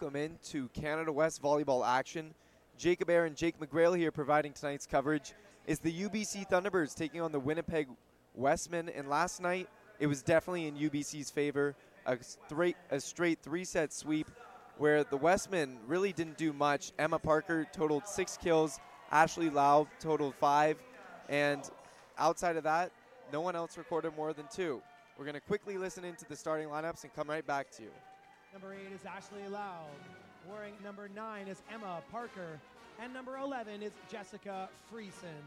welcome into Canada West volleyball action. Jacob Aaron, Jake McGrail here providing tonight's coverage. Is the UBC Thunderbirds taking on the Winnipeg Wesmen? And last night it was definitely in UBC's favor, a straight a straight three-set sweep where the Wesmen really didn't do much. Emma Parker totaled six kills, Ashley Lau totaled five, and outside of that, no one else recorded more than two. We're going to quickly listen into the starting lineups and come right back to you. Number eight is Ashley Lau. Wearing number nine is Emma Parker. And number 11 is Jessica Friesen.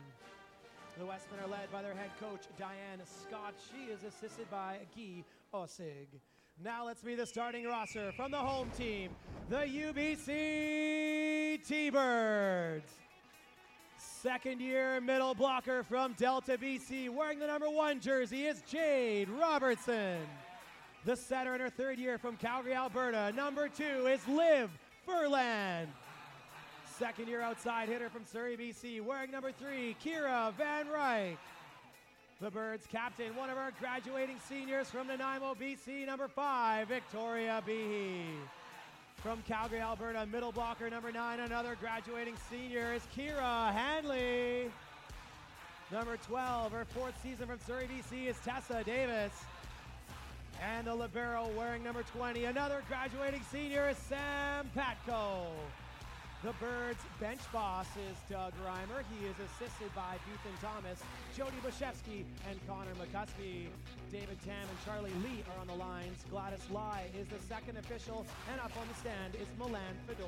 The Wesmen are led by their head coach, Diane Scott. She is assisted by Guy Osig. Now let's meet the starting roster from the home team, the UBC T-Birds. Second year middle blocker from Delta BC, wearing the number one jersey is Jade Robertson. The setter in her third year from Calgary, Alberta. Number two is Liv Furlan. Second year outside hitter from Surrey, BC, wearing number three, Kira Van Ryk. The Birds captain, one of our graduating seniors from Nanaimo, BC, number five, Victoria Behe. From Calgary, Alberta, middle blocker number nine, another graduating senior is Kira Hanley. Number 12, her fourth season from Surrey, BC, is Tessa Davis. And the libero wearing number 20, another graduating senior is Sam Patko. The Birds bench boss is Doug Reimer. He is assisted by Ethan Thomas, Jody Bashevsky, and Connor McCuskey. David Tam and Charlie Lee are on the lines. Gladys Lai is the second official, and up on the stand is Milan Fedor.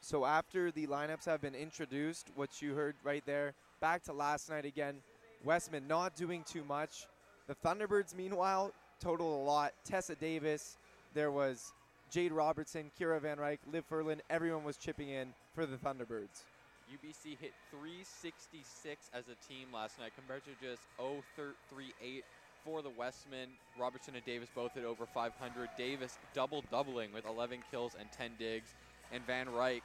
So after the lineups have been introduced, what you heard right there, back to last night again. Wesmen not doing too much. The Thunderbirds, meanwhile, total a lot. Tessa Davis, there was Jade Robertson, Kira Van Ryk, Liv Furlan. Everyone was chipping in for the Thunderbirds. UBC hit 366 as a team last night compared to just 038 for the Wesmen. Robertson and Davis both hit over 500. Davis double doubling with 11 kills and 10 digs. And Van Ryk,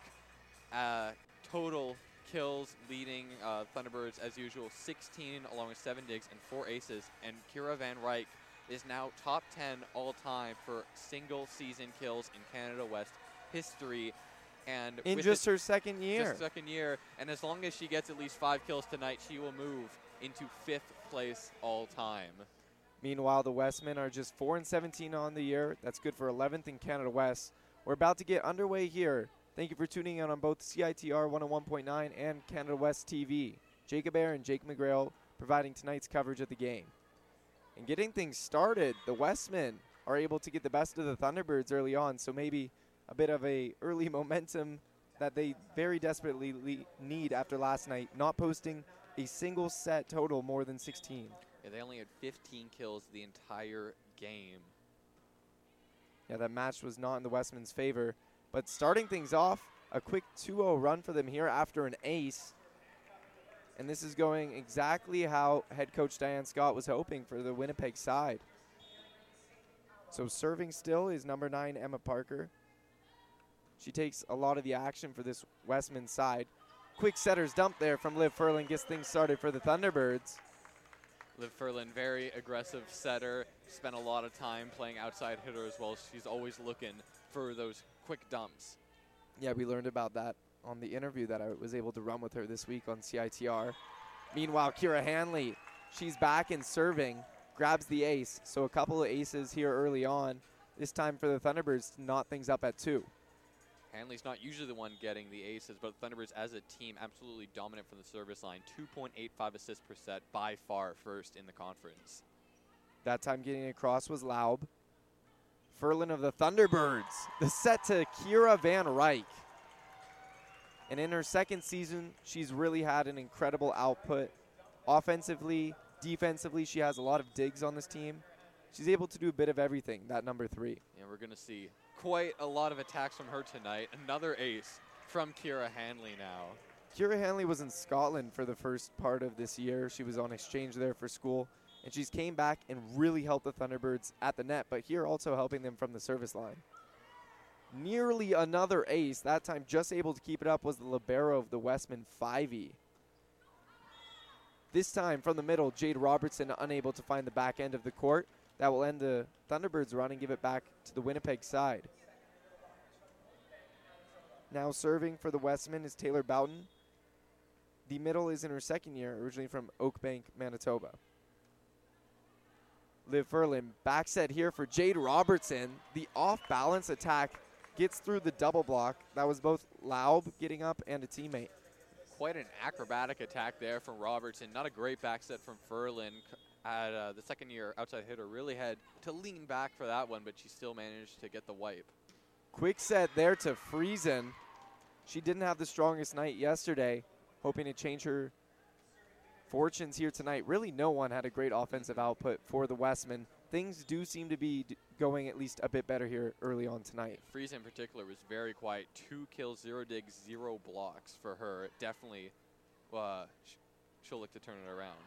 uh, total kills leading uh, Thunderbirds as usual 16 along with 7 digs and 4 aces. And Kira Van Ryk is now top 10 all time for single season kills in Canada West history. And In just her second year. just second year, and as long as she gets at least five kills tonight, she will move into fifth place all time. Meanwhile, the Wesmen are just 4 and 17 on the year. That's good for 11th in Canada West. We're about to get underway here. Thank you for tuning in on both CITR 101.9 and Canada West TV. Jacob Air and Jake McGrail providing tonight's coverage of the game. And getting things started, the Wesmen are able to get the best of the Thunderbirds early on, so maybe a bit of a early momentum that they very desperately le- need after last night, not posting a single set total more than 16. Yeah, they only had 15 kills the entire game. Yeah, that match was not in the Wesmen's favor. But starting things off, a quick 2 0 run for them here after an ace. And this is going exactly how head coach Diane Scott was hoping for the Winnipeg side. So serving still is number nine, Emma Parker. She takes a lot of the action for this Wesmen side. Quick setter's dump there from Liv Furlan gets things started for the Thunderbirds. Liv Furlan, very aggressive setter, spent a lot of time playing outside hitter as well. She's always looking for those quick dumps. Yeah, we learned about that on the interview that I was able to run with her this week on CITR. Meanwhile, Kira Hanley, she's back in serving, grabs the ace. So a couple of aces here early on. This time for the Thunderbirds to knot things up at two. Hanley's not usually the one getting the aces, but Thunderbirds as a team absolutely dominant from the service line. 2.85 assists per set, by far first in the conference. That time getting across was Laub. Furlan of the Thunderbirds. The set to Kira Van Ryk. And in her second season, she's really had an incredible output. Offensively, defensively, she has a lot of digs on this team. She's able to do a bit of everything, that number three. And we're going to see quite a lot of attacks from her tonight. Another ace from Kira Hanley now. Kira Hanley was in Scotland for the first part of this year. She was on exchange there for school, and she's came back and really helped the Thunderbirds at the net, but here also helping them from the service line. Nearly another ace, that time just able to keep it up was the libero of the Wesmen 5e. This time from the middle, Jade Robertson unable to find the back end of the court. That will end the Thunderbirds run and give it back to the Winnipeg side. Now serving for the Wesmen is Taylor Boughton. The middle is in her second year, originally from Oakbank, Manitoba. Liv Furlan back set here for Jade Robertson. The off balance attack gets through the double block. That was both Laub getting up and a teammate. Quite an acrobatic attack there from Robertson. Not a great back set from Furlan. At uh, the second year outside hitter, really had to lean back for that one, but she still managed to get the wipe. Quick set there to Friesen. She didn't have the strongest night yesterday, hoping to change her fortunes here tonight. Really, no one had a great offensive output for the Wesmen. Things do seem to be d- going at least a bit better here early on tonight. Friesen particular was very quiet. Two kills, zero digs, zero blocks for her. Definitely, uh, sh- she'll look to turn it around.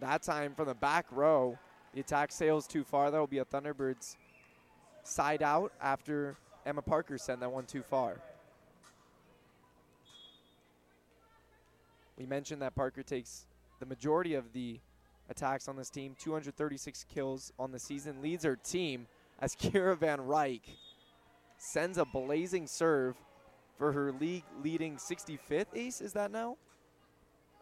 That time from the back row, the attack sails too far. That will be a Thunderbirds side out after Emma Parker sent that one too far. We mentioned that Parker takes the majority of the attacks on this team, 236 kills on the season, leads her team as Kira Van Ryk sends a blazing serve for her league leading 65th ace. Is that now?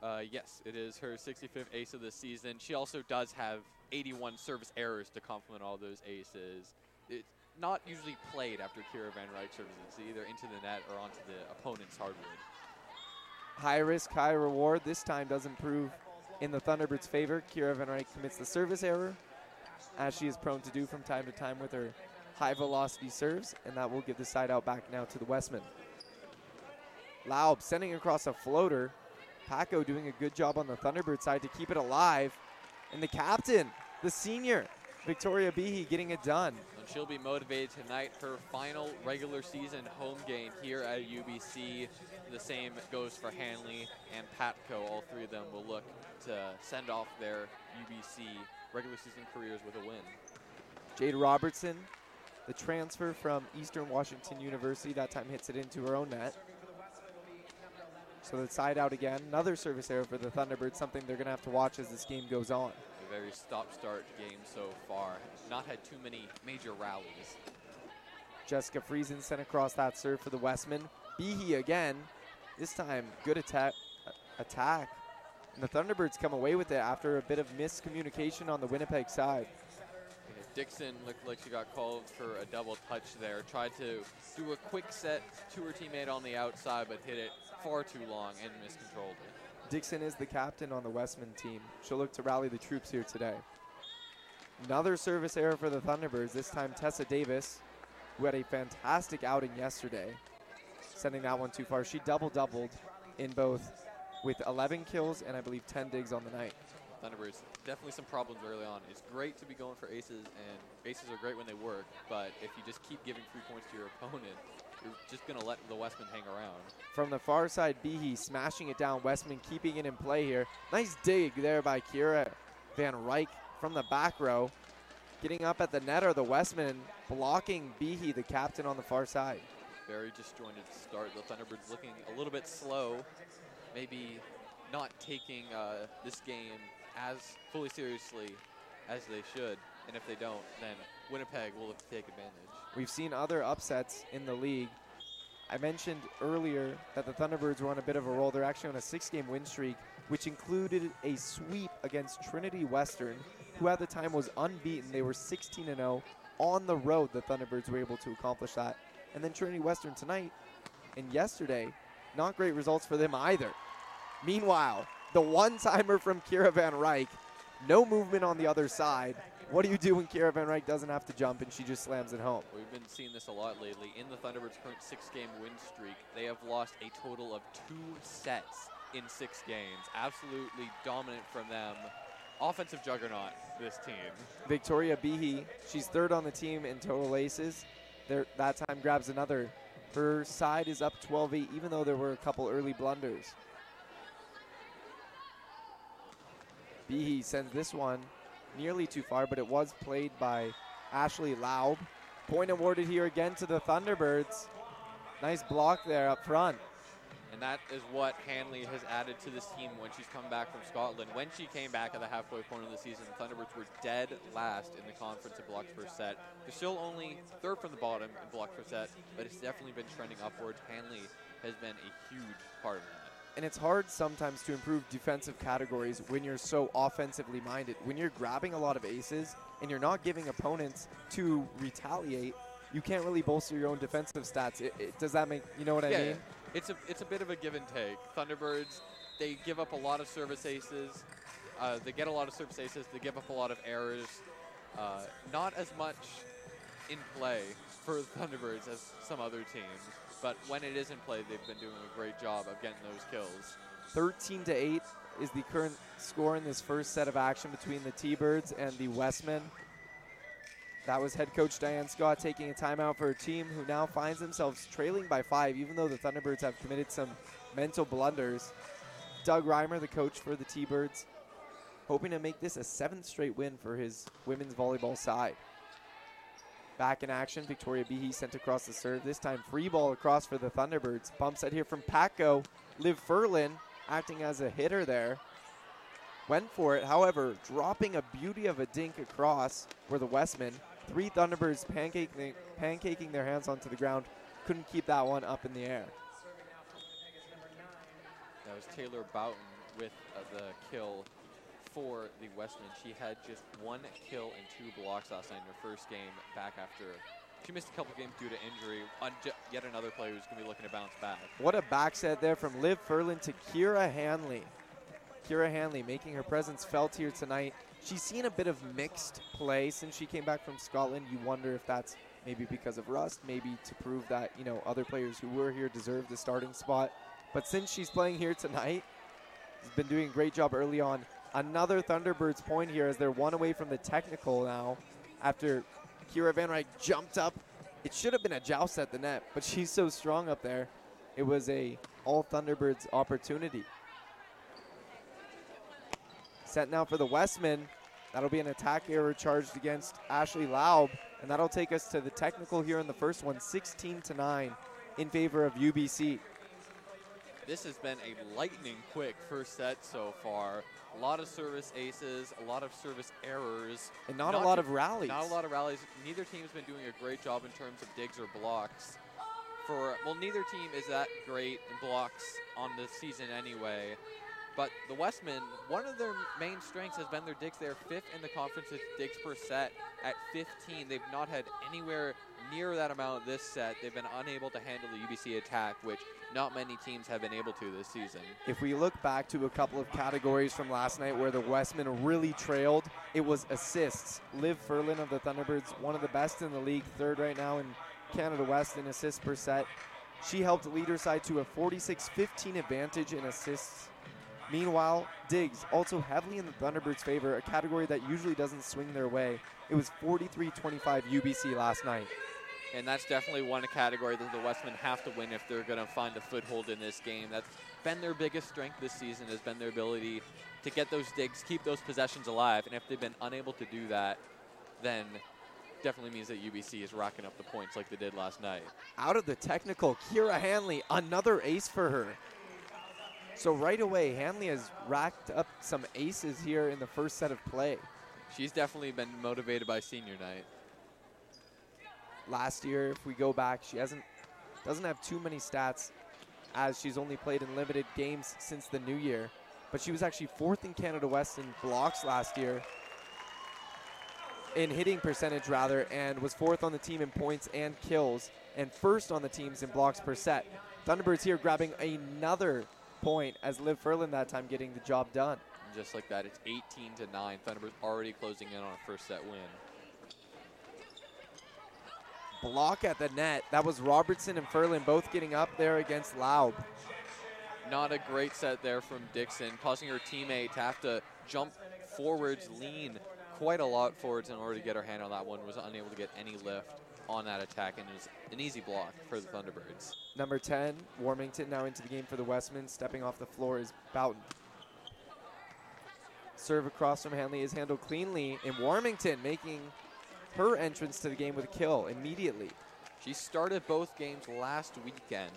Uh, yes, it is her 65th ace of the season. She also does have 81 service errors to complement all those aces. It's not usually played after Kira Van Ryk serves. It's either into the net or onto the opponent's hardwood. High risk, high reward. This time doesn't prove in the Thunderbirds' favor. Kira Van Ryk commits the service error, as she is prone to do from time to time with her high velocity serves, and that will give the side out back now to the Wesmen. Laub sending across a floater. Paco doing a good job on the Thunderbird side to keep it alive. And the captain, the senior, Victoria Behe, getting it done. She'll be motivated tonight. Her final regular season home game here at UBC. The same goes for Hanley and Patco. All three of them will look to send off their UBC regular season careers with a win. Jade Robertson, the transfer from Eastern Washington University, that time hits it into her own net. So the side out again. Another service error for the Thunderbirds, something they're going to have to watch as this game goes on. Very stop-start game so far. Not had too many major rallies. Jessica Friesen sent across that serve for the Wesmen. Behe again. This time, good attack. attack. And the Thunderbirds come away with it after a bit of miscommunication on the Winnipeg side. Dixon looked like she got called for a double touch there. Tried to do a quick set to her teammate on the outside, but hit it far too long and miscontrolled it. Dixon is the captain on the Wesmen team. She'll look to rally the troops here today. Another service error for the Thunderbirds, this time Tessa Davis, who had a fantastic outing yesterday, sending that one too far. She double doubled in both with 11 kills and I believe 10 digs on the night. Thunderbirds, definitely some problems early on. It's great to be going for aces, and aces are great when they work, but if you just keep giving free points to your opponent, you're just going to let the Wesmen hang around. From the far side, Behe smashing it down. Wesmen keeping it in play here. Nice dig there by Kira Van Ryk from the back row. Getting up at the net are the Wesmen blocking Behe, the captain, on the far side. Very disjointed start. The Thunderbirds looking a little bit slow, maybe not taking uh, this game as fully seriously as they should. And if they don't, then Winnipeg will look to take advantage. We've seen other upsets in the league. I mentioned earlier that the Thunderbirds were on a bit of a roll. They're actually on a six game win streak, which included a sweep against Trinity Western, who at the time was unbeaten. They were 16 0 on the road. The Thunderbirds were able to accomplish that. And then Trinity Western tonight and yesterday, not great results for them either. Meanwhile, the one timer from Kira Van Ryk, no movement on the other side. What do you do when Kira Van doesn't have to jump and she just slams it home? We've been seeing this a lot lately. In the Thunderbirds' current six game win streak, they have lost a total of two sets in six games. Absolutely dominant from them. Offensive juggernaut, this team. Victoria Behe, she's third on the team in total aces. There, that time grabs another. Her side is up 12-8, even though there were a couple early blunders. Behe sends this one nearly too far, but it was played by Ashley Laub. Point awarded here again to the Thunderbirds. Nice block there up front. And that is what Hanley has added to this team when she's come back from Scotland. When she came back at the halfway point of the season, the Thunderbirds were dead last in the conference in blocks per set. They're still only third from the bottom in blocks per set, but it's definitely been trending upwards. Hanley has been a huge part of that. And it's hard sometimes to improve defensive categories when you're so offensively minded. When you're grabbing a lot of aces and you're not giving opponents to retaliate, you can't really bolster your own defensive stats. It, it, does that make you know what I yeah, mean? it's a it's a bit of a give and take. Thunderbirds, they give up a lot of service aces. Uh, they get a lot of service aces. They give up a lot of errors. Uh, not as much in play for Thunderbirds as some other teams. But when it is in play, they've been doing a great job of getting those kills. 13 to 8 is the current score in this first set of action between the T-Birds and the Wesmen. That was head coach Diane Scott taking a timeout for her team, who now finds themselves trailing by five, even though the Thunderbirds have committed some mental blunders. Doug Reimer, the coach for the T-Birds, hoping to make this a seventh straight win for his women's volleyball side. Back in action, Victoria Behe sent across the serve. This time, free ball across for the Thunderbirds. Bump set here from Paco. Liv Furlan acting as a hitter there. Went for it, however, dropping a beauty of a dink across for the Wesmen. Three Thunderbirds pancaking, pancaking their hands onto the ground. Couldn't keep that one up in the air. That was Taylor Boughton with uh, the kill for the Wesmen. She had just one kill and two blocks last night in her first game back after she missed a couple games due to injury. On yet another player who's going to be looking to bounce back. What a back set there from Liv Furlan to Kira Hanley. Kira Hanley making her presence felt here tonight. She's seen a bit of mixed play since she came back from Scotland. You wonder if that's maybe because of rust, maybe to prove that, you know, other players who were here deserve the starting spot. But since she's playing here tonight, she's been doing a great job early on. Another Thunderbirds point here as they're one away from the technical now after Kira Van Ryk jumped up. It should have been a joust at the net, but she's so strong up there. It was a all Thunderbirds opportunity. Set now for the Wesmen. That'll be an attack error charged against Ashley Laub, and that'll take us to the technical here in the first one, 16 to 9 in favor of UBC. This has been a lightning quick first set so far. A lot of service aces, a lot of service errors. And not, Not a lot of rallies. Not a lot of rallies. Neither team's been doing a great job in terms of digs or blocks. For well, neither team is that great in blocks on the season anyway. But the Wesmen, one of their main strengths has been their digs. They're fifth in the conference with digs per set at 15. They've not had anywhere near that amount this set. They've been unable to handle the UBC attack, which not many teams have been able to this season. If we look back to a couple of categories from last night where the Wesmen really trailed, it was assists. Liv Furlan of the Thunderbirds, one of the best in the league, third right now in Canada West in assists per set. She helped lead her side to a 46 15 advantage in assists. Meanwhile, Diggs also heavily in the Thunderbirds' favor, a category that usually doesn't swing their way. It was 43 25 UBC last night. And that's definitely one category that the Wesmen have to win if they're going to find a foothold in this game. That's been their biggest strength this season has been their ability to get those digs, keep those possessions alive. And if they've been unable to do that, then definitely means that UBC is racking up the points like they did last night. out of the technical, Kira Hanley, another ace for her. So right away, Hanley has racked up some aces here in the first set of play. She's definitely been motivated by senior night. Last year, if we go back, she hasn't doesn't have too many stats as she's only played in limited games since the new year. But she was actually fourth in Canada West in blocks last year. In hitting percentage rather, and was fourth on the team in points and kills, and first on the teams in blocks per set. Thunderbirds here grabbing another point as Liv Furlan that time getting the job done. Just like that, it's 18 to 9. Thunderbirds already closing in on a first set win. Block at the net. That was Robertson and Furlan both getting up there against Laub. Not a great set there from Dixon, causing her teammate to have to jump forwards, lean quite a lot forwards in order to get her hand on that one. Was unable to get any lift on that attack, and it was an easy block for the Thunderbirds. Number 10, Warmington now into the game for the Wesmen. Stepping off the floor is Boughton. Serve across from Hanley is handled cleanly, and Warmington making her entrance to the game with a kill immediately. She started both games last weekend.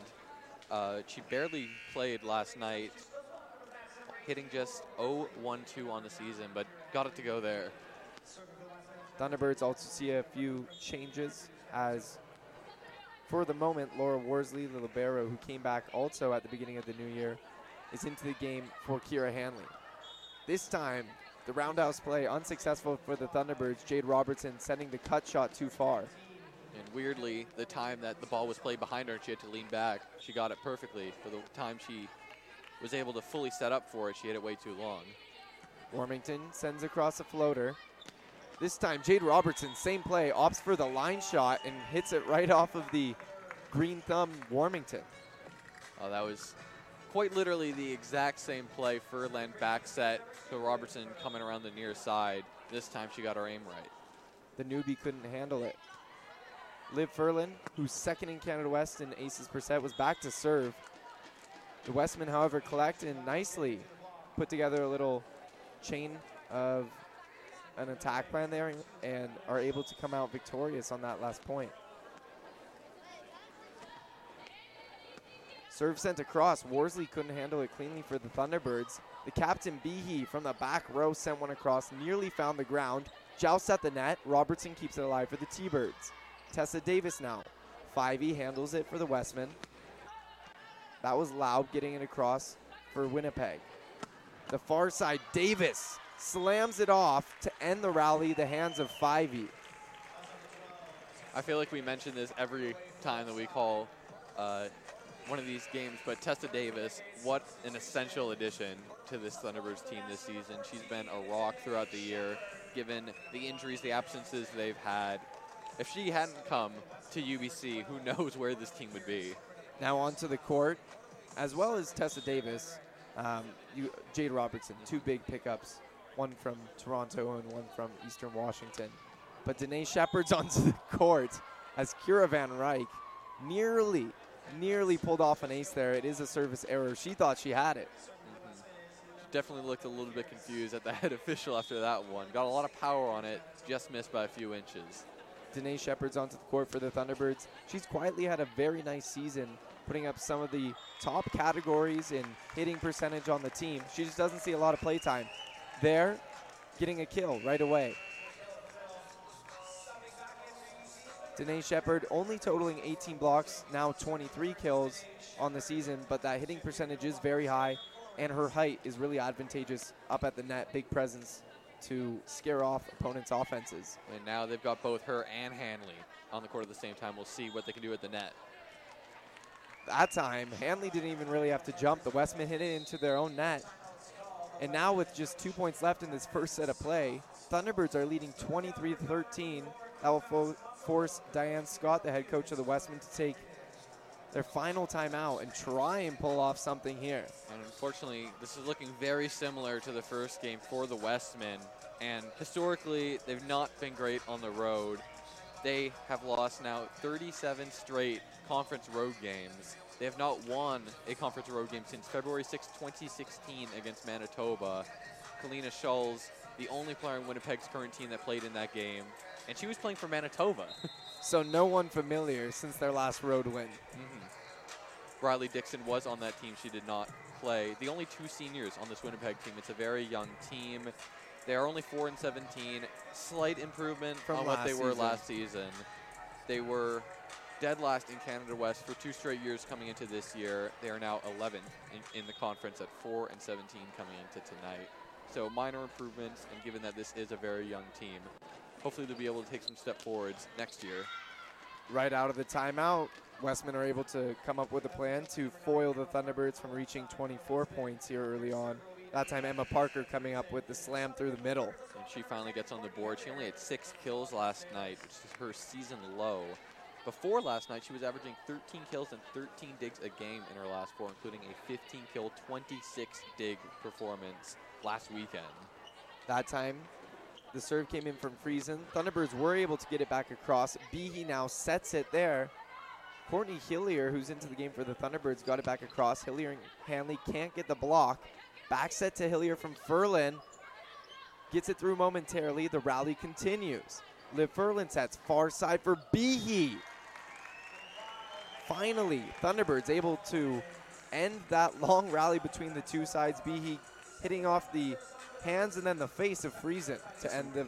Uh, she barely played last night, hitting just 0-1-2 on the season, but got it to go there. Thunderbirds also see a few changes as, for the moment, Laura Worsley, the libero, who came back also at the beginning of the new year, is into the game for Kira Hanley. This time, the roundhouse play unsuccessful for the Thunderbirds. Jade Robertson sending the cut shot too far. And weirdly, the time that the ball was played behind her and she had to lean back, she got it perfectly. For the time she was able to fully set up for it, she hit it way too long. Warmington sends across a floater. This time, Jade Robertson, same play, opts for the line shot and hits it right off of the green thumb Warmington. Oh, that was quite literally the exact same play. Furlan back set to Robertson coming around the near side. This time she got her aim right. The newbie couldn't handle it. Liv Furlan, who's second in Canada West in aces per set, was back to serve. The Wesmen, however, collect and nicely put together a little chain of an attack plan there and are able to come out victorious on that last point. Serve sent across. Worsley couldn't handle it cleanly for the Thunderbirds. The captain Behe from the back row sent one across, nearly found the ground. Joust at the net. Robertson keeps it alive for the T-Birds. Tessa Davis now. 5e handles it for the Wesmen. That was Laub getting it across for Winnipeg. The far side, Davis slams it off to end the rally, the hands of 5e. I feel like we mention this every time that we call uh, one of these games, but Tessa Davis, what an essential addition to this Thunderbirds team this season. She's been a rock throughout the year, given the injuries, the absences they've had. If she hadn't come to UBC, who knows where this team would be. Now onto the court, as well as Tessa Davis, um, you, Jade Robertson, two big pickups, one from Toronto and one from Eastern Washington. But Danae Shepard's onto the court as Kira Van Ryk nearly, nearly pulled off an ace there. It is a service error. She thought she had it. Mhm. She definitely looked a little bit confused at the head official after that one. Got a lot of power on it, just missed by a few inches. Danae Shepard's onto the court for the Thunderbirds. She's quietly had a very nice season, putting up some of the top categories in hitting percentage on the team. She just doesn't see a lot of play time. There, getting a kill right away. Danae Shepard only totaling 18 blocks, now 23 kills on the season, but that hitting percentage is very high, and her height is really advantageous up at the net. Big presence to scare off opponents' offenses. And now they've got both her and Hanley on the court at the same time. We'll see what they can do at the net. that time, Hanley didn't even really have to jump. The Wesmen hit it into their own net. And now with just two points left in this first set of play, Thunderbirds are leading 23-13. That will force Diane Scott, the head coach of the Wesmen, to take their final timeout and try and pull off something here. And unfortunately, this is looking very similar to the first game for the Wesmen. And historically, they've not been great on the road. They have lost now 37 straight conference road games. They have not won a conference road game since February 6, 2016 against Manitoba. Kalina Schulz, the only player in Winnipeg's current team that played in that game. And she was playing for Manitoba. So no one familiar since their last road win. Mm-hmm. Riley Dixon was on that team. She did not play. The only two seniors on this Winnipeg team. It's a very young team. They are only four and 17. Slight improvement From on what they were season. last season. They were dead last in Canada West for two straight years coming into this year. They are now 11th in, in the conference at 4 and 17 coming into tonight. So minor improvements, and given that this is a very young team, hopefully they'll be able to take some step forwards next year. Right out of the timeout, Wesmen are able to come up with a plan to foil the Thunderbirds from reaching 24 points here early on. That time, Emma Parker coming up with the slam through the middle. And she finally gets on the board. She only had six kills last night, which is her season low. Before last night, she was averaging 13 kills and 13 digs a game in her last four, including a 15 kill, 26 dig performance last weekend. That time, the serve came in from Friesen. Thunderbirds were able to get it back across. Behe now sets it there. Courtney Hillier, who's into the game for the Thunderbirds, got it back across. Hillier and Hanley can't get the block. Back set to Hillier from Furlan. Gets it through momentarily. The rally continues. Liv Furlan sets far side for Behe. Finally, Thunderbirds able to end that long rally between the two sides. Behe hitting off the hands and then the face of Friesen to end the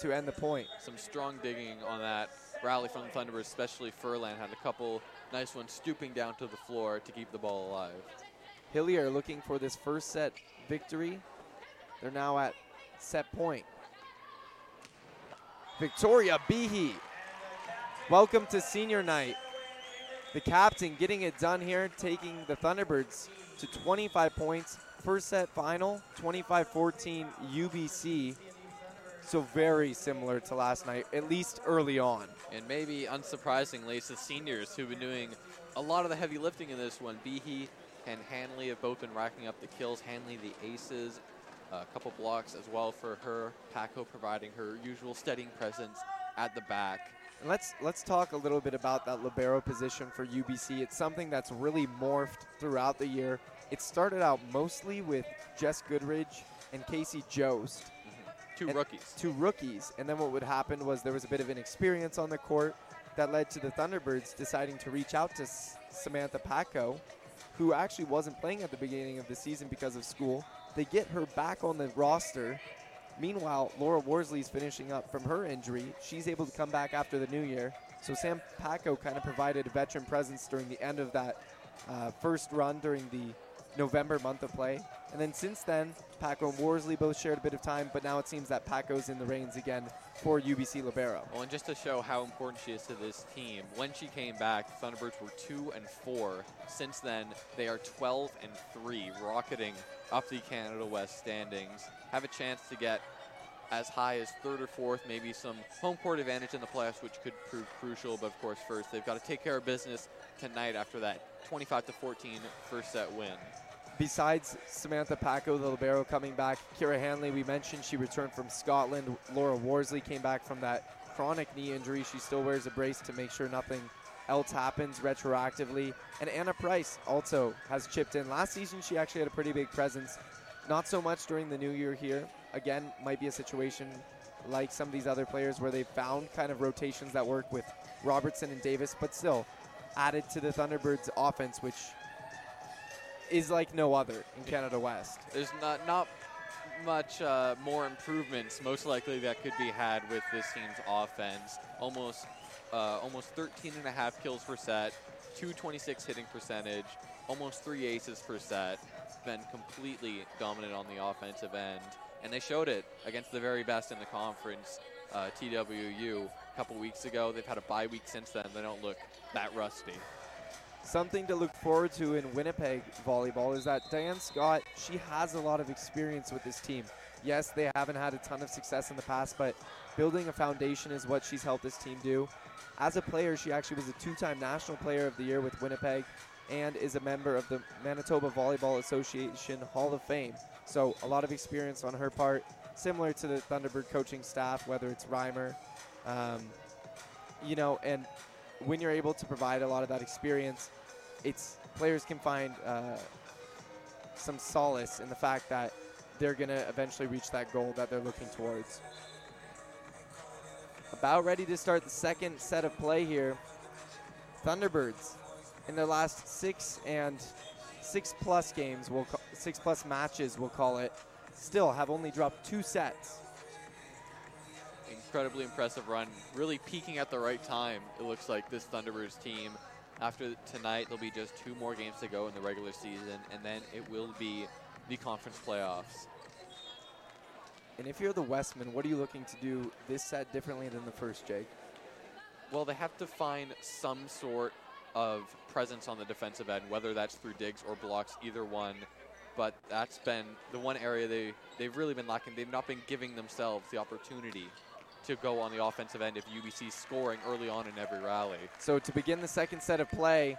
to end the point. Some strong digging on that rally from the Thunderbirds, especially Furlan had a couple nice ones stooping down to the floor to keep the ball alive. Hillier looking for this first set victory. They're now at set point. Victoria Behe. Welcome to senior night. The captain getting it done here, taking the Thunderbirds to 25 points. First set final, 25 14 UBC. So very similar to last night, at least early on. And maybe unsurprisingly, it's the seniors who've been doing a lot of the heavy lifting in this one. Behe and Hanley have both been racking up the kills. Hanley, the aces, a couple blocks as well for her. Paco providing her usual steadying presence at the back. And let's let's talk a little bit about that libero position for UBC. It's something that's really morphed throughout the year. It started out mostly with Jess Goodridge and Casey Jost, mm-hmm. Two rookies. two rookies. And then what would happen was there was a bit of inexperience on the court that led to the Thunderbirds deciding to reach out to S- Samantha Paco, who actually wasn't playing at the beginning of the season because of school. They get her back on the roster. Meanwhile, Laura Worsley's finishing up from her injury. She's able to come back after the new year. So Sam Paco kind of provided a veteran presence during the end of that uh, first run during the November month of play. And then since then, Paco and Worsley both shared a bit of time, but now it seems that Paco's in the reins again for UBC Libero. Well, and just to show how important she is to this team, when she came back, Thunderbirds were two and four. Since then, they are 12 and three, rocketing up the Canada West standings. Have a chance to get as high as third or fourth, maybe some home court advantage in the playoffs, which could prove crucial. But of course, first they've got to take care of business tonight after that 25 to 14 first set win. Besides Samantha Paco, the libero, coming back, Kira Hanley, we mentioned she returned from Scotland. Laura Worsley came back from that chronic knee injury. She still wears a brace to make sure nothing else happens retroactively. And Anna Price also has chipped in. Last season, she actually had a pretty big presence. Not so much during the new year here. Again, might be a situation like some of these other players where they found kind of rotations that work with Robertson and Davis, but still added to the Thunderbirds' offense, which is like no other in Canada West. There's not not much uh, more improvements, most likely that could be had with this team's offense. Almost uh, almost 13 and a half kills per set, 226 hitting percentage, almost three aces per set. Been completely dominant on the offensive end, and they showed it against the very best in the conference. Uh, TWU a couple weeks ago. They've had a bye week since then. They don't look that rusty. Something to look forward to in Winnipeg volleyball is that Diane Scott, she has a lot of experience with this team. Yes, they haven't had a ton of success in the past, but building a foundation is what she's helped this team do. As a player, she actually was a two time National Player of the Year with Winnipeg and is a member of the Manitoba Volleyball Association Hall of Fame. So, a lot of experience on her part, similar to the Thunderbird coaching staff, whether it's Reimer, um, you know, and when you're able to provide a lot of that experience, it's players can find uh, some solace in the fact that they're going to eventually reach that goal that they're looking towards. About ready to start the second set of play here. Thunderbirds in their last six and six plus games, we'll ca- six plus matches, we'll call it, still have only dropped two sets. incredibly impressive run. Really peaking at the right time. It looks like this Thunderbirds team. After tonight, there'll be just two more games to go in the regular season, and then it will be the conference playoffs. And if you're the Wesmen, what are you looking to do this set differently than the first, Jake? Well, they have to find some sort of presence on the defensive end, whether that's through digs or blocks, either one. But that's been the one area they, they've really been lacking. They've not been giving themselves the opportunity to go on the offensive end if UBC's scoring early on in every rally. So to begin the second set of play,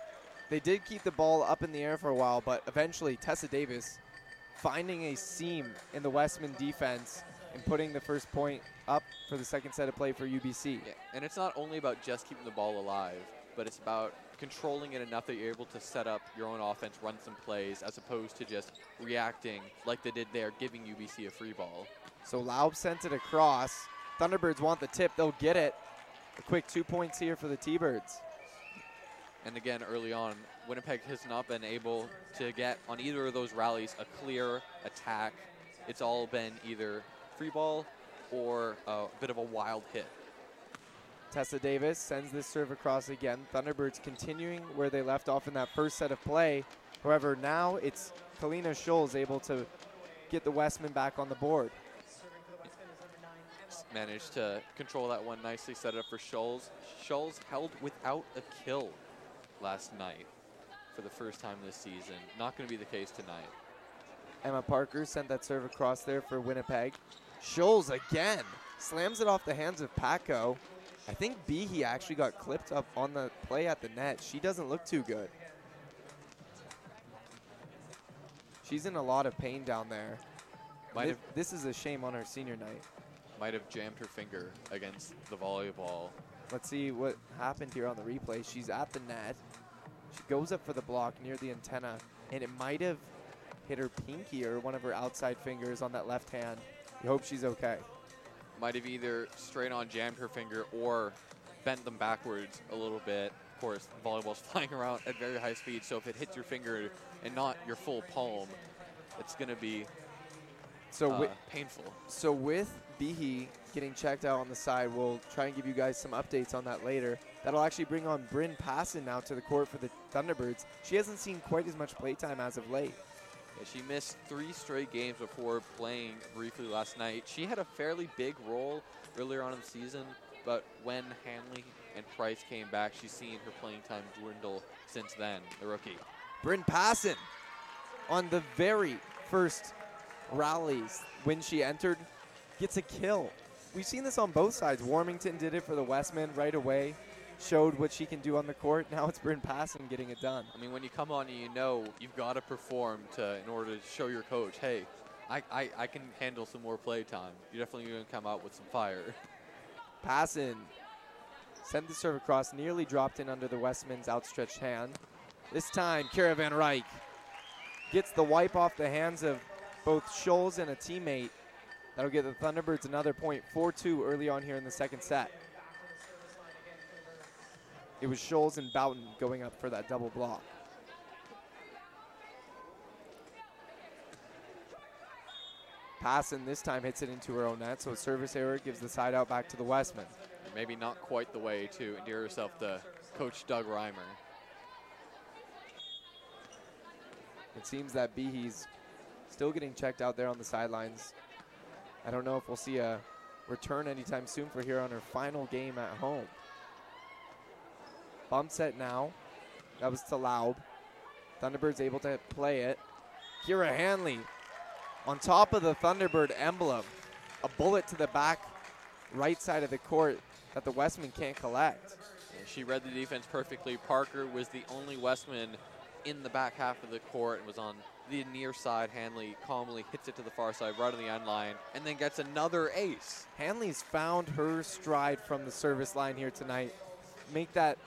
they did keep the ball up in the air for a while, but eventually Tessa Davis finding a seam in the Wesmen defense and putting the first point up for the second set of play for UBC. Yeah, and it's not only about just keeping the ball alive, but it's about controlling it enough that you're able to set up your own offense, run some plays, as opposed to just reacting like they did there, giving UBC a free ball. So Laub sent it across. Thunderbirds want the tip. They'll get it. A quick two points here for the T-Birds. And again, early on, Winnipeg has not been able to get on either of those rallies a clear attack. It's all been either free ball or a bit of a wild hit. Tessa Davis sends this serve across again. Thunderbirds continuing where they left off in that first set of play. However, now it's Kalina Scholes able to get the Wesmen back on the board. Managed to control that one nicely, set it up for Scholes. Scholes held without a kill last night for the first time this season. Not going to be the case tonight. Emma Parker sent that serve across there for Winnipeg. Scholes again slams it off the hands of Paco. I think Behe actually got clipped up on the play at the net. She doesn't look too good. She's in a lot of pain down there. Might Thi- have this is a shame on her senior night. might have jammed her finger against the volleyball. Let's see what happened here on the replay. She's at the net. She goes up for the block near the antenna, and it might have hit her pinky or one of her outside fingers on that left hand. We hope she's okay. Might have either straight on jammed her finger or bent them backwards a little bit. Of course, the volleyball's flying around at very high speed, so if it hits your finger and not your full palm, it's going to be So uh, painful. So with Behe getting checked out on the side, we'll try and give you guys some updates on that later. That'll actually bring on Bryn Passon now to the court for the Thunderbirds. She hasn't seen quite as much playtime as of late. She missed three straight games before playing briefly last night. She had a fairly big role earlier on in the season, but when Hanley and Price came back, she's seen her playing time dwindle since then, the rookie. Bryn Passon on the very first rallies when she entered gets a kill. We've seen this on both sides. Warmington did it for the Wesmen right away, showed what she can do on the court. Now it's Bryn Passon getting it done. I mean, when you come on and you know you've got to perform to in order to show your coach, hey, I, I, I can handle some more play time. You're definitely going to come out with some fire. Passon sent the serve across, nearly dropped in under the Wesmen's outstretched hand. This time, Kira Van Ryk gets the wipe off the hands of both Scholes and a teammate. That'll get the Thunderbirds another point, 4-2 early on here in the second set. It was Scholes and Boughton going up for that double block. Passon this time hits it into her own net, so a service error gives the side out back to the Wesmen. Maybe not quite the way to endear yourself to Coach Doug Reimer. It seems that Behe's still getting checked out there on the sidelines. I don't know if we'll see a return anytime soon for here on her final game at home. Bump set now. That was to Laub. Thunderbirds able to play it. Kira Hanley on top of the Thunderbird emblem. A bullet to the back right side of the court that the Wesmen can't collect. Yeah, She read the defense perfectly. Parker was the only Wesmen in the back half of the court and was on the near side. Hanley calmly hits it to the far side, right on the end line, and then gets another ace. Hanley's found her stride from the service line here tonight. Make that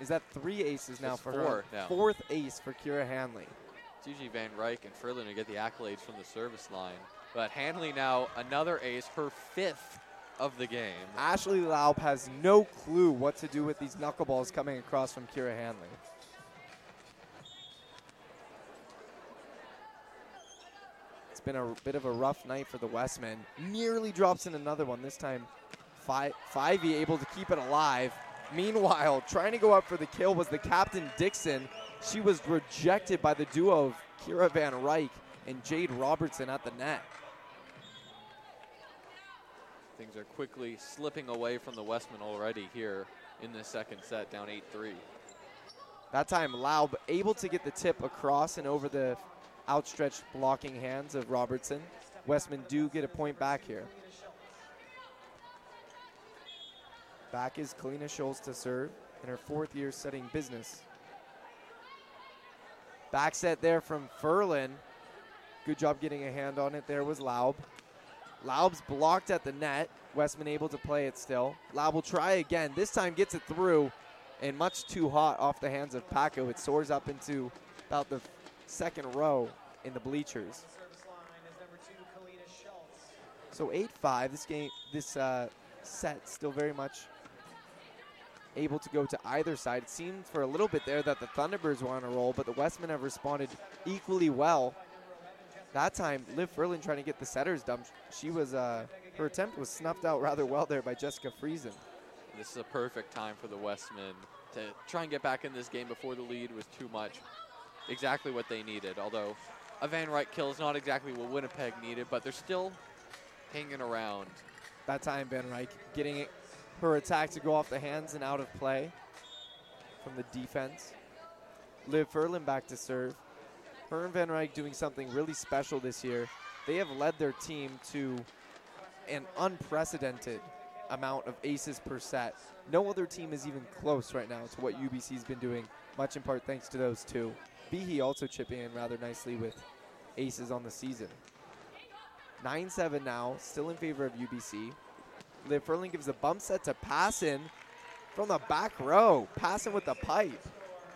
is that three aces now It's for four her? now. Fourth ace for Kira Hanley. It's usually Van Ryk and Furlan to get the accolades from the service line. But Hanley now another ace, her fifth of the game. Ashley Laub has no clue what to do with these knuckleballs coming across from Kira Hanley. It's been a bit of a rough night for the Wesmen. Nearly drops in another one. This time, Fi- Fivey able to keep it alive. Meanwhile, trying to go up for the kill was the captain Dixon. She was rejected by the duo of Kira Van Ryk and Jade Robertson at the net. Things are quickly slipping away from the Wesmen already here in the second set, down 8-3. That time, Laub able to get the tip across and over the outstretched blocking hands of Robertson. Wesmen do get a point back here. Back is Kalina Scholes to serve in her fourth year setting business. Back set there from Furlan. Good job getting a hand on it there was Laub. Laub's blocked at the net. Wesmen able to play it still. Laub will try again. This time gets it through and much too hot off the hands of Paco. It soars up into about the second row in the bleachers. So 8-5. This game, this uh, set, still very much able to go to either side. It seemed for a little bit there that the Thunderbirds were on a roll, but the Wesmen have responded equally well. That time, Liv Furlan trying to get the setters dumped. She was, uh, her attempt was snuffed out rather well there by Jessica Friesen. This is a perfect time for the Wesmen to try and get back in this game before the lead was too much. Exactly what they needed. Although a Van Ryk kill is not exactly what Winnipeg needed, but they're still hanging around. That time, Van Ryk getting it, her attack to go off the hands and out of play from the defense. Liv Furlan back to serve. Her and Van Ryk doing something really special this year. They have led their team to an unprecedented amount of aces per set. No other team is even close right now to what UBC's been doing, much in part thanks to those two. Behe also chipping in rather nicely with aces on the season. 9-7 now, still in favor of UBC. Liv Furlan gives a bump set to Passon from the back row. Passon with the pipe.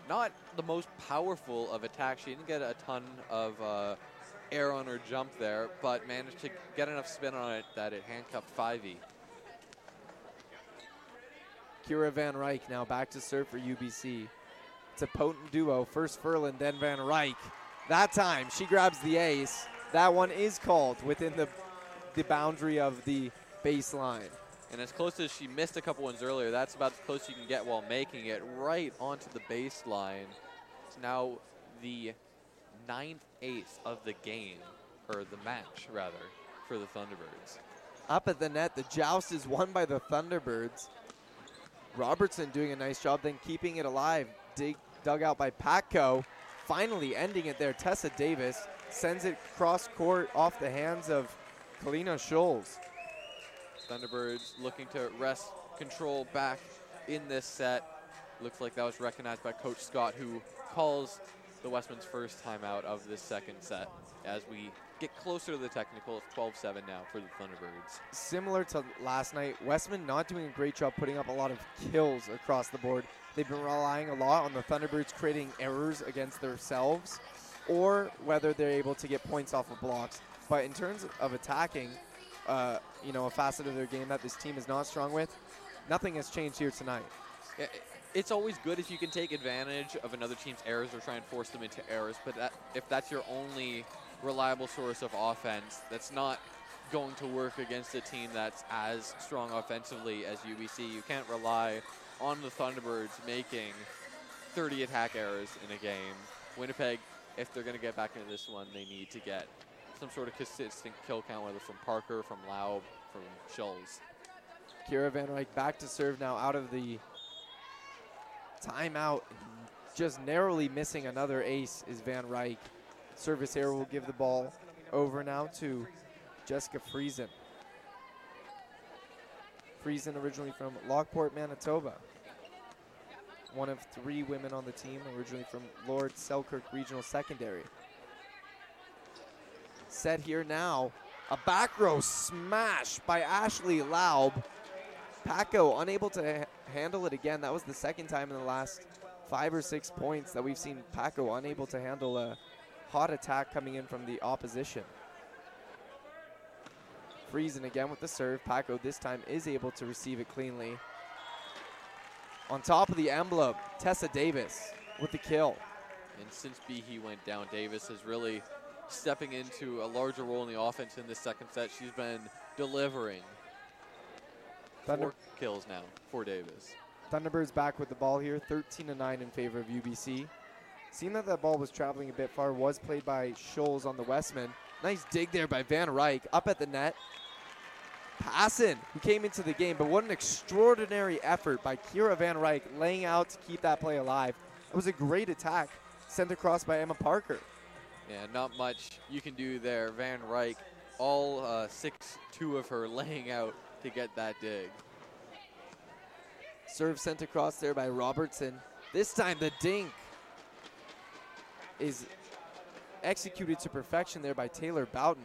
Not the most powerful of attacks. She didn't get a ton of uh, air on her jump there, but managed to get enough spin on it that it handcuffed Fivey. Kira Van Ryk now back to serve for UBC. It's a potent duo. First Furlan, then Van Ryk. That time she grabs the ace. That one is called within the the boundary of the baseline. And as close as she missed a couple ones earlier, that's about as close you can get while making it right onto the baseline. It's now the ninth ace of the game, or the match, rather, for the Thunderbirds. Up at the net, the joust is won by the Thunderbirds. Robertson doing a nice job, then keeping it alive. Dig, dug out by Paco. Finally ending it there. Tessa Davis sends it cross court off the hands of Kalina Scholes. Thunderbirds looking to rest control back in this set. Looks like that was recognized by Coach Scott, who calls the Wesmen's first timeout of this second set as we get closer to the technical. It's 12-7 now for the Thunderbirds. Similar to last night, Wesmen not doing a great job putting up a lot of kills across the board. They've been relying a lot on the Thunderbirds creating errors against themselves or whether they're able to get points off of blocks. But in terms of attacking, uh, you know, a facet of their game that this team is not strong with, nothing has changed here tonight. It's always good if you can take advantage of another team's errors or try and force them into errors, but that, if that's your only reliable source of offense, that's not going to work against a team that's as strong offensively as UBC. You can't rely on the Thunderbirds making 30 attack errors in a game. Winnipeg, if they're going to get back into this one, they need to get some sort of consistent kill count, whether from Parker, from Laub, from Schulz. Kira Van Ryk back to serve now out of the timeout. Just narrowly missing another ace is Van Ryk. Service error will give the ball over now to Jessica Friesen. Friesen originally from Lockport, Manitoba. One of three women on the team, originally from Lord Selkirk Regional Secondary. Set here now. A back row smash by Ashley Laub. Paco unable to ha- handle it again. That was the second time in the last five or six points that we've seen Paco unable to handle a hot attack coming in from the opposition. Friesen again with the serve. Paco this time is able to receive it cleanly. On top of the emblem, Tessa Davis with the kill. And since Behe went down, Davis is really stepping into a larger role in the offense in this second set. She's been delivering Thunder- four kills now for Davis. Thunderbirds back with the ball here, 13 to 9 in favor of UBC. Seeing that that ball was traveling a bit far, was played by Scholes on the Wesmen. Nice dig there by Van Ryk up at the net. Passon, who came into the game, but what an extraordinary effort by Kira Van Ryk laying out to keep that play alive. It was a great attack sent across by Emma Parker. Yeah, not much you can do there. Van Ryk, all uh, six two of her laying out to get that dig. Serve sent across there by Robertson. This time the dink is executed to perfection there by Taylor Boughton.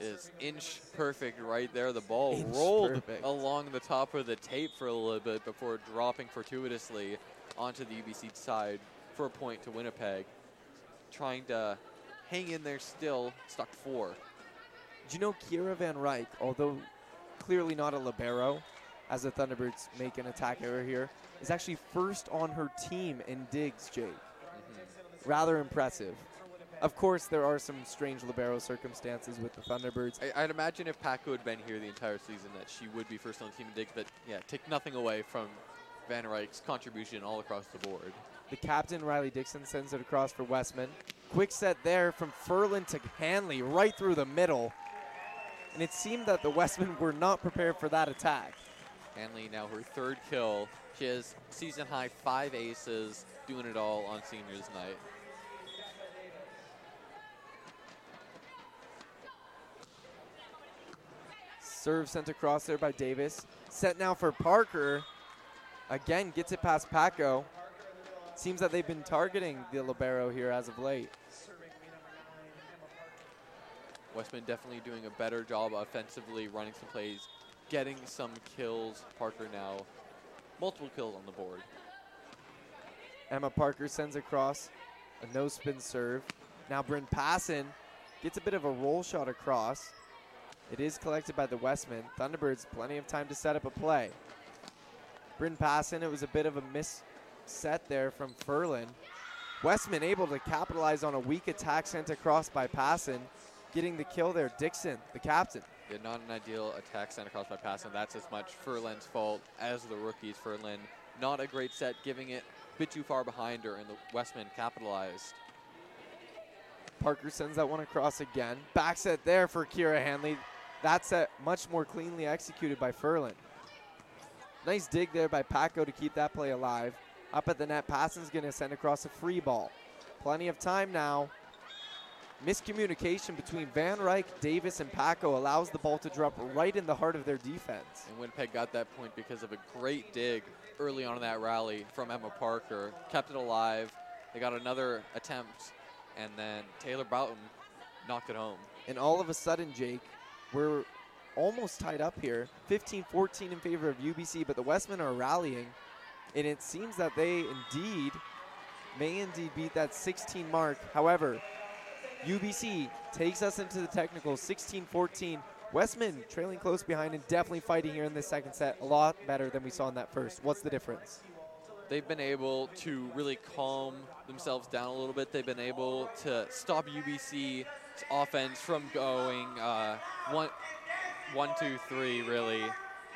Is inch perfect right there. The ball Inch rolled perfect. along the top of the tape for a little bit before dropping fortuitously onto the UBC side for a point to Winnipeg. Trying to hang in there still, stuck four. Do you know Kira Van Ryk, although clearly not a libero, as the Thunderbirds make an attack error here, is actually first on her team in digs, Jake. Mm-hmm. Rather impressive. Of course, there are some strange libero circumstances with the Thunderbirds. I, I'd imagine if Paco had been here the entire season that she would be first on the team in digs, but yeah, take nothing away from Van Ryk's contribution all across the board. The captain, Riley Dixon, sends it across for Wesmen. Quick set there from Furlan to Hanley, right through the middle. And it seemed that the Wesmen were not prepared for that attack. Hanley now her third kill. She has season high five aces, doing it all on seniors night. Serve sent across there by Davis. Set now for Parker. Again, gets it past Paco. Seems that they've been targeting the Libero here as of late. Wesmen definitely doing a better job offensively, running some plays, getting some kills. Parker now multiple kills on the board. Emma Parker sends across a no spin serve. Now Bryn Passon gets a bit of a roll shot across. It is collected by the Wesmen. Thunderbirds plenty of time to set up a play. Bryn Passon, it was a bit of a miss set there from Furlan. Wesmen able to capitalize on a weak attack sent across by Passon, getting the kill there. Dixon, the captain. Yeah, not an ideal attack sent across by Passon. That's as much Furlan's fault as the rookies. Furlan, not a great set, giving it a bit too far behind her, and the Wesmen capitalized. Parker sends that one across again. Back set there for Kira Hanley. That set much more cleanly executed by Furlan. Nice dig there by Paco to keep that play alive. Up at the net, Passon's going to send across a free ball. Plenty of time now. Miscommunication between Van Ryk, Davis, and Paco allows the ball to drop right in the heart of their defense. And Winnipeg got that point because of a great dig early on in that rally from Emma Parker. Kept it alive. They got another attempt, and then Taylor Boughton knocked it home. And all of a sudden, Jake, we're almost tied up here 15 14 in favor of UBC, but the Wesmen are rallying. And it seems that they indeed may indeed beat that 16 mark. However, UBC takes us into the technical 16 14. Wesmen trailing close behind and definitely fighting here in this second set a lot better than we saw in that first. What's the difference? They've been able to really calm themselves down a little bit. They've been able to stop UBC's offense from going uh, one, one, two, three, really.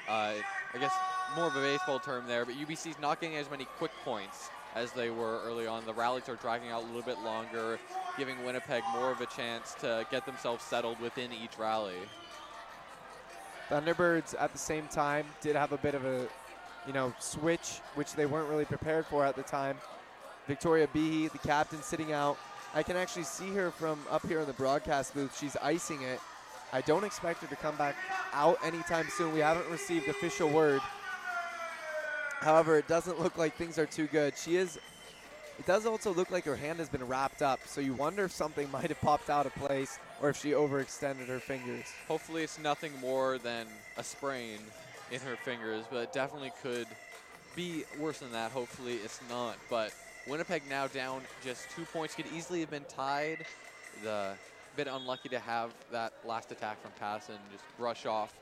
Uh, I guess more of a baseball term there, but UBC's not getting as many quick points as they were early on. The rallies are dragging out a little bit longer, giving Winnipeg more of a chance to get themselves settled within each rally. Thunderbirds at the same time did have a bit of a, you know, switch, which they weren't really prepared for at the time. Victoria Behe, the captain, sitting out. I can actually see her from up here in the broadcast booth. She's icing it. I don't expect her to come back out anytime soon. We haven't received official word. However, it doesn't look like things are too good. She is. It does also look like her hand has been wrapped up, so you wonder if something might have popped out of place or if she overextended her fingers. Hopefully, it's nothing more than a sprain in her fingers, but it definitely could be worse than that. Hopefully, it's not. But Winnipeg now down just two points. Could easily have been tied. The bit unlucky to have that last attack from Passon just brush off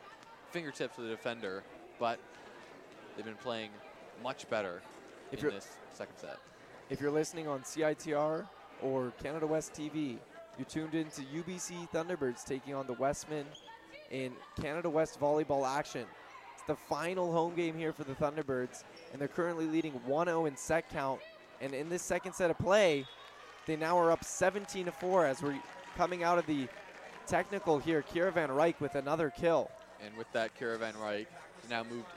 fingertips of the defender, but they've been playing much better If in you're- this second set. If you're listening on CITR or Canada West TV, you're tuned in to UBC Thunderbirds taking on the Wesmen in Canada West volleyball action. It's the final home game here for the Thunderbirds, and they're currently leading 1 0 in set count. And in this second set of play, they now are up 17 to 4 as we're coming out of the technical here. Kira Van Ryk with another kill. And with that, Kira Van Ryk now moved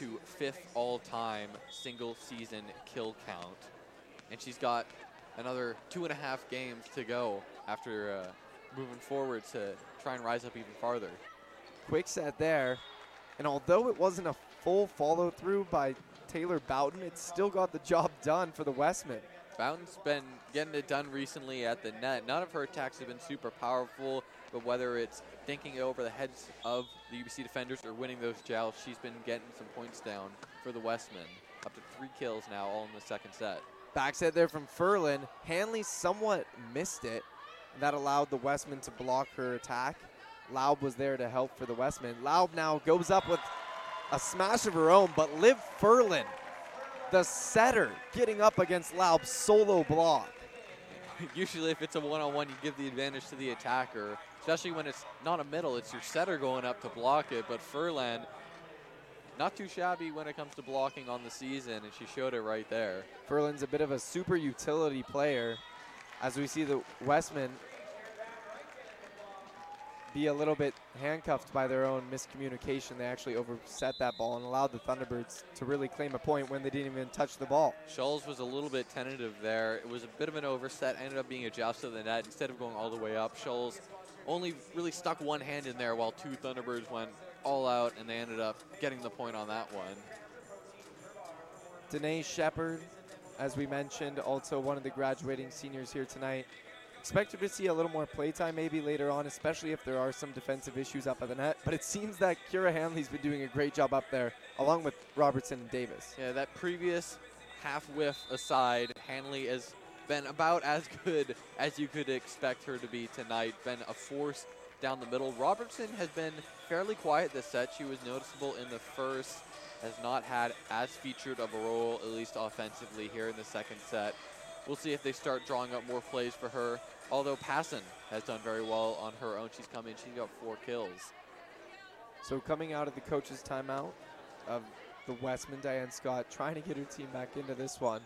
into fifth all-time single season kill count. And she's got another two and a half games to go after uh, moving forward to try and rise up even farther. quick set there. And although it wasn't a full follow through by Taylor Boughton, it still got the job done for the Wesmen. Boughton's been getting it done recently at the net. None of her attacks have been super powerful, but whether it's dinking it over the heads of the UBC defenders are winning those joust, she's been getting some points down for the Wesmen. Up to three kills now, all in the second set. Back set there from Furlan. Hanley somewhat missed it. That allowed the Wesmen to block her attack. Laub was there to help for the Wesmen. Laub now goes up with a smash of her own, but Liv Furlan, the setter, getting up against Laub's solo block. Usually, if it's a one-on-one, you give the advantage to the attacker, especially when it's not a middle. It's your setter going up to block it. But Furlan, not too shabby when it comes to blocking on the season, and she showed it right there. Furlan's a bit of a super utility player. As we see the Wesmen be a little bit handcuffed by their own miscommunication. They actually overset that ball and allowed the Thunderbirds to really claim a point when they didn't even touch the ball. Schulz was a little bit tentative there. It was a bit of an overset, ended up being a joust to the net. Instead of going all the way up, Schulz only really stuck one hand in there while two Thunderbirds went all out, and they ended up getting the point on that one. Danae Shepard, as we mentioned, also one of the graduating seniors here tonight. Expect her to see a little more playtime maybe later on, especially if there are some defensive issues up at the net. But it seems that Kira Hanley's been doing a great job up there, along with Robertson and Davis. Yeah, that previous half whiff aside, Hanley has been about as good as you could expect her to be tonight. Been a force down the middle. Robertson has been fairly quiet this set. She was noticeable in the first, has not had as featured of a role, at least offensively, here in the second set. We'll see if they start drawing up more plays for her. Although Passon has done very well on her own. She's come in, she's got four kills. So coming out of the coach's timeout of the Wesmen, Diane Scott trying to get her team back into this one.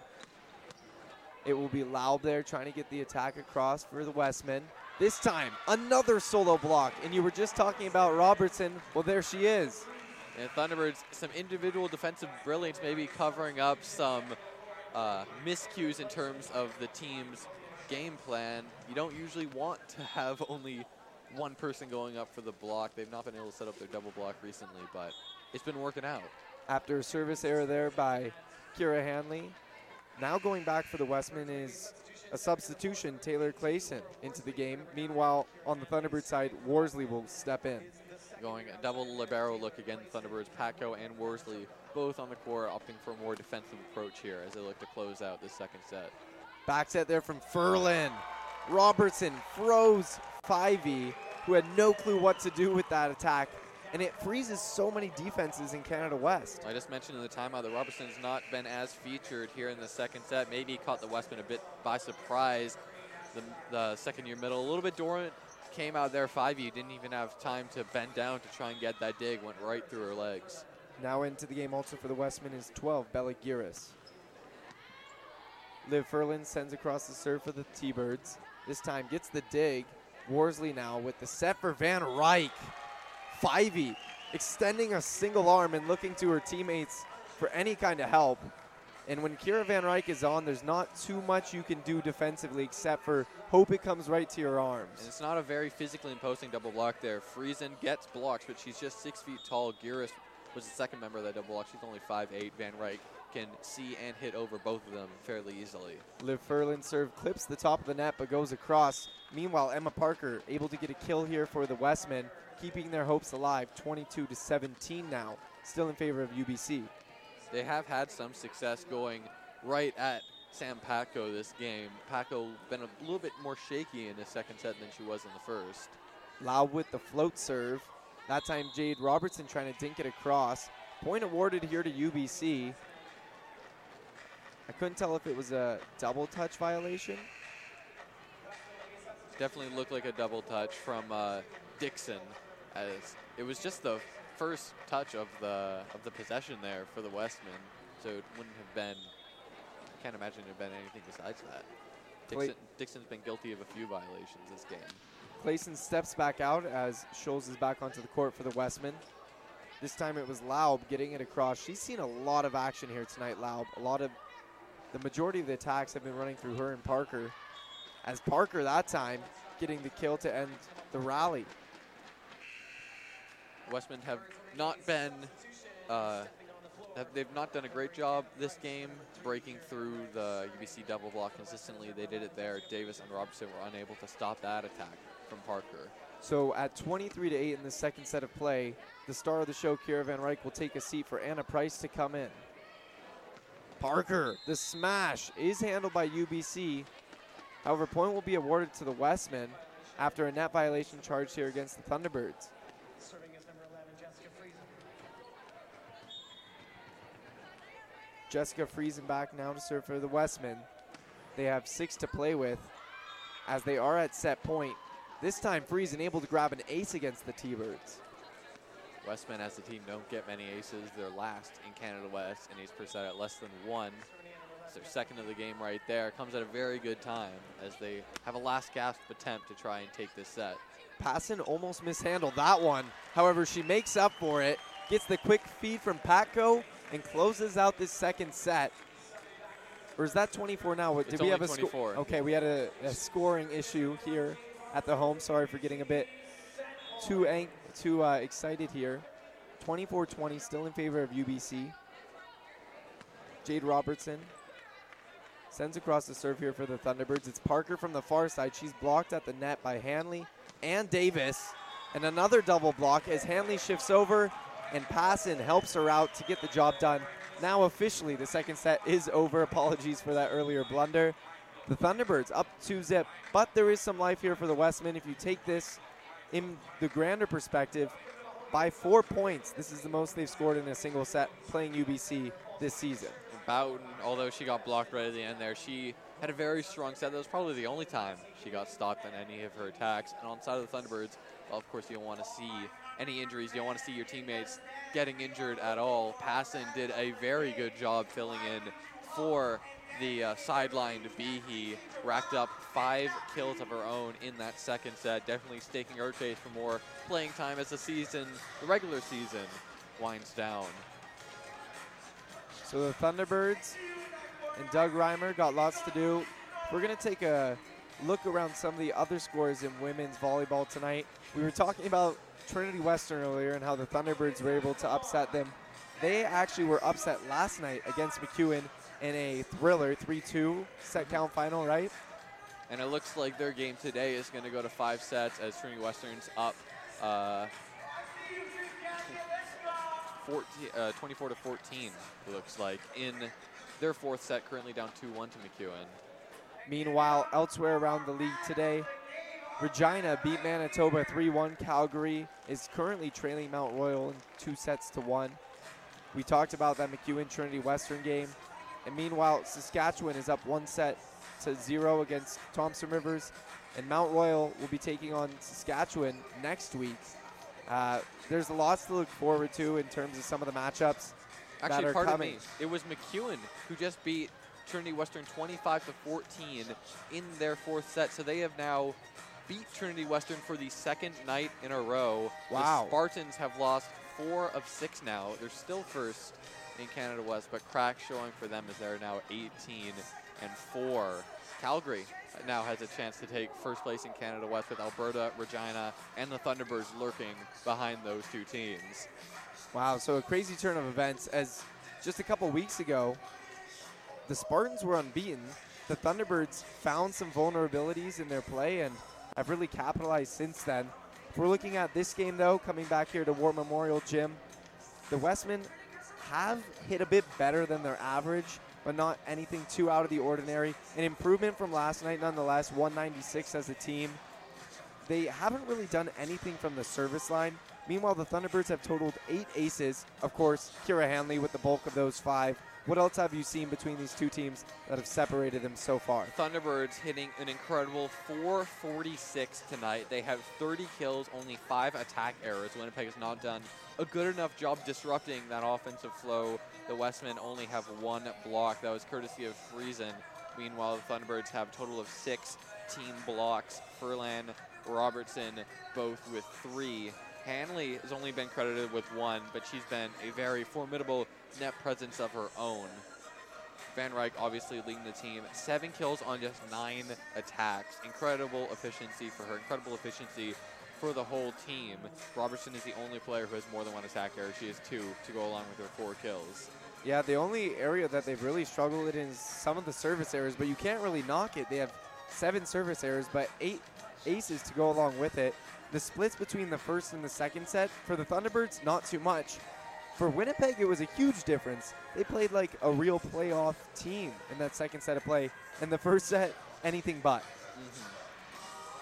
It will be Laub there trying to get the attack across for the Wesmen. This time, another solo block. And you were just talking about Robertson. Well, there she is. And Thunderbirds, some individual defensive brilliance, maybe covering up some uh, miscues in terms of the team's game plan. You don't usually want to have only one person going up for the block. They've not been able to set up their double block recently, but it's been working out. After a service error there by Kira Hanley. Now going back for the Wesmen is a substitution, Taylor Clayson, into the game. Meanwhile, on the Thunderbird side, Worsley will step in. Going a double libero look again, Thunderbirds, Paco and Worsley both on the court, opting for a more defensive approach here as they look to close out this second set. Back set there from Furlan. Robertson froze Fivey, who had no clue what to do with that attack. And it freezes so many defenses in Canada West. I just mentioned in the timeout that Robertson's not been as featured here in the second set. Maybe caught the Wesmen a bit by surprise. The, the second year middle, a little bit dormant, came out there Fivey, didn't even have time to bend down to try and get that dig, went right through her legs. Now into the game also for the Wesmen is 12, Bella Giris. Liv Furlan sends across the serve for the T-Birds. This time gets the dig. Worsley now with the set for Van Ryk. Fivey, extending a single arm and looking to her teammates for any kind of help. And when Kira Van Ryk is on, there's not too much you can do defensively except for hope it comes right to your And arms. it's not a very physically imposing double block there. Friesen gets blocks, but she's just six feet tall. Giris was the second member of that double block. She's only 5'8". Van Ryk can see and hit over both of them fairly easily. Liv Furlan serve clips the top of the net but goes across. Meanwhile, Emma Parker able to get a kill here for the Wesmen, keeping their hopes alive 22 to 17 now, still in favor of UBC. They have had some success going right at Sam Paco this game. Paco been a little bit more shaky in the second set than she was in the first. Lau with the float serve. That time Jade Robertson trying to dink it across. Point awarded here to UBC. I couldn't tell if it was a double touch violation. Definitely looked like a double touch from uh, Dixon, as it was just the first touch of the of the possession there for the Wesmen. So it wouldn't have been. I can't imagine it have been anything besides that. Dixon, Dixon's been guilty of a few violations this game. Clayson steps back out as Scholes is back onto the court for the Wesmen. This time it was Laub getting it across. She's seen a lot of action here tonight, Laub. A lot of the majority of the attacks have been running through her and Parker. As Parker that time getting the kill to end the rally. Wesmen have not been uh, they've not done a great job this game breaking through the UBC double block consistently. They did it there. Davis and Robertson were unable to stop that attack from Parker. So at 23 to 8 in the second set of play, the star of the show, Kira Van Ryk, will take a seat for Anna Price to come in. Parker, the smash is handled by UBC. However, point will be awarded to the Wesmen after a net violation charged here against the Thunderbirds. Serving is number 11, Jessica Friesen. Jessica Friesen back now to serve for the Wesmen. They have six to play with as they are at set point. This time, Friesen able to grab an ace against the T-Birds. Wesmen as a team don't get many aces. They're last in Canada West and ace per set at less than one. It's their second of the game right there. Comes at a very good time as they have a last gasp attempt to try and take this set. Passon almost mishandled that one. However, she makes up for it, gets the quick feed from Paco, and closes out this second set. Or is that 24 now? Did It's we have a sco- 24. Okay, we had a, a scoring issue here at the home. Sorry for getting a bit too ang- too uh, excited here. 24-20, still in favor of UBC. Jade Robertson sends across the serve here for the Thunderbirds. It's Parker from the far side. She's blocked at the net by Hanley and Davis. And another double block as Hanley shifts over and Passon helps her out to get the job done. Now officially the second set is over. Apologies for that earlier blunder. The Thunderbirds up 2 zip, but there is some life here for the Wesmen. If you take this in the grander perspective, by four points, this is the most they've scored in a single set playing UBC this season. Boughton, although she got blocked right at the end there, she had a very strong set. That was probably the only time she got stopped on any of her attacks. And on the side of the Thunderbirds, well, of course, you don't want to see any injuries. You don't want to see your teammates getting injured at all. Passon did a very good job filling in for the uh, sidelined Behe. Racked up five kills of her own in that second set. Definitely staking her case for more playing time as the season, the regular season, winds down. So the Thunderbirds and Doug Reimer got lots to do. We're going to take a look around some of the other scores in women's volleyball tonight. We were talking about Trinity Western earlier and how the Thunderbirds were able to upset them. They actually were upset last night against MacEwan in a thriller 3-2 set count final, right? And it looks like their game today is going to go to five sets as Trinity Western's up uh, 14, uh, 24 to 14. It looks like in their fourth set, currently down 2-1 to MacEwan. Meanwhile, elsewhere around the league today, Regina beat Manitoba 3-1. Calgary is currently trailing Mount Royal in two sets to one. We talked about that MacEwan Trinity Western game. And meanwhile, Saskatchewan is up one set to zero against Thompson Rivers. And Mount Royal will be taking on Saskatchewan next week. Uh, there's lots to look forward to in terms of some of the matchups that Actually, are pardon coming. me. It was MacEwan who just beat Trinity Western 25 to 14 in their fourth set. So they have now beat Trinity Western for the second night in a row. Wow. The Spartans have lost four of six now. They're still first in Canada West, but crack showing for them as they're now 18 and four. Calgary now has a chance to take first place in Canada West with Alberta, Regina, and the Thunderbirds lurking behind those two teams. Wow, so a crazy turn of events as just a couple weeks ago, the Spartans were unbeaten. The Thunderbirds found some vulnerabilities in their play and have really capitalized since then. If we're looking at this game, though, coming back here to War Memorial Gym, the Wesmen have hit a bit better than their average, but not anything too out of the ordinary. An improvement from last night, nonetheless, 196 as a team. They haven't really done anything from the service line. Meanwhile, the Thunderbirds have totaled eight aces. Of course, Kira Hanley with the bulk of those five. What else have you seen between these two teams that have separated them so far? Thunderbirds hitting an incredible 446 tonight. They have 30 kills, only five attack errors. Winnipeg has not done a good enough job disrupting that offensive flow. The Wesmen only have one block. That was courtesy of Friesen. Meanwhile, the Thunderbirds have a total of six team blocks. Furlan, Robertson, both with three. Hanley has only been credited with one, but she's been a very formidable net presence of her own. Van Ryk obviously leading the team. Seven kills on just nine attacks. Incredible efficiency for her. Incredible efficiency for the whole team. Robertson is the only player who has more than one attack error. She has two to go along with her four kills. Yeah, the only area that they've really struggled in is some of the service errors, but you can't really knock it. They have seven service errors, but eight aces to go along with it. The splits between the first and the second set for the Thunderbirds, not too much. For Winnipeg, it was a huge difference. They played like a real playoff team in that second set of play. And the first set, anything but.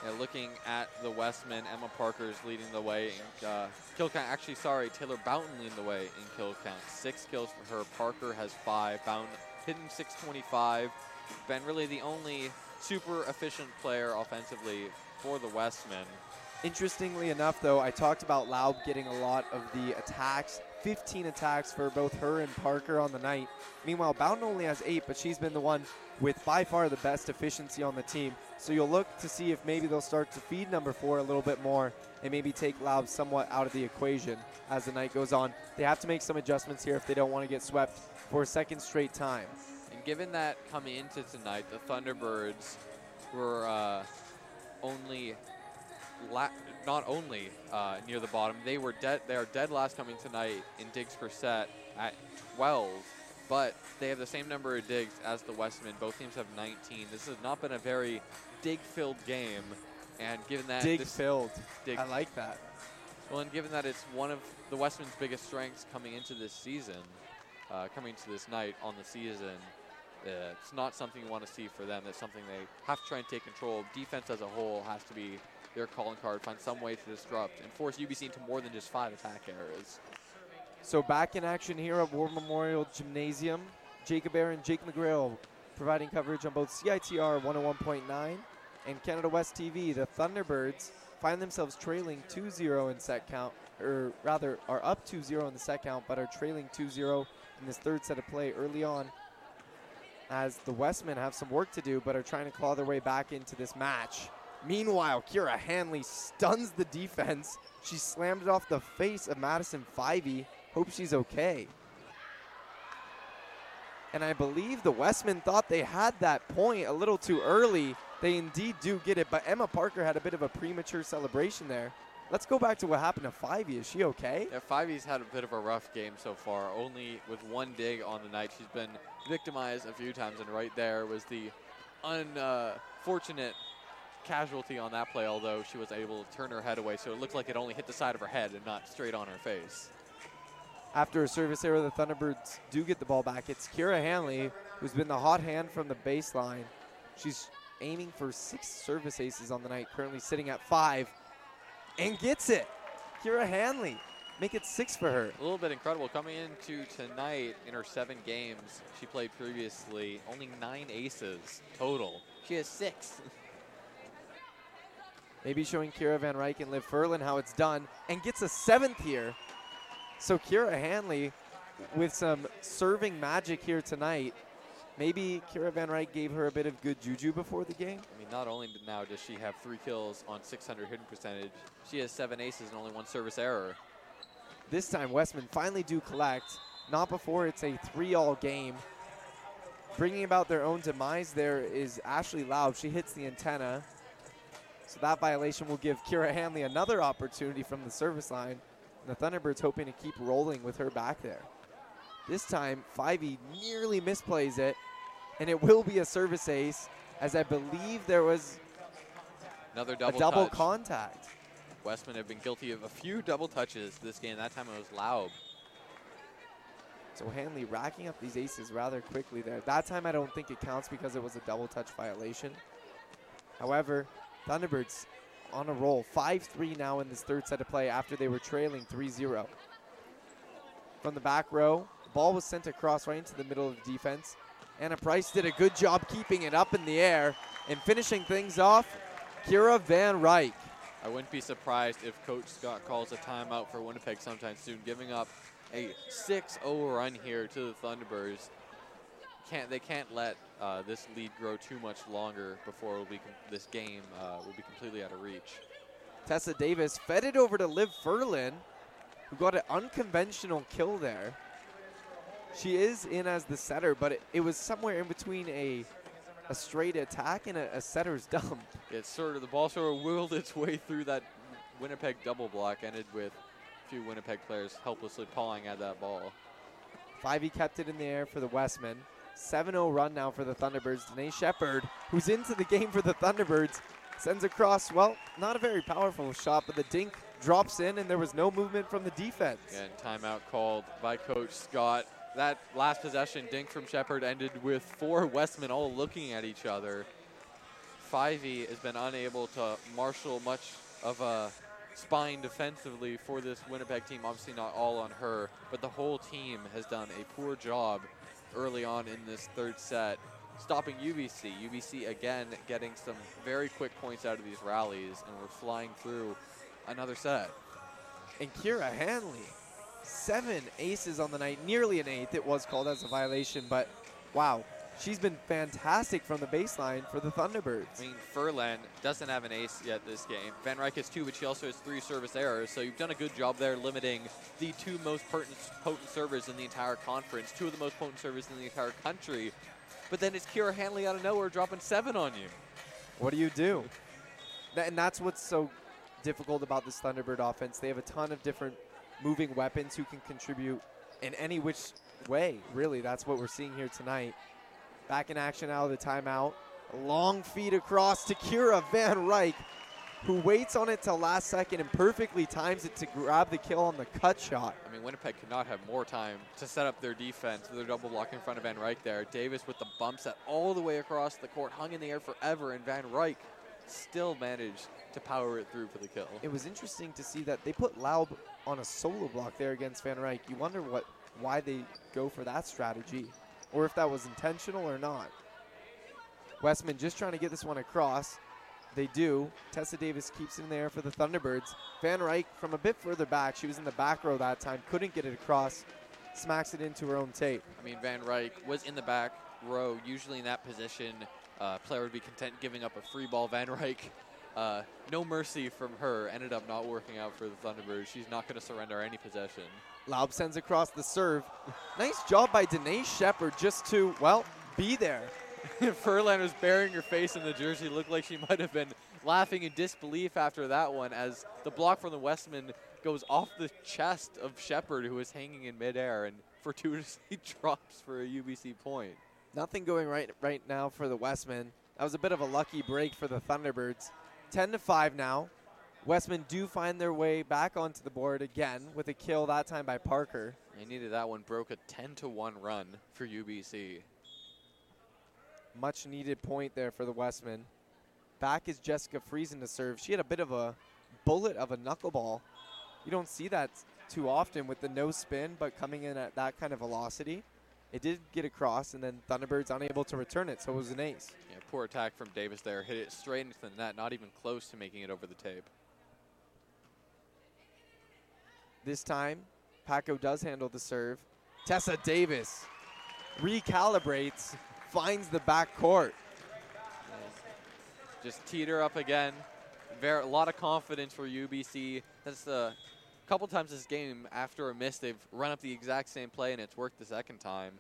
Yeah, looking at the Wesmen, Emma Parker's leading the way in uh, kill count. Actually, sorry, Taylor Boughton leading the way in kill count. Six kills for her. Parker has five. Boughton hitting 625. Been really the only super efficient player offensively for the Wesmen. Interestingly enough, though, I talked about Laub getting a lot of the attacks 15 attacks for both her and Parker on the night. Meanwhile, Boughton only has eight, but she's been the one with by far the best efficiency on the team. So you'll look to see if maybe they'll start to feed number four a little bit more and maybe take Laub somewhat out of the equation as the night goes on. They have to make some adjustments here if they don't want to get swept for a second straight time. And given that coming into tonight, the Thunderbirds were uh, only not only uh, near the bottom, they were dead. They are dead last coming tonight in digs per set at 12, but they have the same number of digs as the Wesmen. Both teams have 19. This has not been a very dig-filled game, and given that dig-filled, dig I like that. well, and given that it's one of the Wesmen's biggest strengths coming into this season, uh, coming to this night on the season, uh, it's not something you want to see for them. It's something they have to try and take control. Defense as a whole has to be their calling card, find some way to disrupt and force UBC into more than just five attack errors. So back in action here at War Memorial Gymnasium. Jacob Aaron, Jake McGrail providing coverage on both CITR 101.9 and Canada West TV. The Thunderbirds find themselves trailing 2-0 in set count, or rather are up 2-0 in the set count, but are trailing 2-0 in this third set of play early on as the Wesmen have some work to do but are trying to claw their way back into this match. Meanwhile, Kira Hanley stuns the defense. She slammed it off the face of Madison Fivey. Hope she's okay. And I believe the Wesmen thought they had that point a little too early. They indeed do get it, but Emma Parker had a bit of a premature celebration there. Let's go back to what happened to Fivey. Is she okay? Yeah, Fivey's had a bit of a rough game so far. Only with one dig on the night, she's been victimized a few times, and right there was the unfortunate casualty on that play. Although she was able to turn her head away, so it looked like it only hit the side of her head and not straight on her face. After a service error, the Thunderbirds do get the ball back. It's Kira Hanley, who's been the hot hand from the baseline. She's aiming for six service aces on the night, currently sitting at five, and gets it. Kira Hanley, make it six for her. A little bit incredible coming into tonight in her seven games she played previously. Only nine aces total. She has six. Maybe showing Kira Van Ryk and Liv Furlan how it's done, and gets a seventh here. So Kira Hanley with some serving magic here tonight. Maybe Kira Van Ryk gave her a bit of good juju before the game. I mean, not only now does she have three kills on 600 hidden percentage, she has seven aces and only one service error. This time, Wesmen finally do collect. Not before it's a three-all game. Bringing about their own demise there is Ashley Laub. She hits the antenna. So that violation will give Kira Hanley another opportunity from the service line. And the Thunderbirds hoping to keep rolling with her back there. This time, Fivey nearly misplays it, and it will be a service ace, as I believe there was Another double, a double contact. Wesmen have been guilty of a few double touches this game. That time it was Laub. So Hanley racking up these aces rather quickly there. That time I don't think it counts because it was a double touch violation. However, Thunderbirds on a roll. 5-3 now in this third set of play after they were trailing 3-0. From the back row, the ball was sent across right into the middle of the defense. Anna Price did a good job keeping it up in the air and finishing things off, Kira Van Ryk. I wouldn't be surprised if Coach Scott calls a timeout for Winnipeg sometime soon, giving up a 6-0 run here to the Thunderbirds. Can't they can't let uh, this lead grow too much longer before it'll be com- this game uh, will be completely out of reach. Tessa Davis fed it over to Liv Furlan, who got an unconventional kill there. She is in as the setter, but it, it was somewhere in between a a straight attack and a, a setter's dump. It's sort of the ball sort of wheeled its way through that Winnipeg double block, ended with a few Winnipeg players helplessly pawing at that ball. Fivey kept it in the air for the Wesmen. 7-0 run now for the Thunderbirds. Danae Shepard, who's into the game for the Thunderbirds, sends across, well, not a very powerful shot, but the dink drops in and there was no movement from the defense. And timeout called by Coach Scott. That last possession, dink from Shepard, ended with four Wesmen all looking at each other. Fivey has been unable to marshal much of a spine defensively for this Winnipeg team. Obviously, not all on her, but the whole team has done a poor job early on in this third set, stopping UBC. UBC again getting some very quick points out of these rallies, and we're flying through another set. And Kira Hanley, seven aces on the night, nearly an eighth. It was called as a violation, but wow, she's been fantastic from the baseline for the Thunderbirds. I mean, Furlan doesn't have an ace yet this game. Van Ryk has two, but she also has three service errors. So you've done a good job there limiting the two most potent, potent servers in the entire conference, two of the most potent servers in the entire country. But then it's Kira Hanley out of nowhere dropping seven on you. What do you do? And that's what's so difficult about this Thunderbird offense. They have a ton of different moving weapons who can contribute in any which way, really. That's what we're seeing here tonight. Back in action out of the timeout. Long feed across to Kira Van Ryk, who waits on it till last second and perfectly times it to grab the kill on the cut shot. I mean, Winnipeg could not have more time to set up their defense with their double block in front of Van Ryk there. Davis with the bump set all the way across the court, hung in the air forever, and Van Ryk still managed to power it through for the kill. It was interesting to see that they put Laub on a solo block there against Van Ryk. You wonder what, why they go for that strategy, or if that was intentional or not. Wesmen just trying to get this one across. They do. Tessa Davis keeps it in there for the Thunderbirds. Van Ryk from a bit further back. She was in the back row that time. Couldn't get it across. Smacks it into her own tape. I mean, Van Ryk was in the back row. Usually in that position, uh, player would be content giving up a free ball. Van Ryk, uh, no mercy from her. Ended up not working out for the Thunderbirds. She's not going to surrender any possession. Laub sends across the serve. nice job by Danae Shepard just to, well, be there. Furlan was burying her face in the jersey. Looked like she might have been laughing in disbelief after that one as the block from the Wesmen goes off the chest of Shepard, who is hanging in midair and fortuitously drops for a UBC point. Nothing going right right now for the Wesmen. That was a bit of a lucky break for the Thunderbirds. 10 to 5 now. Wesmen do find their way back onto the board again with a kill that time by Parker. They needed that one, broke a 10 to 1 run for UBC. Much needed point there for the Wesmen. Back is Jessica Friesen to serve. She had a bit of a bullet of a knuckleball. You don't see that too often with the no spin, but coming in at that kind of velocity. It did get across, and then Thunderbirds unable to return it, so it was an ace. Yeah, poor attack from Davis there. Hit it straight into the net, not even close to making it over the tape. This time, Paco does handle the serve. Tessa Davis recalibrates, finds the back court. Just teed her up again. Very, a lot of confidence for UBC. That's the couple times this game after a miss, they've run up the exact same play and it's worked the second time.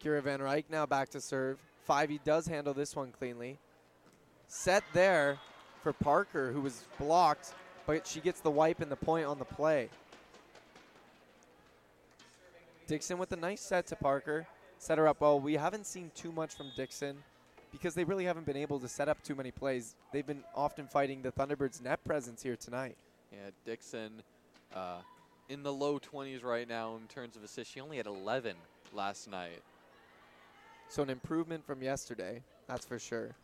Kira Van Ryk now back to serve. Fivey does handle this one cleanly. Set there for Parker, who was blocked, but she gets the wipe and the point on the play. Dixon with a nice set to Parker. Set her up well. We haven't seen too much from Dixon because they really haven't been able to set up too many plays. They've been often fighting the Thunderbirds' net presence here tonight. Yeah, Dixon uh, in the low 20s right now in terms of assists. She only had 11 last night. So an improvement from yesterday, that's for sure.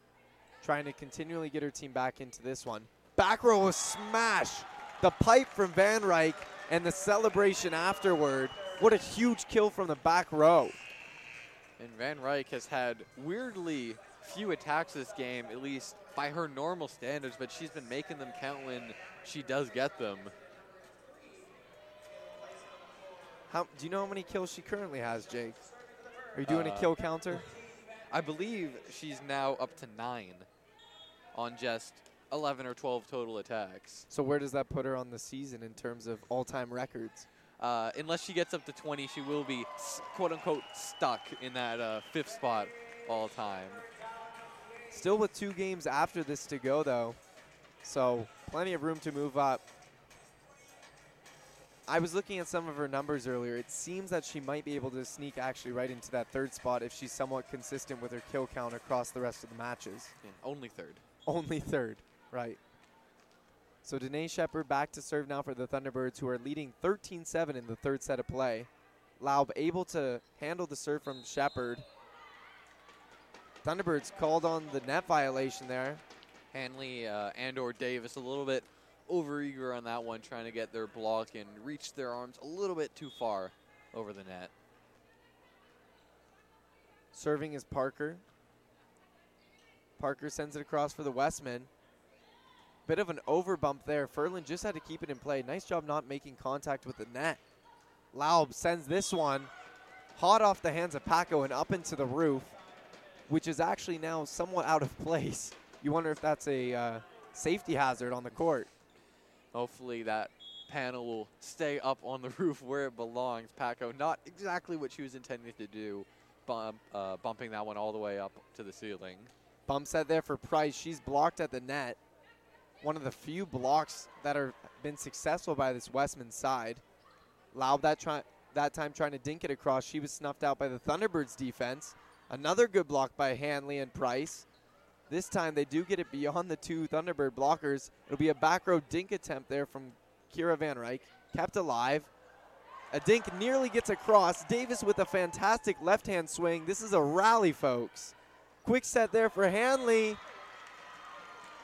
Trying to continually get her team back into this one. Back row smash. The pipe from Van Ryk and the celebration afterward. What a huge kill from the back row. And Van Ryk has had weirdly few attacks this game, at least by her normal standards, but she's been making them count when she does get them. How do you know how many kills she currently has, Jake? Are you doing a Uh, kill counter? I believe she's now up to nine on just 11 or 12 total attacks. So where does that put her on the season in terms of all-time records? Uh, unless she gets up to 20, she will be quote unquote stuck in that uh, fifth spot all time. Still with two games after this to go, though. So plenty of room to move up. I was looking at some of her numbers earlier. It seems that she might be able to sneak actually right into that third spot if she's somewhat consistent with her kill count across the rest of the matches. Yeah, only third. Only third, right. So Danae Shepard back to serve now for the Thunderbirds, who are leading 13 7 in the third set of play. Laub able to handle the serve from Shepard. Thunderbirds called on the net violation there. Hanley uh, and or Davis a little bit overeager on that one, trying to get their block and reach their arms a little bit too far over the net. Serving is Parker. Parker sends it across for the Wesmen. Bit of an overbump there. Furlan just had to keep it in play. Nice job not making contact with the net. Laub sends this one hot off the hands of Paco and up into the roof, which is actually now somewhat out of place. You wonder if that's a uh, safety hazard on the court. Hopefully that panel will stay up on the roof where it belongs. Paco, not exactly what she was intending to do, bump, uh, bumping that one all the way up to the ceiling. Bump set there for Price. She's blocked at the net. One of the few blocks that have been successful by this Wesmen side. Laub that try that time trying to dink it across. She was snuffed out by the Thunderbirds defense. Another good block by Hanley and Price. This time they do get it beyond the two Thunderbird blockers. It'll be a back row dink attempt there from Kira Van Ryk. Kept alive. A dink nearly gets across. Davis with a fantastic left hand swing. This is a rally, folks. Quick set there for Hanley.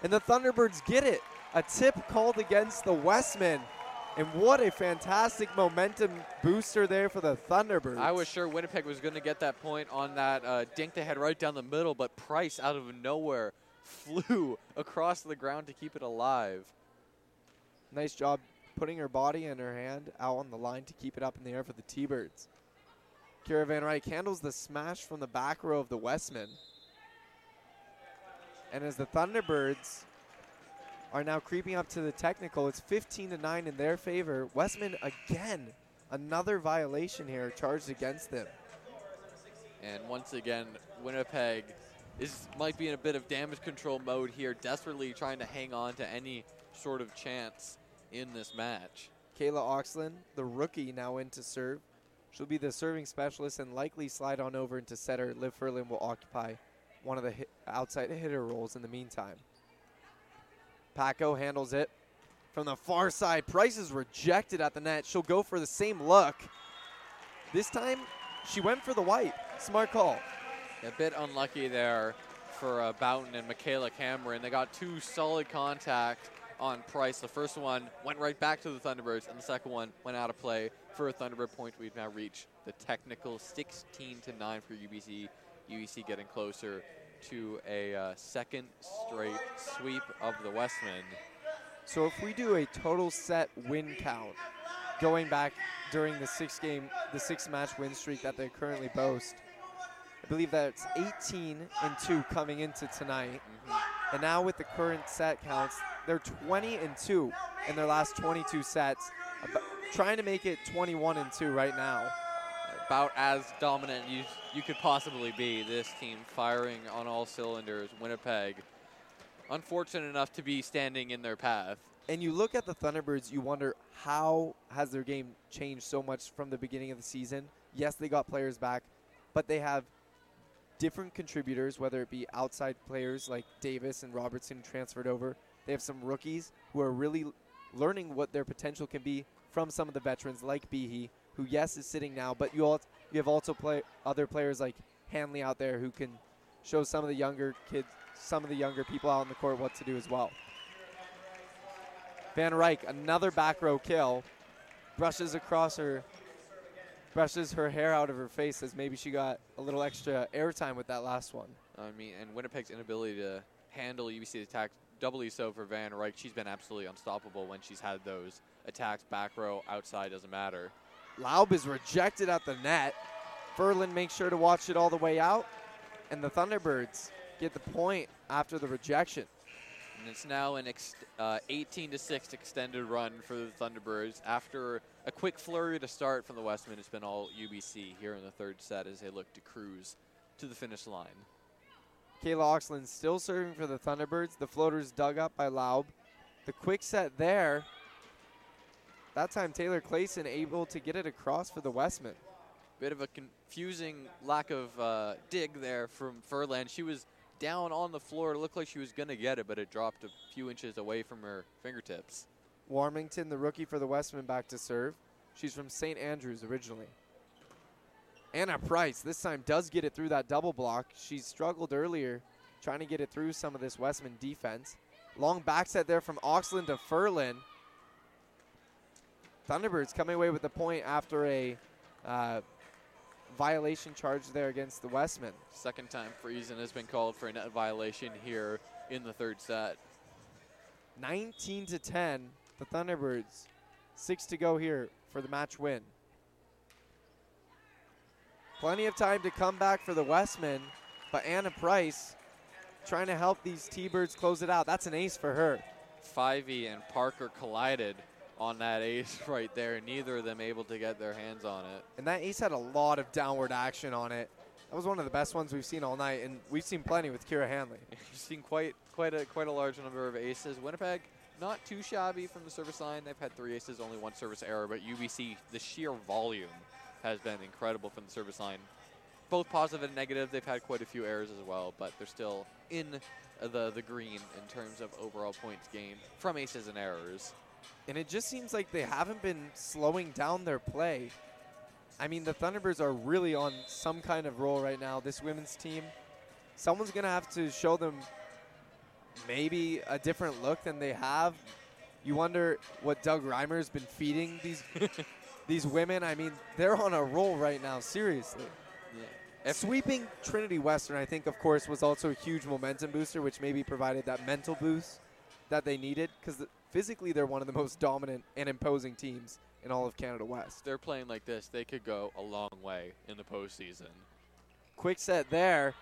And the Thunderbirds get it. A tip called against the Wesmen. And what a fantastic momentum booster there for the Thunderbirds. I was sure Winnipeg was going to get that point on that uh, dink they had right down the middle, but Price out of nowhere flew across the ground to keep it alive. Nice job putting her body and her hand out on the line to keep it up in the air for the T-Birds. Kira Van Ryk handles the smash from the back row of the Wesmen. And as the Thunderbirds are now creeping up to the technical, it's 15 to 9 in their favor. Wesmen again, another violation here charged against them. And once again, Winnipeg is might be in a bit of damage control mode here, desperately trying to hang on to any sort of chance in this match. Kayla Oxland, the rookie, now in to serve. She'll be the serving specialist and likely slide on over into setter. Liv Furlan will occupy one of the hit outside hitter roles in the meantime. Paco handles it from the far side. Price is rejected at the net. She'll go for the same look. This time, she went for the white. Smart call. A bit unlucky there for uh, Boughton and Michaela Cameron. They got two solid contact on Price. The first one went right back to the Thunderbirds, and the second one went out of play for a Thunderbird point. We've now reached the technical 16 to 9 for UBC. UBC getting closer to a uh, second straight sweep of the Wesmen. So if we do a total set win count, going back during the six game, the six match win streak that they currently boast, I believe that's 18 and two coming into tonight. And now with the current set counts, they're 20 and two in their last 22 sets, trying to make it 21 and two right now. About as dominant you you could possibly be. This team firing on all cylinders. Winnipeg, unfortunate enough to be standing in their path. And you look at the Thunderbirds, you wonder how has their game changed so much from the beginning of the season. Yes, they got players back, but they have different contributors, whether it be outside players like Davis and Robertson transferred over. They have some rookies who are really learning what their potential can be from some of the veterans like Behe, who yes is sitting now, but you all you have also play other players like Hanley out there who can show some of the younger kids, some of the younger people out on the court what to do as well. Van Ryk, another back row kill, brushes across her, brushes her hair out of her face as maybe she got a little extra airtime with that last one. I mean, and Winnipeg's inability to handle UBC's attacks doubly so for Van Ryk. She's been absolutely unstoppable when she's had those attacks back row, outside, doesn't matter. Laub is rejected at the net. Furlan makes sure to watch it all the way out, and the Thunderbirds get the point after the rejection. And it's now an ex- uh, 18 to 6 extended run for the Thunderbirds. After a quick flurry to start from the Wesmen, it's been all UBC here in the third set as they look to cruise to the finish line. Kayla Oxland still serving for the Thunderbirds. The floater's dug up by Laub. The quick set there. That time, Taylor Clayson able to get it across for the Wesmen. Bit of a confusing lack of uh, dig there from Furlan. She was down on the floor. It looked like she was going to get it, but it dropped a few inches away from her fingertips. Warmington, the rookie for the Wesmen, back to serve. She's from St. Andrews originally. Anna Price this time does get it through that double block. She struggled earlier trying to get it through some of this Wesmen defense. Long back set there from Oxland to Furlan. Thunderbirds coming away with the point after a uh, violation charge there against the Wesmen. Second time Friesen has been called for a net violation here in the third set. 19 to 10, the Thunderbirds. Six to go here for the match win. Plenty of time to come back for the Wesmen, but Anna Price trying to help these T-Birds close it out. That's an ace for her. Fivey and Parker collided on that ace right there. Neither of them able to get their hands on it. And that ace had a lot of downward action on it. That was one of the best ones we've seen all night, and we've seen plenty with Kira Hanley. You've seen quite quite a quite a large number of aces. Winnipeg not too shabby from the service line. They've had three aces, only one service error, but UBC the sheer volume has been incredible from the service line. Both positive and negative. They've had quite a few errors as well, but they're still in the the green in terms of overall points gained from aces and errors. And it just seems like they haven't been slowing down their play. I mean, the Thunderbirds are really on some kind of roll right now. This women's team, someone's going to have to show them maybe a different look than they have. You wonder what Doug Reimer's been feeding these these women. I mean, they're on a roll right now. Seriously. If- Sweeping Trinity Western, I think, of course, was also a huge momentum booster, which maybe provided that mental boost that they needed because physically they're one of the most dominant and imposing teams in all of Canada West. they're playing like this, they could go a long way in the postseason. Quick set there.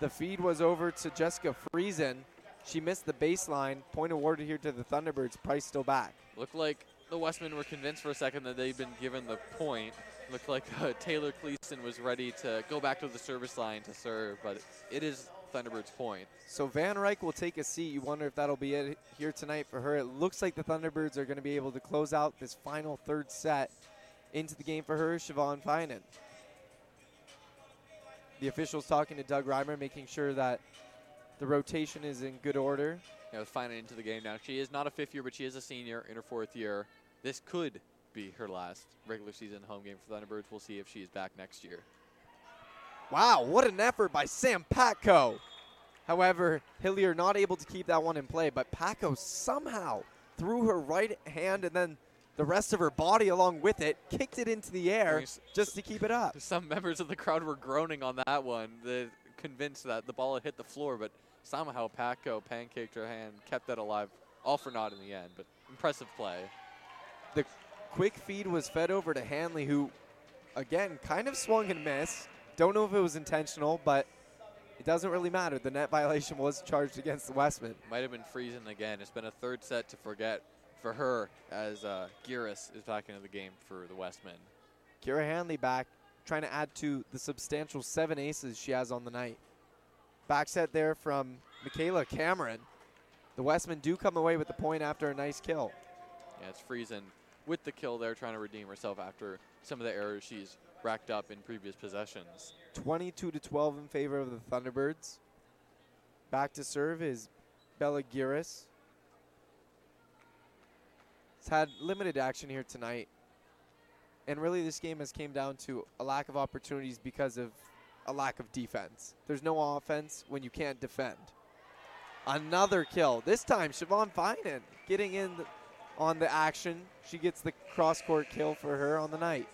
The feed was over to Jessica Friesen. She missed the baseline. Point awarded here to the Thunderbirds. Price still back. Looked like the Wesmen were convinced for a second that they'd been given the point. Looked like uh, Taylor Cleason was ready to go back to the service line to serve, but it is Thunderbird's point. So Van Ryk will take a seat. You wonder if that'll be it here tonight for her. It looks like the Thunderbirds are going to be able to close out this final third set into the game for her, Siobhan Finan. The officials talking to Doug Reimer, making sure that the rotation is in good order. You know, Finan into the game now. She is not a fifth year, but she is a senior in her fourth year. This could be her last regular season home game for Thunderbirds. We'll see if she is back next year. Wow, what an effort by Sam Paco. However, Hillier not able to keep that one in play, but Paco somehow threw her right hand and then the rest of her body along with it, kicked it into the air just to keep it up. Some members of the crowd were groaning on that one. They're convinced that the ball had hit the floor, but somehow Paco pancaked her hand, kept that alive, all for naught in the end. But impressive play. The quick feed was fed over to Hanley, who, again, kind of swung and missed. Don't know if it was intentional, but it doesn't really matter. The net violation was charged against the Wesmen. Might have been Friesen again. It's been a third set to forget for her as uh, Giris is back into the game for the Wesmen. Kira Hanley back, trying to add to the substantial seven aces she has on the night. Back set there from Michaela Cameron. The Wesmen do come away with the point after a nice kill. Yeah, it's Friesen with the kill there, trying to redeem herself after some of the errors she's racked up in previous possessions. 22 to 12 in favor of the Thunderbirds. Back to serve is Bella Giris. It's had limited action here tonight. And really this game has came down to a lack of opportunities because of a lack of defense. There's no offense when you can't defend. Another kill. This time Siobhan Finan getting in on the action. She gets the cross court kill for her on the night.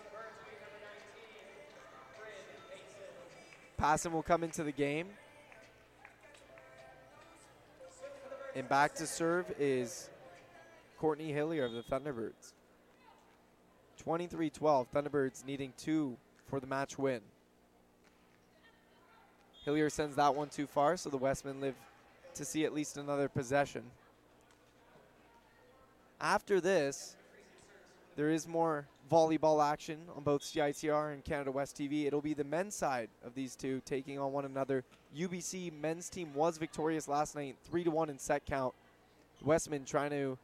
Passon will come into the game. And back to serve is Courtney Hillier of the Thunderbirds. 23 12. Thunderbirds needing two for the match win. Hillier sends that one too far, so the Wesmen live to see at least another possession. After this, there is more volleyball action on both CITR and Canada West TV. It'll be the men's side of these two taking on one another. UBC men's team was victorious last night, three to one in set count. Wesmen trying to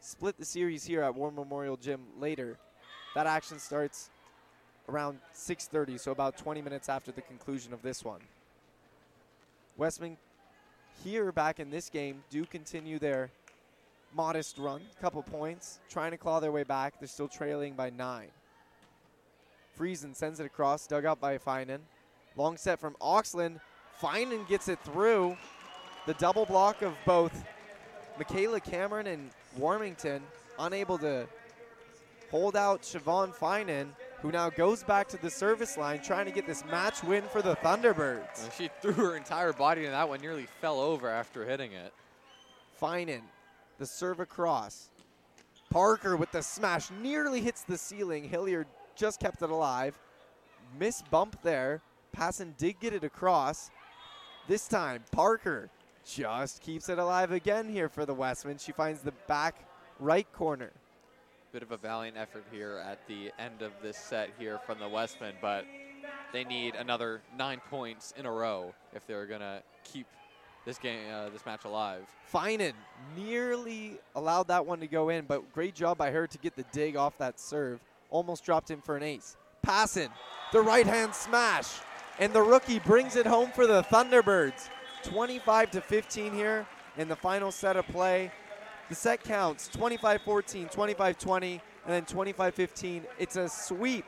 split the series here at War Memorial Gym later. That action starts around 6:30, so about 20 minutes after the conclusion of this one. Wesmen here back in this game do continue their modest run, couple points, trying to claw their way back. They're still trailing by nine. Friesen sends it across, dug out by Finan. Long set from Oxland. Finan gets it through. The double block of both Michaela Cameron and Warmington, unable to hold out Siobhan Finan, who now goes back to the service line trying to get this match win for the Thunderbirds. And she threw her entire body into that one, nearly fell over after hitting it. Finan, the serve across. Parker with the smash nearly hits the ceiling. Hillier just kept it alive. Miss bump there. Passon did get it across. This time, Parker just keeps it alive again here for the Wesmen. She finds the back right corner. Bit of a valiant effort here at the end of this set here from the Wesmen, but they need another nine points in a row if they're gonna keep this game, uh, this match alive. Finan nearly allowed that one to go in, but great job by her to get the dig off that serve. Almost dropped in for an ace. Passon, the right hand smash, and the rookie brings it home for the Thunderbirds. 25 to 15 here in the final set of play. The set counts 25 14, 25 20, and then 25 15. It's a sweep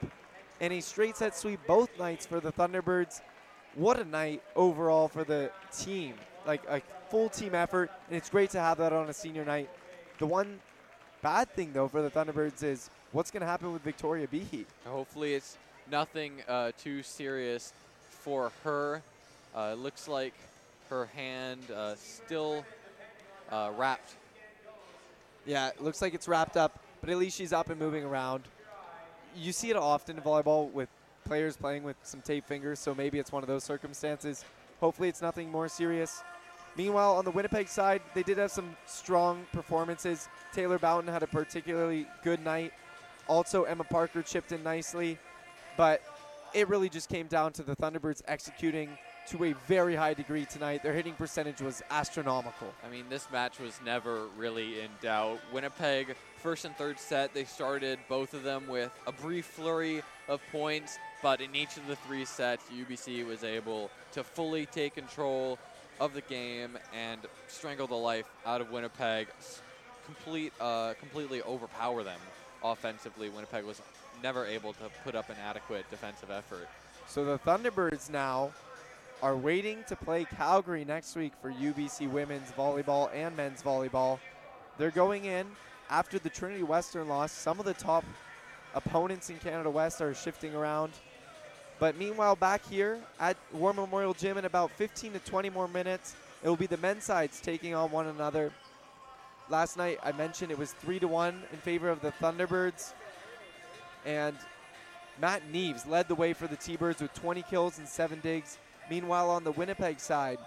and a straight set sweep both nights for the Thunderbirds. What a night overall for the team. Like a full team effort, and it's great to have that on a senior night. The one bad thing, though, for the Thunderbirds is what's going to happen with Victoria Behe. Hopefully, it's nothing uh, too serious for her. Uh, it looks like her hand uh, still uh, wrapped. Yeah, it looks like it's wrapped up, but at least she's up and moving around. You see it often in volleyball with players playing with some tape fingers, so maybe it's one of those circumstances. Hopefully, it's nothing more serious. Meanwhile, on the Winnipeg side, they did have some strong performances. Taylor Bowden had a particularly good night. Also, Emma Parker chipped in nicely, but it really just came down to the Thunderbirds executing to a very high degree tonight. Their hitting percentage was astronomical. I mean, this match was never really in doubt. Winnipeg, first and third set, they started both of them with a brief flurry of points, but in each of the three sets, UBC was able to fully take control of the game and strangle the life out of Winnipeg, complete, uh, completely overpower them offensively. Winnipeg was never able to put up an adequate defensive effort. So the Thunderbirds now are waiting to play Calgary next week for UBC women's volleyball and men's volleyball. They're going in after the Trinity Western loss. Some of the top opponents in Canada West are shifting around. But meanwhile, back here at War Memorial Gym in about 15 to 20 more minutes, it will be the men's sides taking on one another. Last night, I mentioned it was 3 to 1 in favor of the Thunderbirds. And Matt Neves led the way for the T Birds with 20 kills and 7 digs. Meanwhile, on the Winnipeg side,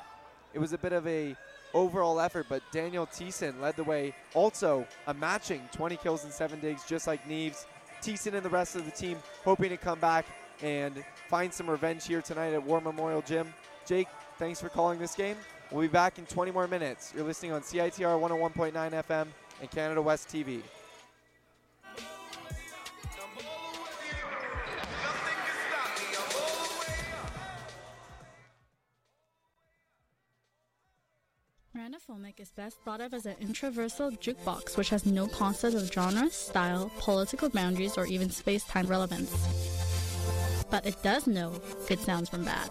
it was a bit of a overall effort, but Daniel Thiessen led the way. Also, a matching 20 kills and 7 digs, just like Neves. Thiessen and the rest of the team hoping to come back and find some revenge here tonight at War Memorial Gym. Jake, thanks for calling this game. We'll be back in 20 more minutes. You're listening on CITR 101.9 FM and Canada West TV. Randophonic is best thought of as an introversal jukebox which has no concept of genre, style, political boundaries, or even space-time relevance. But it does know good sounds from bad.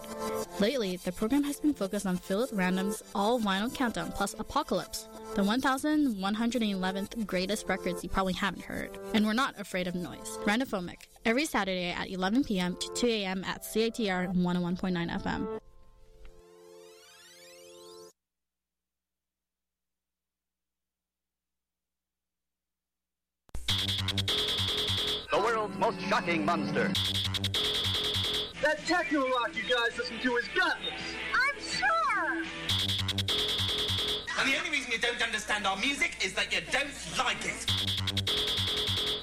Lately, the program has been focused on Philip Random's All Vinyl Countdown plus Apocalypse, the 1111th greatest records you probably haven't heard. And we're not afraid of noise. Randophonic, every Saturday at 11 p.m. to 2 a.m. at CITR 101.9 FM. The world's most shocking monster. That techno rock you guys listen to is gutless. I'm sure. And the only reason you don't understand our music is that you don't like it.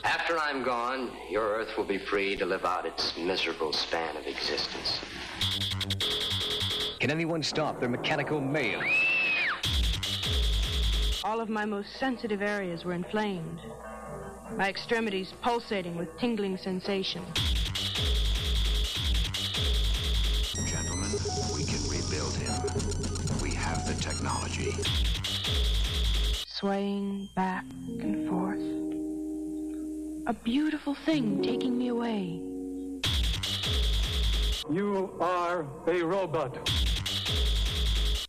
After I'm gone, your Earth will be free to live out its miserable span of existence. Can anyone stop their mechanical mayhem? All of my most sensitive areas were inflamed, my extremities pulsating with tingling sensation. Swaying back and forth. A beautiful thing taking me away. You are a robot.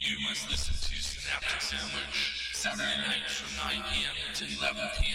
You must listen to Synaptic Sandwich, Saturday nights from 9 p.m. to 11 p.m.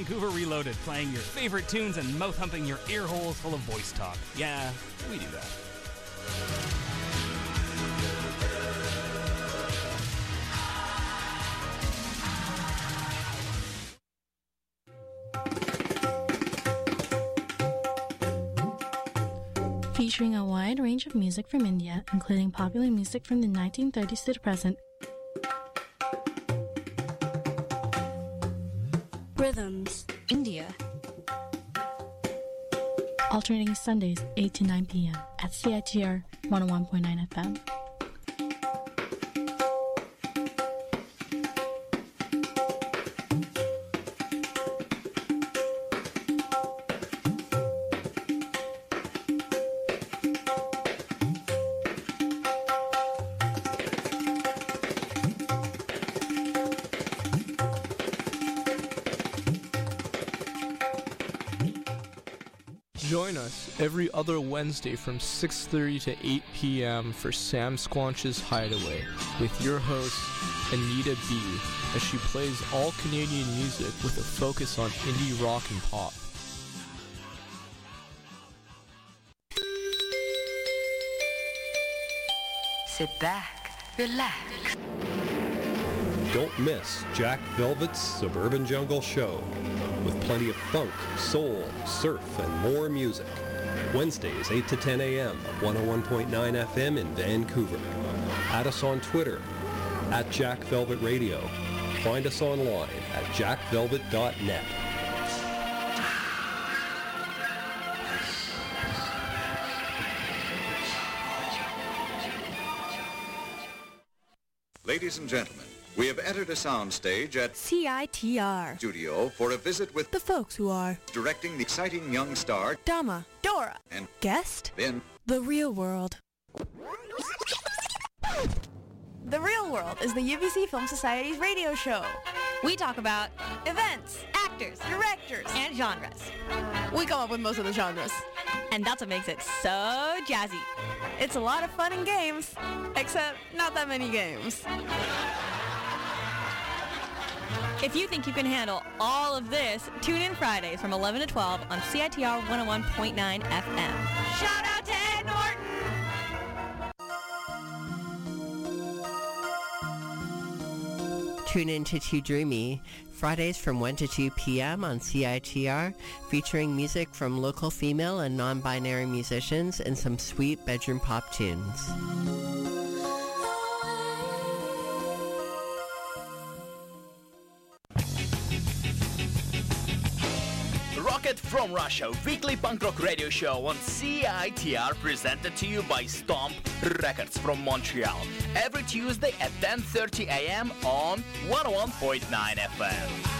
Vancouver Reloaded, playing your favorite tunes and mouth humping your ear holes full of voice talk. Yeah, we do that. Featuring a wide range of music from India, including popular music from the 1930s to the present, Rhythms. India. alternating Sundays 8 to 9 p.m. at CITR 101.9 FM. Every other Wednesday from 6:30 to 8 p.m. for Sam Squanch's Hideaway with your host Anita B as she plays all Canadian music with a focus on indie rock and pop. Sit back, relax. Don't miss Jack Velvet's Suburban Jungle Show with plenty of funk, soul, surf, and more music. Wednesdays 8 to 10 a.m. 101.9 FM in Vancouver. Add us on Twitter at Jack Velvet Radio. Find us online at jackvelvet.net. entered a soundstage at CITR. studio for a visit with The folks who are directing the exciting young star Dama, Dora, and Guest, then The Real World. The Real World is the UBC Film Society's radio show. We talk about events, actors, directors, and genres. We come up with most of the genres. And that's what makes it so jazzy. It's a lot of fun and games, except not that many games. If you think you can handle all of this, tune in Fridays from 11 to 12 on CITR 101.9 FM. Shout out to Ed Norton! Tune in to Too Dreamy, Fridays from 1 to 2 p.m. on CITR, featuring music from local female and non-binary musicians and some sweet bedroom pop tunes. Rocket from Russia, weekly punk rock radio show on CITR presented to you by Stomp Records from Montreal. Every Tuesday at 10.30 a.m. on 101.9 FM.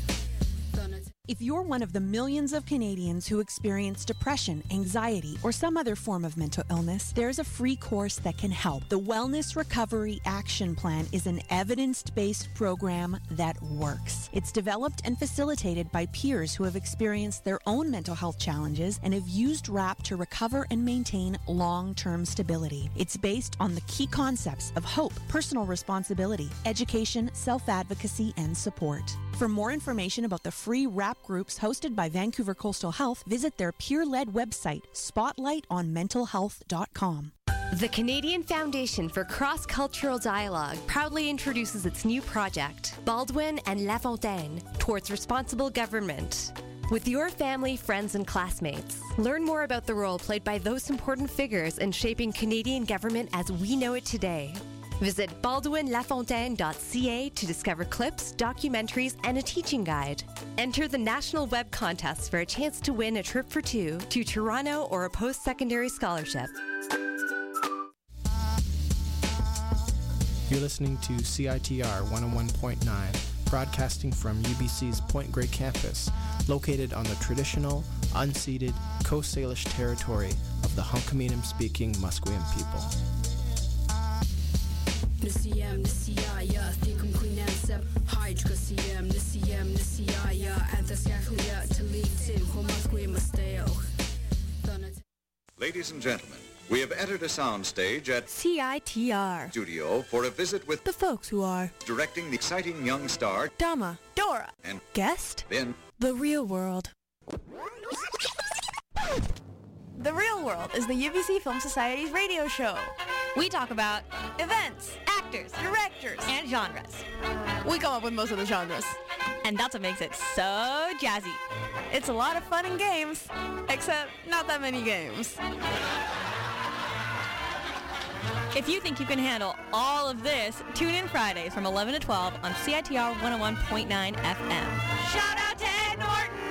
If you're one of the millions of Canadians who experience depression, anxiety, or some other form of mental illness, there's a free course that can help. The Wellness Recovery Action Plan is an evidence based program that works. It's developed and facilitated by peers who have experienced their own mental health challenges and have used WRAP to recover and maintain long term stability. It's based on the key concepts of hope, personal responsibility, education, self advocacy, and support. For more information about the free WRAP groups hosted by Vancouver Coastal Health, visit their peer led website, spotlightonmentalhealth.com. The Canadian Foundation for Cross Cultural Dialogue proudly introduces its new project, Baldwin and Lafontaine Towards Responsible Government. With your family, friends, and classmates, learn more about the role played by those important figures in shaping Canadian government as we know it today. Visit baldwinlafontaine.ca to discover clips, documentaries, and a teaching guide. Enter the national web contest for a chance to win a trip for two to Toronto or a post secondary scholarship. You're listening to CITR 101.9, broadcasting from UBC's Point Grey campus, located on the traditional, unceded Coast Salish territory of the Hunkaminam speaking Musqueam people. Nisiyam nisiyaya thikum quinansab hydra siyam nisiyam nisiyaya anthasyakhlia talitin homasque musteo Ladies and gentlemen, we have entered a soundstage at CITR. studio for a visit with The folks who are directing the exciting young star Dama, Dora, and Guest, Ben. The Real World. The Real World is the UBC Film Society's radio show. We talk about events, actors, directors, and genres. We come up with most of the genres. And that's what makes it so jazzy. It's a lot of fun and games, except not that many games. If you think you can handle all of this, tune in Fridays from 11 to 12 on CITR 101.9 FM. Shout out to Ed Norton!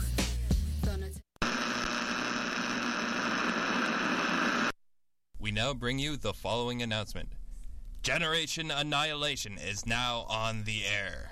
We now bring you the following announcement Generation Annihilation is now on the air.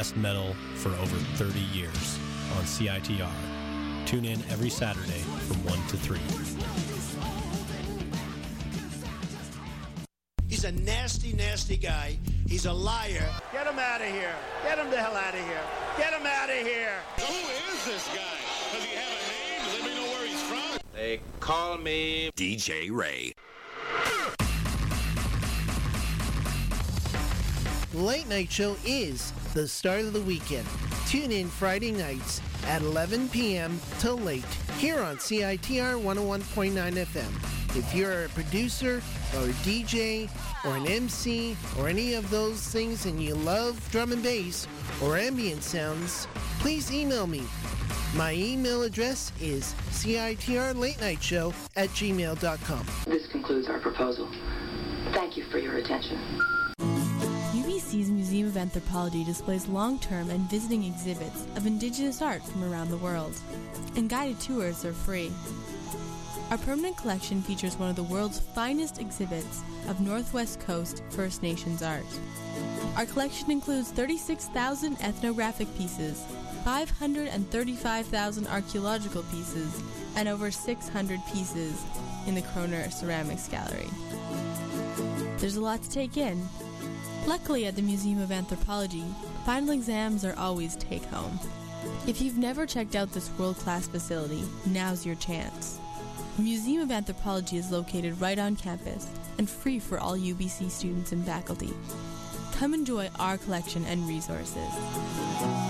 best metal for over 30 years on CITR. Tune in every Saturday from 1 to 3. He's a nasty, nasty guy. He's a liar. Get him out of here. Get him the hell out of here. Get him out of here. Who is this guy? Does he have a name? Let me know where he's from. They call me DJ Ray. Late Night Show is the start of the weekend. Tune in Friday nights at 11 p.m. till late here on CITR 101.9 FM. If you're a producer or a DJ or an MC or any of those things and you love drum and bass or ambient sounds, please email me. My email address is citrlatenightshow at gmail.com. This concludes our proposal. Thank you for your attention. Of Anthropology displays long-term and visiting exhibits of indigenous art from around the world, and guided tours are free. Our permanent collection features one of the world's finest exhibits of Northwest Coast First Nations art. Our collection includes 36,000 ethnographic pieces, 535,000 archaeological pieces, and over 600 pieces in the Koerner Ceramics Gallery. There's a lot to take in. Luckily, at the Museum of Anthropology, final exams are always take home. If you've never checked out this world class facility, now's your chance. The Museum of Anthropology is located right on campus and free for all UBC students and faculty. Come enjoy our collection and resources.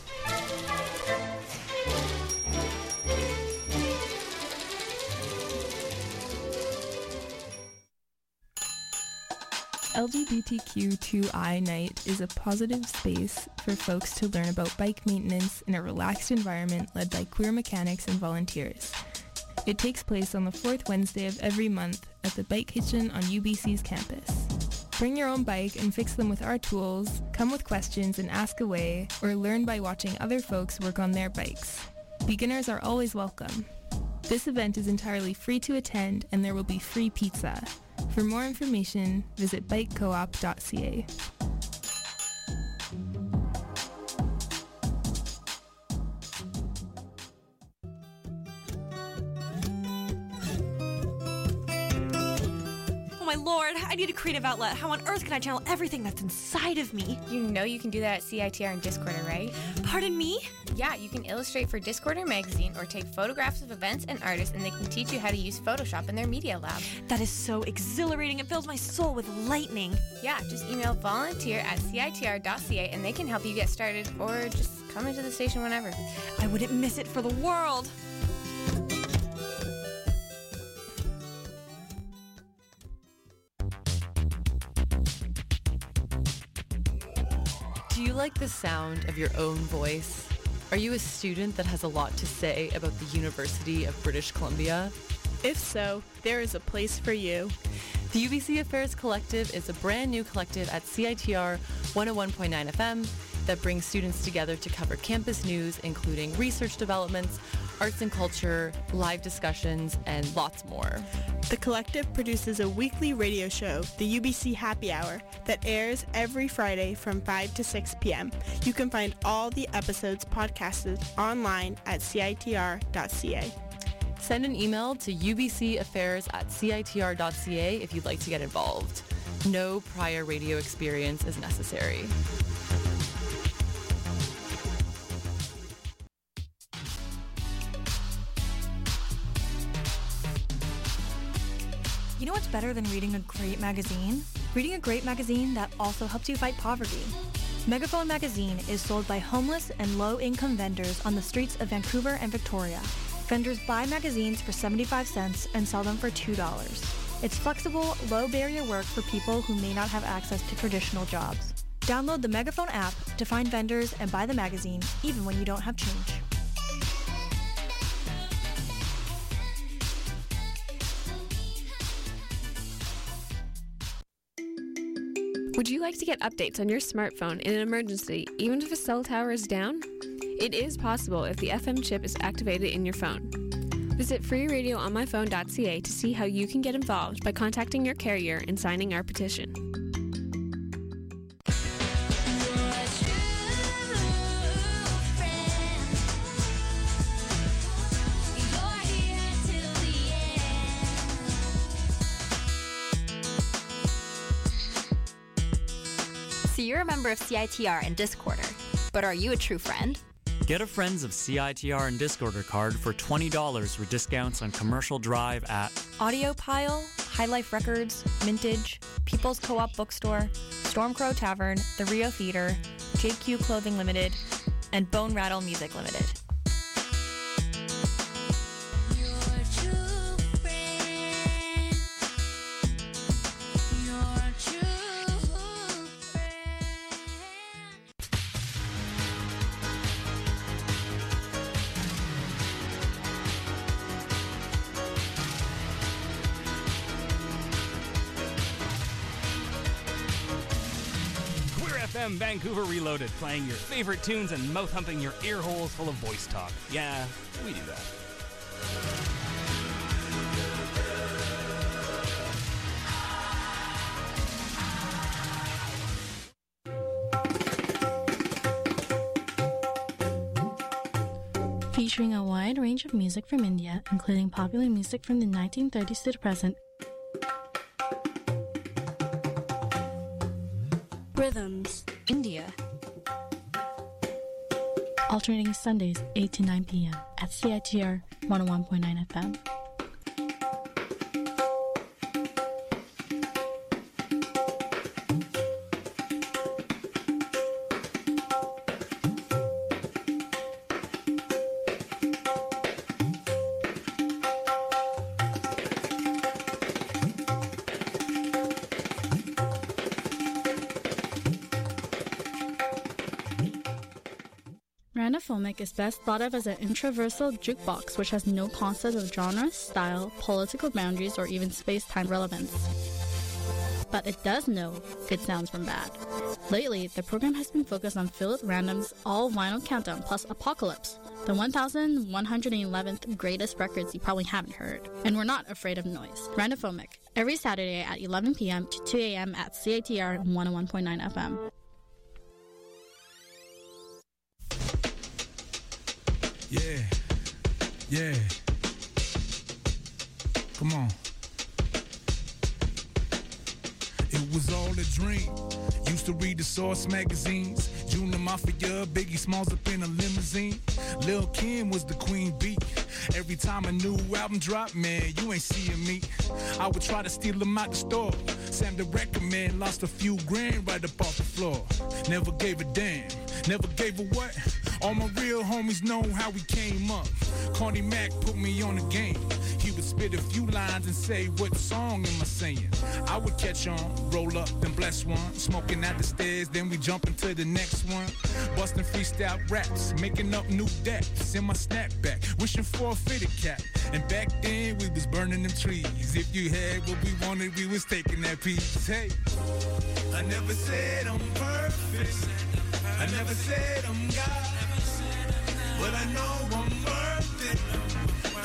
LGBTQ2I Night is a positive space for folks to learn about bike maintenance in a relaxed environment led by queer mechanics and volunteers. It takes place on the fourth Wednesday of every month at the Bike Kitchen on UBC's campus. Bring your own bike and fix them with our tools, come with questions and ask away, or learn by watching other folks work on their bikes. Beginners are always welcome. This event is entirely free to attend and there will be free pizza. For more information, visit bikecoop.ca. my lord, I need a creative outlet. How on earth can I channel everything that's inside of me? You know you can do that at CITR and Discorder, right? Pardon me? Yeah, you can illustrate for Discorder magazine or take photographs of events and artists and they can teach you how to use Photoshop in their media lab. That is so exhilarating. It fills my soul with lightning. Yeah, just email volunteer at CITR.ca and they can help you get started or just come into the station whenever. I wouldn't miss it for the world. Do you like the sound of your own voice? Are you a student that has a lot to say about the University of British Columbia? If so, there is a place for you. The UBC Affairs Collective is a brand new collective at CITR 101.9 FM that brings students together to cover campus news, including research developments, arts and culture, live discussions, and lots more. The collective produces a weekly radio show, the UBC Happy Hour, that airs every Friday from 5 to 6 p.m. You can find all the episodes podcasted online at citr.ca. Send an email to ubcaffairs at citr.ca if you'd like to get involved. No prior radio experience is necessary. You know what's better than reading a great magazine? Reading a great magazine that also helps you fight poverty. Megaphone magazine is sold by homeless and low-income vendors on the streets of Vancouver and Victoria. Vendors buy magazines for 75 cents and sell them for $2. It's flexible, low barrier work for people who may not have access to traditional jobs. Download the Megaphone app to find vendors and buy the magazine, even when you don't have change. Would you like to get updates on your smartphone in an emergency, even if a cell tower is down? It is possible if the FM chip is activated in your phone. Visit freeradioonmyphone.ca to see how you can get involved by contacting your carrier and signing our petition. So you're a member of CITR and Discorder, but are you a true friend? Get a Friends of CITR and Discorder card for $20 with discounts on Commercial Drive at Audio Pile, High Life Records, Mintage, People's Co-op Bookstore, Stormcrow Tavern, The Rio Theater, JQ Clothing Limited, and Bone Rattle Music Limited. FM Vancouver Reloaded, playing your favorite tunes and mouth humping your ear holes full of voice talk. Yeah, we do that. Featuring a wide range of music from India, including popular music from the 1930s to the present, Rhythms. India. Alternating Sundays, 8 to 9 p.m. at CITR 101.9 FM. Randophonic is best thought of as an introversal jukebox which has no concept of genre, style, political boundaries, or even space time relevance. But it does know good sounds from bad. Lately, the program has been focused on Philip Random's All Vinyl Countdown plus Apocalypse, the 1111th greatest records you probably haven't heard. And we're not afraid of noise. Randophonic, every Saturday at 11 p.m. to 2 a.m. at CITR 101.9 FM. Yeah. Yeah. Come on. It was all a dream. Used to read the Source magazines. Junior Mafia, Biggie Smalls up in a limousine. Lil Kim was the queen bee. Every time a new album dropped, man, you ain't seeing me. I would try to steal them out the store. Sam the record man lost a few grand right up off the floor. Never gave a damn. Never gave a what? All my real homies know how we came up. Carney Mac put me on the game. He would spit a few lines and say, What song am I saying? I would catch on, roll up, then bless one. Smoking out the stairs, then we jump into the next one. Busting freestyle raps, making up new depths in my snapback. Wishing for a fitted cap. And back then, we was burning them trees. If you had what we wanted, we was taking that piece. Hey, I never said I'm perfect. I never said I'm God. But I know I'm worth it.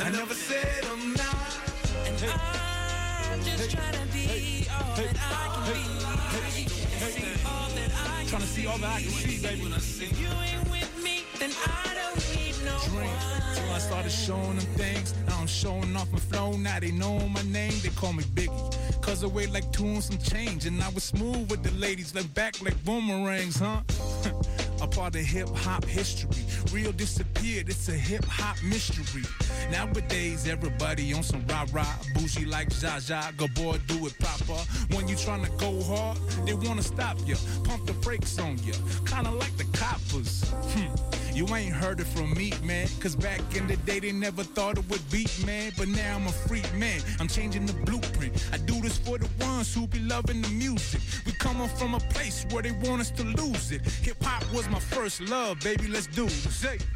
I never said I'm not. And I'm just trying to be all that I can be. See all that I Trying to see all that I can see, baby. If you ain't with me, then I don't need no Dream. Till I started showing them things. Now I'm showing off my flow. Now they know my name. They call me Biggie. Cause I weigh like two and some change. And I was smooth with the ladies. Like back like boomerangs, huh? a part of hip hop history. Real disappeared, it's a hip hop mystery. Nowadays, everybody on some rah rah, bougie like Zha. Go boy, do it proper. When you tryna go hard, they wanna stop you, pump the brakes on you, kinda like the coppers. Hmm. You ain't heard it from me, man. Cause back in the day, they never thought it would beat, man. But now I'm a freak, man. I'm changing the blueprint. I do this for the ones who be loving the music. We coming from a place where they want us to lose it. Hip hop was my first love, baby. Let's do it.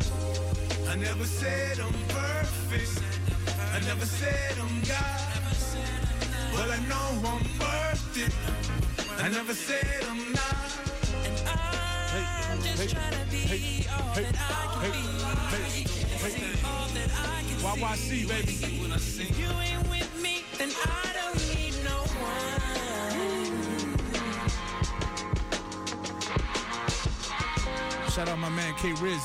I never said I'm perfect. I never said I'm God. But I know I'm worth it. I never said I'm not. I'm just trying to be all that I can be. All that I can YYC, baby. If you ain't with me, then I don't need no one. Shout out my man K Riz.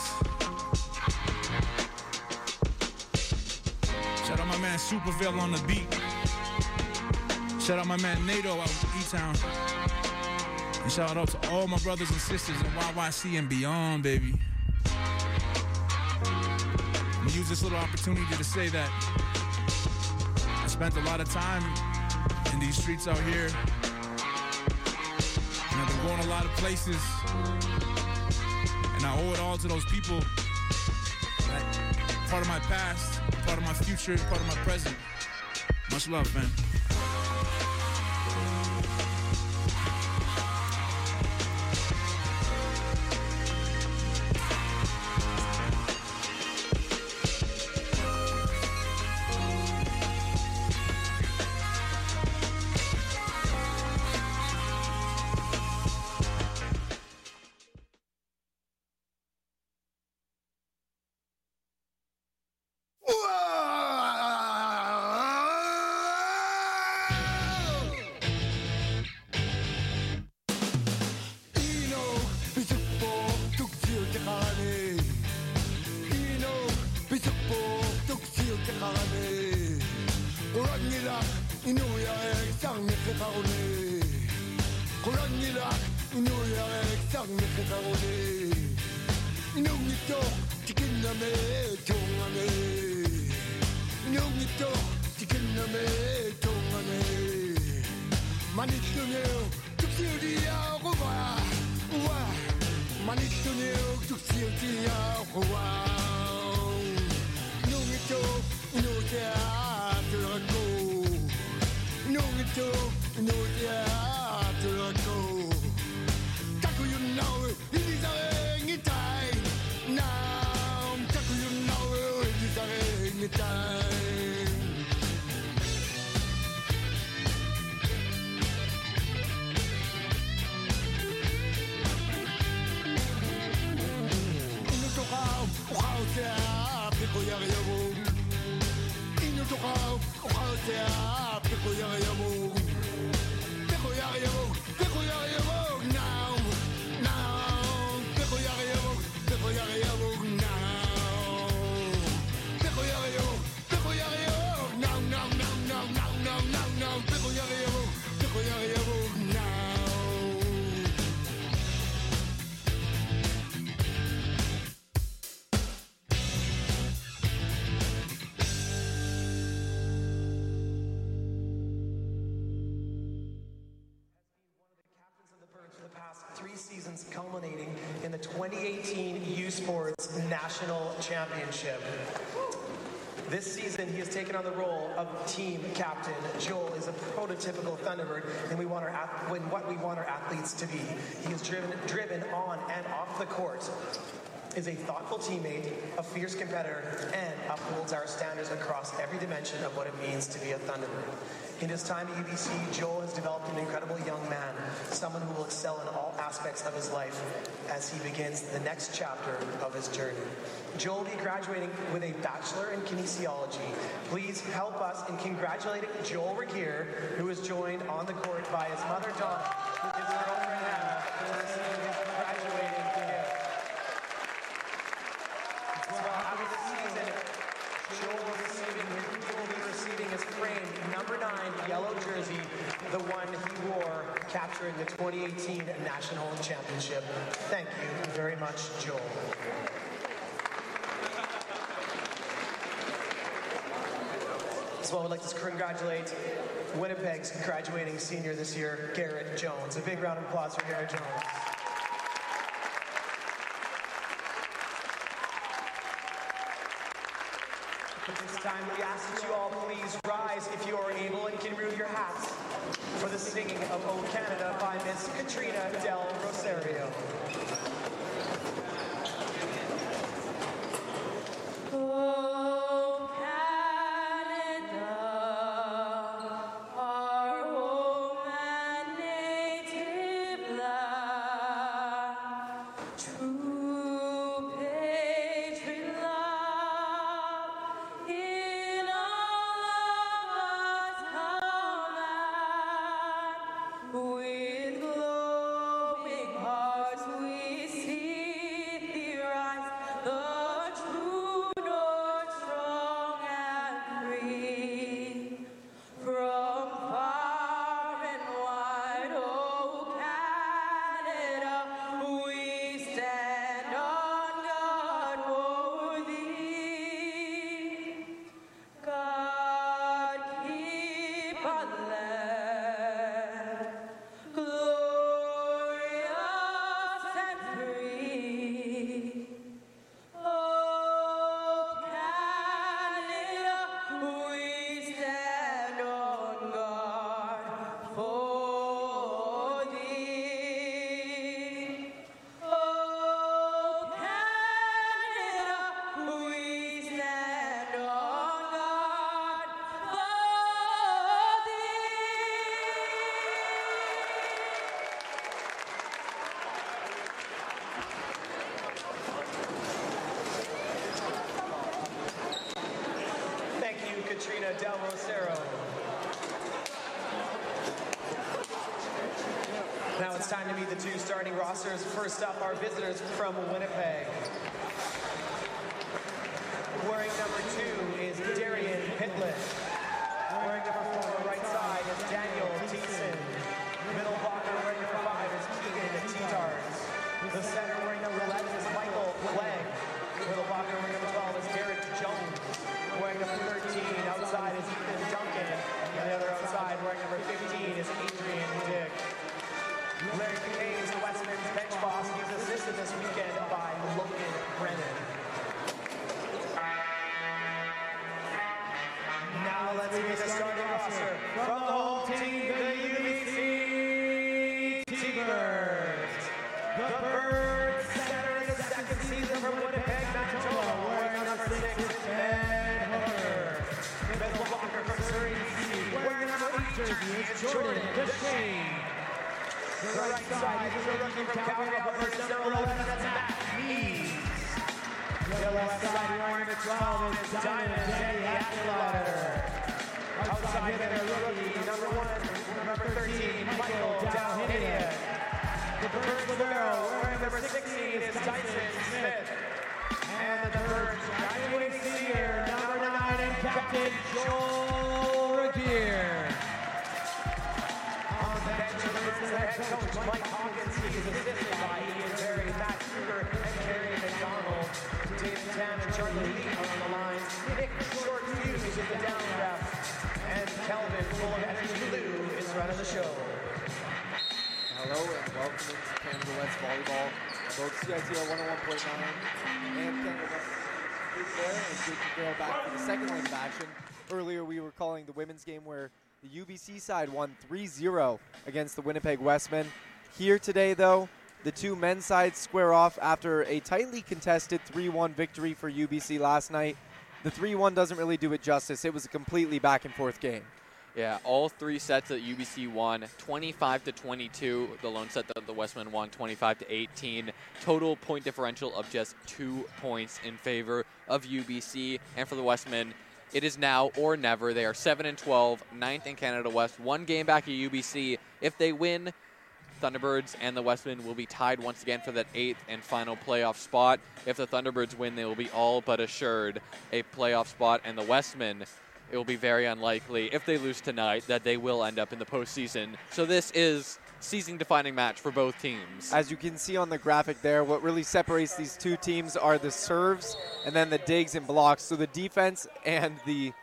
Shout out my man Superville on the beat. Shout out my man NATO out in E-Town. And shout out to all my brothers and sisters in YYC and beyond, baby. I'm gonna use this little opportunity to say that I spent a lot of time in these streets out here. And I've been going a lot of places. And I owe it all to those people. Part of my past, part of my future, part of my present. Much love, man. Championship. This season, he has taken on the role of team captain. Joel is a prototypical Thunderbird, and we want our when what we want our athletes to be. He is driven, driven on and off the court. Is a thoughtful teammate, a fierce competitor, and upholds our standards across every dimension of what it means to be a Thunderbird. In his time at UBC, Joel has developed an incredible young man, someone who will excel in all aspects of his life as he begins the next chapter of his journey. Joel will be graduating with a Bachelor in Kinesiology. Please help us in congratulating Joel Regier, who is joined on the court by his mother, Donna, his girlfriend, Hannah, who is receiving his graduating well, after the season, Joel will, receiving, will be receiving his framed number nine yellow jersey, the one he wore capturing the 2018 National Championship. Thank you very much, Joel. As well, we'd like to congratulate Winnipeg's graduating senior this year, Garrett Jones. A big round of applause for Garrett Jones. Game where the UBC side won 3-0 against the Winnipeg Wesmen. Here today though, the two men's sides square off after a tightly contested 3-1 victory for UBC last night. The 3-1 doesn't really do it justice. It was a completely back and forth game. Yeah, all three sets that UBC won, 25 to 22. The lone set that the Wesmen won, 25 to 18. Total point differential of just two points in favor of UBC. And for the Wesmen, it is now or never. They are 7 and 12, ninth in Canada West, one game back at UBC. If they win, Thunderbirds and the Wesmen will be tied once again for that eighth and final playoff spot. If the Thunderbirds win, they will be all but assured a playoff spot, and the Wesmen, it will be very unlikely if they lose tonight that they will end up in the postseason. So this is season-defining match for both teams. As you can see on the graphic there, what really separates these two teams are the serves and then the digs and blocks. So the defense and the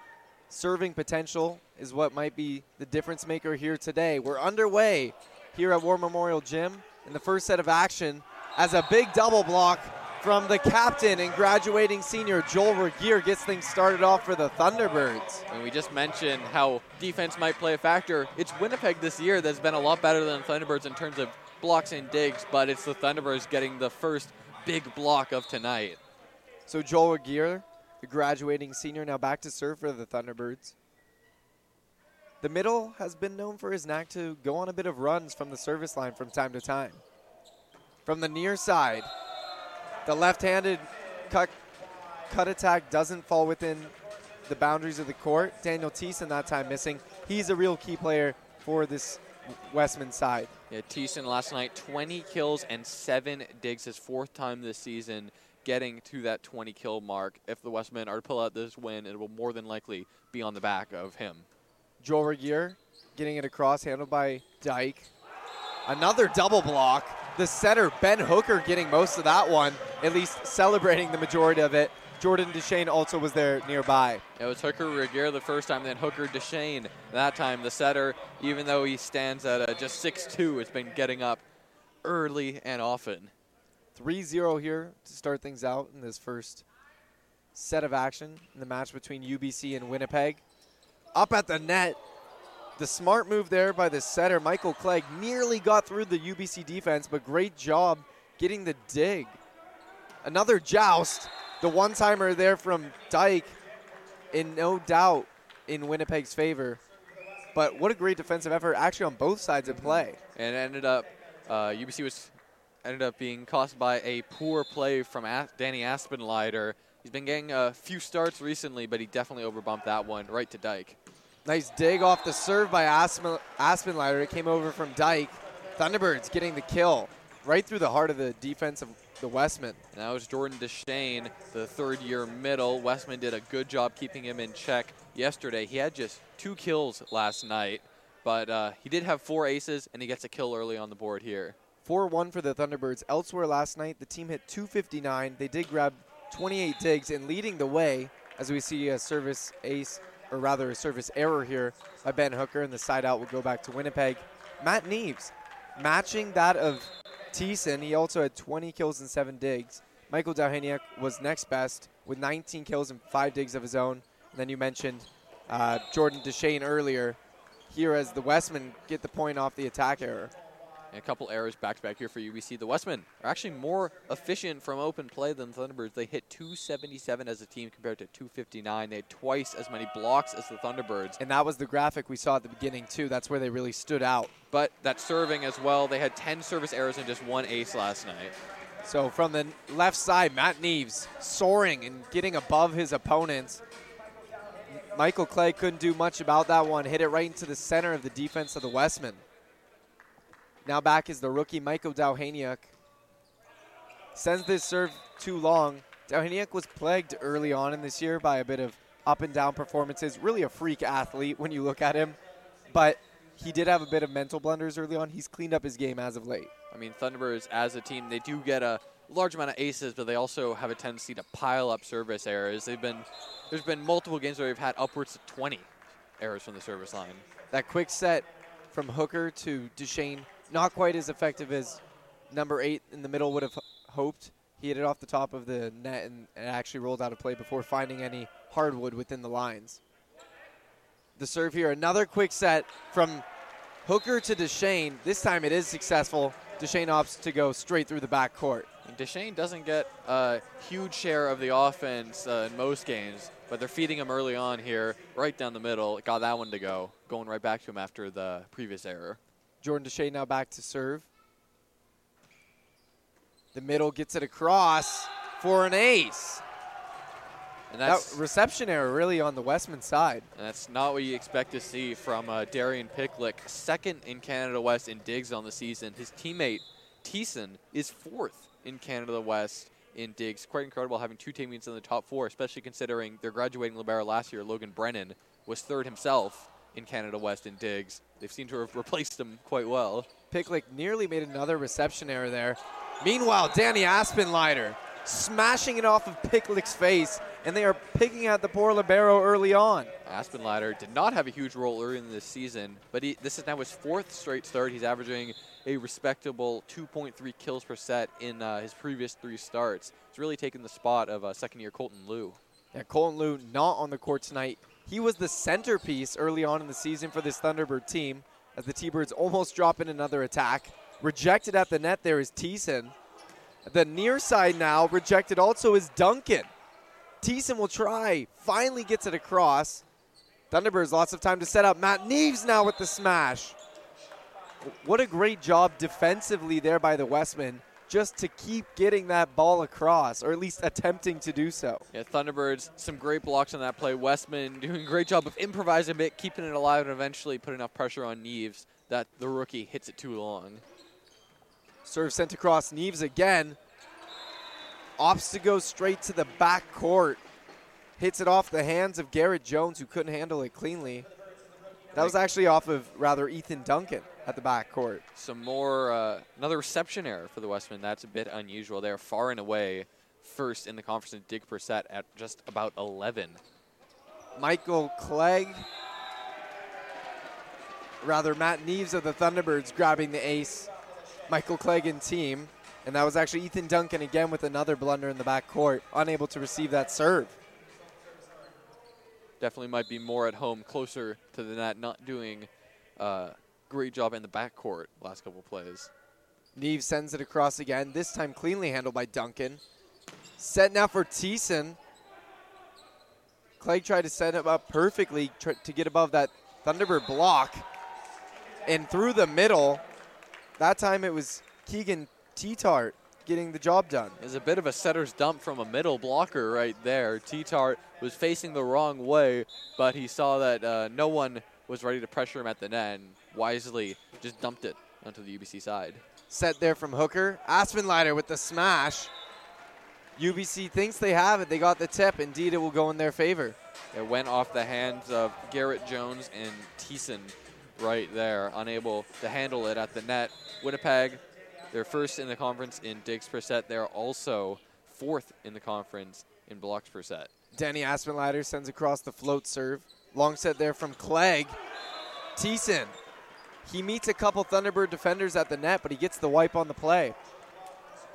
serving potential is what might be the difference maker here today. We're underway here at War Memorial Gym in the first set of action as a big double block from the captain and graduating senior Joel Regier gets things started off for the Thunderbirds. And we just mentioned how defense might play a factor. It's Winnipeg this year that's been a lot better than the Thunderbirds in terms of blocks and digs, but it's the Thunderbirds getting the first big block of tonight. So Joel Regier, the graduating senior, now back to serve for the Thunderbirds. The middle has been known for his knack to go on a bit of runs from the service line from time to time. From the near side, the left-handed cut, cut attack doesn't fall within the boundaries of the court. Daniel Thiessen that time missing. He's a real key player for this Wesmen side. Yeah, Thiessen last night, 20 kills and seven digs, his fourth time this season, getting to that 20 kill mark. If the Wesmen are to pull out this win, it will more than likely be on the back of him. Joel Regier getting it across, handled by Dyke. Another double block. The center, Ben Hooker, getting most of that one, at least celebrating the majority of it. Jordan Deshane also was there nearby. It was Hooker Regier the first time, then Hooker Deshane that time. The setter, even though he stands at uh, just 6'2", has been getting up early and often. 3-0 here to start things out in this first set of action in the match between UBC and Winnipeg. Up at the net, the smart move there by the setter, Michael Clegg, nearly got through the UBC defense, but great job getting the dig. Another joust. The one timer there from Dyke, in no doubt in Winnipeg's favor. But what a great defensive effort, actually on both sides of play. And ended up, uh, UBC was ended up being cost by a poor play from A- Danny Aspenleider. He's been getting a few starts recently, but he definitely overbumped that one right to Dyke. Nice dig off the serve by Aspen, Aspenleider. It came over from Dyke. Thunderbirds getting the kill right through the heart of the defense of the Wesmen. And that was Jordan Deshane, the third year middle. Wesmen did a good job keeping him in check yesterday. He had just two kills last night, but uh, he did have four aces, and he gets a kill early on the board here. 4 1 for the Thunderbirds. Elsewhere last night, the team hit 259. They did grab 28 digs, and leading the way as we see a service ace, or rather a service error here by Ben Hooker, and the side out will go back to Winnipeg. Matt Neves matching that of Thiessen. He also had 20 kills and 7 digs. Michael Dowhaniak was next best with 19 kills and 5 digs of his own. And then you mentioned uh, Jordan Deshane earlier. Here as the Wesmen get the point off the attack error. And a couple errors back to back here for UBC. The Wesmen are actually more efficient from open play than the Thunderbirds. They hit 277 as a team compared to 259. They had twice as many blocks as the Thunderbirds. And that was the graphic we saw at the beginning, too. That's where they really stood out. But that serving as well, they had 10 service errors and just one ace last night. So from the left side, Matt Neves soaring and getting above his opponents. Michael Clay couldn't do much about that one. Hit it right into the center of the defense of the Westmen. Now back is the rookie Michael Dowhaniak. Sends this serve too long. Dowhaniak was plagued early on in this year by a bit of up and down performances. Really a freak athlete when you look at him. But he did have a bit of mental blunders early on. He's cleaned up his game as of late. I mean, Thunderbirds as a team, they do get a large amount of aces, but they also have a tendency to pile up service errors. They've been there's been multiple games where we've had upwards of 20 errors from the service line. That quick set from Hooker to Deshane, not quite as effective as number eight in the middle would have hoped. He hit it off the top of the net and it actually rolled out of play before finding any hardwood within the lines. The serve here, another quick set from Hooker to Deshane. This time it is successful. Deshane opts to go straight through the back court. Deshane doesn't get a huge share of the offense uh, in most games, but they're feeding him early on here, right down the middle. Got that one to go, going right back to him after the previous error. Jordan Deshane now back to serve. The middle gets it across for an ace. And that's that reception error really on the Wesmen side. That's not what you expect to see from uh, Darian Picklick, second in Canada West in digs on the season. His teammate Teeson is fourth in Canada West in digs. Quite incredible having two teammates in the top four, especially considering their graduating libero last year, Logan Brennan, was third himself in Canada West in digs. They've seemed to have replaced him quite well. Picklick nearly made another reception error there. Meanwhile, Danny Aspenleider smashing it off of Picklick's face, and they are picking at the poor libero early on. Aspenleider did not have a huge role early in this season, but he, this is now his fourth straight start. He's averaging a respectable 2.3 kills per set in uh, his previous three starts. He's really taken the spot of uh, second year Colton Liu. Yeah, Colton Liu not on the court tonight. He was the centerpiece early on in the season for this Thunderbird team as the T-Birds almost drop in another attack. Rejected at the net there is Thiessen. The near side now rejected also is Duncan. Thiessen will try, finally gets it across. Thunderbirds lots of time to set up. Matt Neves now with the smash. What a great job defensively there by the Wesmen just to keep getting that ball across, or at least attempting to do so. Yeah, Thunderbirds, some great blocks on that play. Wesmen doing a great job of improvising a bit, keeping it alive, and eventually put enough pressure on Neves that the rookie hits it too long. Serve sent across Neves again. Opts to go straight to the back court. Hits it off the hands of Garrett Jones, who couldn't handle it cleanly. That was actually off of rather Ethan Duncan at the back court. Some more, uh, another reception error for the Wesmen. That's a bit unusual. They're far and away first in the conference in dig per set at just about 11. Michael Clegg, rather Matt Neves of the Thunderbirds grabbing the ace. Michael Clegg and team. And that was actually Ethan Duncan again with another blunder in the back court, unable to receive that serve. Definitely might be more at home, closer to the net, not doing uh, great job in the backcourt last couple plays. Neves sends it across again, this time cleanly handled by Duncan. Set now for Thiessen. Clegg tried to set him up perfectly tr- to get above that Thunderbird block. And through the middle, that time it was Keegan T-Tart getting the job done. There's a bit of a setter's dump from a middle blocker right there. T-Tart was facing the wrong way, but he saw that uh, no one was ready to pressure him at the net and wisely just dumped it onto the UBC side. Set there from Hooker. Aspenleiter with the smash. UBC thinks they have it. They got the tip. Indeed, it will go in their favor. It went off the hands of Garrett Jones and Teeson right there, unable to handle it at the net. Winnipeg, they're first in the conference in digs per set. They're also fourth in the conference in blocks per set. Danny Aspenleiter sends across the float serve. Long set there from Clegg. Thiessen. He meets a couple Thunderbird defenders at the net, but he gets the wipe on the play.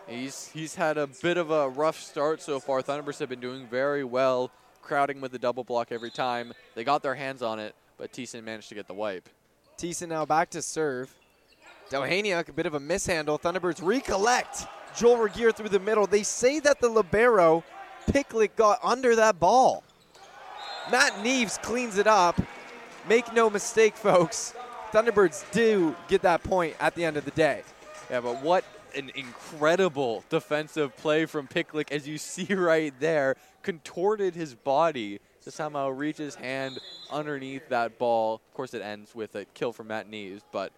He's he's had a bit of a rough start so far. Thunderbirds have been doing very well, crowding with the double block every time. They got their hands on it, but Thiessen managed to get the wipe. Thiessen now back to serve. Delhaniuk, a bit of a mishandle. Thunderbirds recollect. Joel Regier through the middle. They say that the libero, Picklick, got under that ball. Matt Neves cleans it up. Make no mistake, folks. Thunderbirds do get that point at the end of the day. Yeah, but what an incredible defensive play from Picklick, as you see right there, contorted his body to somehow reach his hand underneath that ball. Of course, it ends with a kill from Matt Neves, but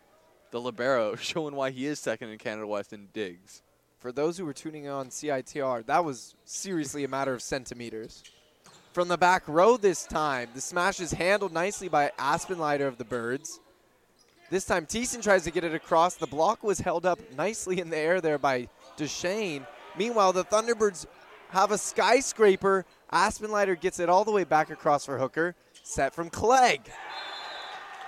the libero showing why he is second in Canada West in digs. For those who were tuning on CITR, that was seriously a matter of centimeters. From the back row this time, the smash is handled nicely by Aspen Aspenleiter of the Birds. This time, Thiessen tries to get it across. The block was held up nicely in the air there by Deshane. Meanwhile, the Thunderbirds have a skyscraper. Aspenleiter gets it all the way back across for Hooker. Set from Clegg.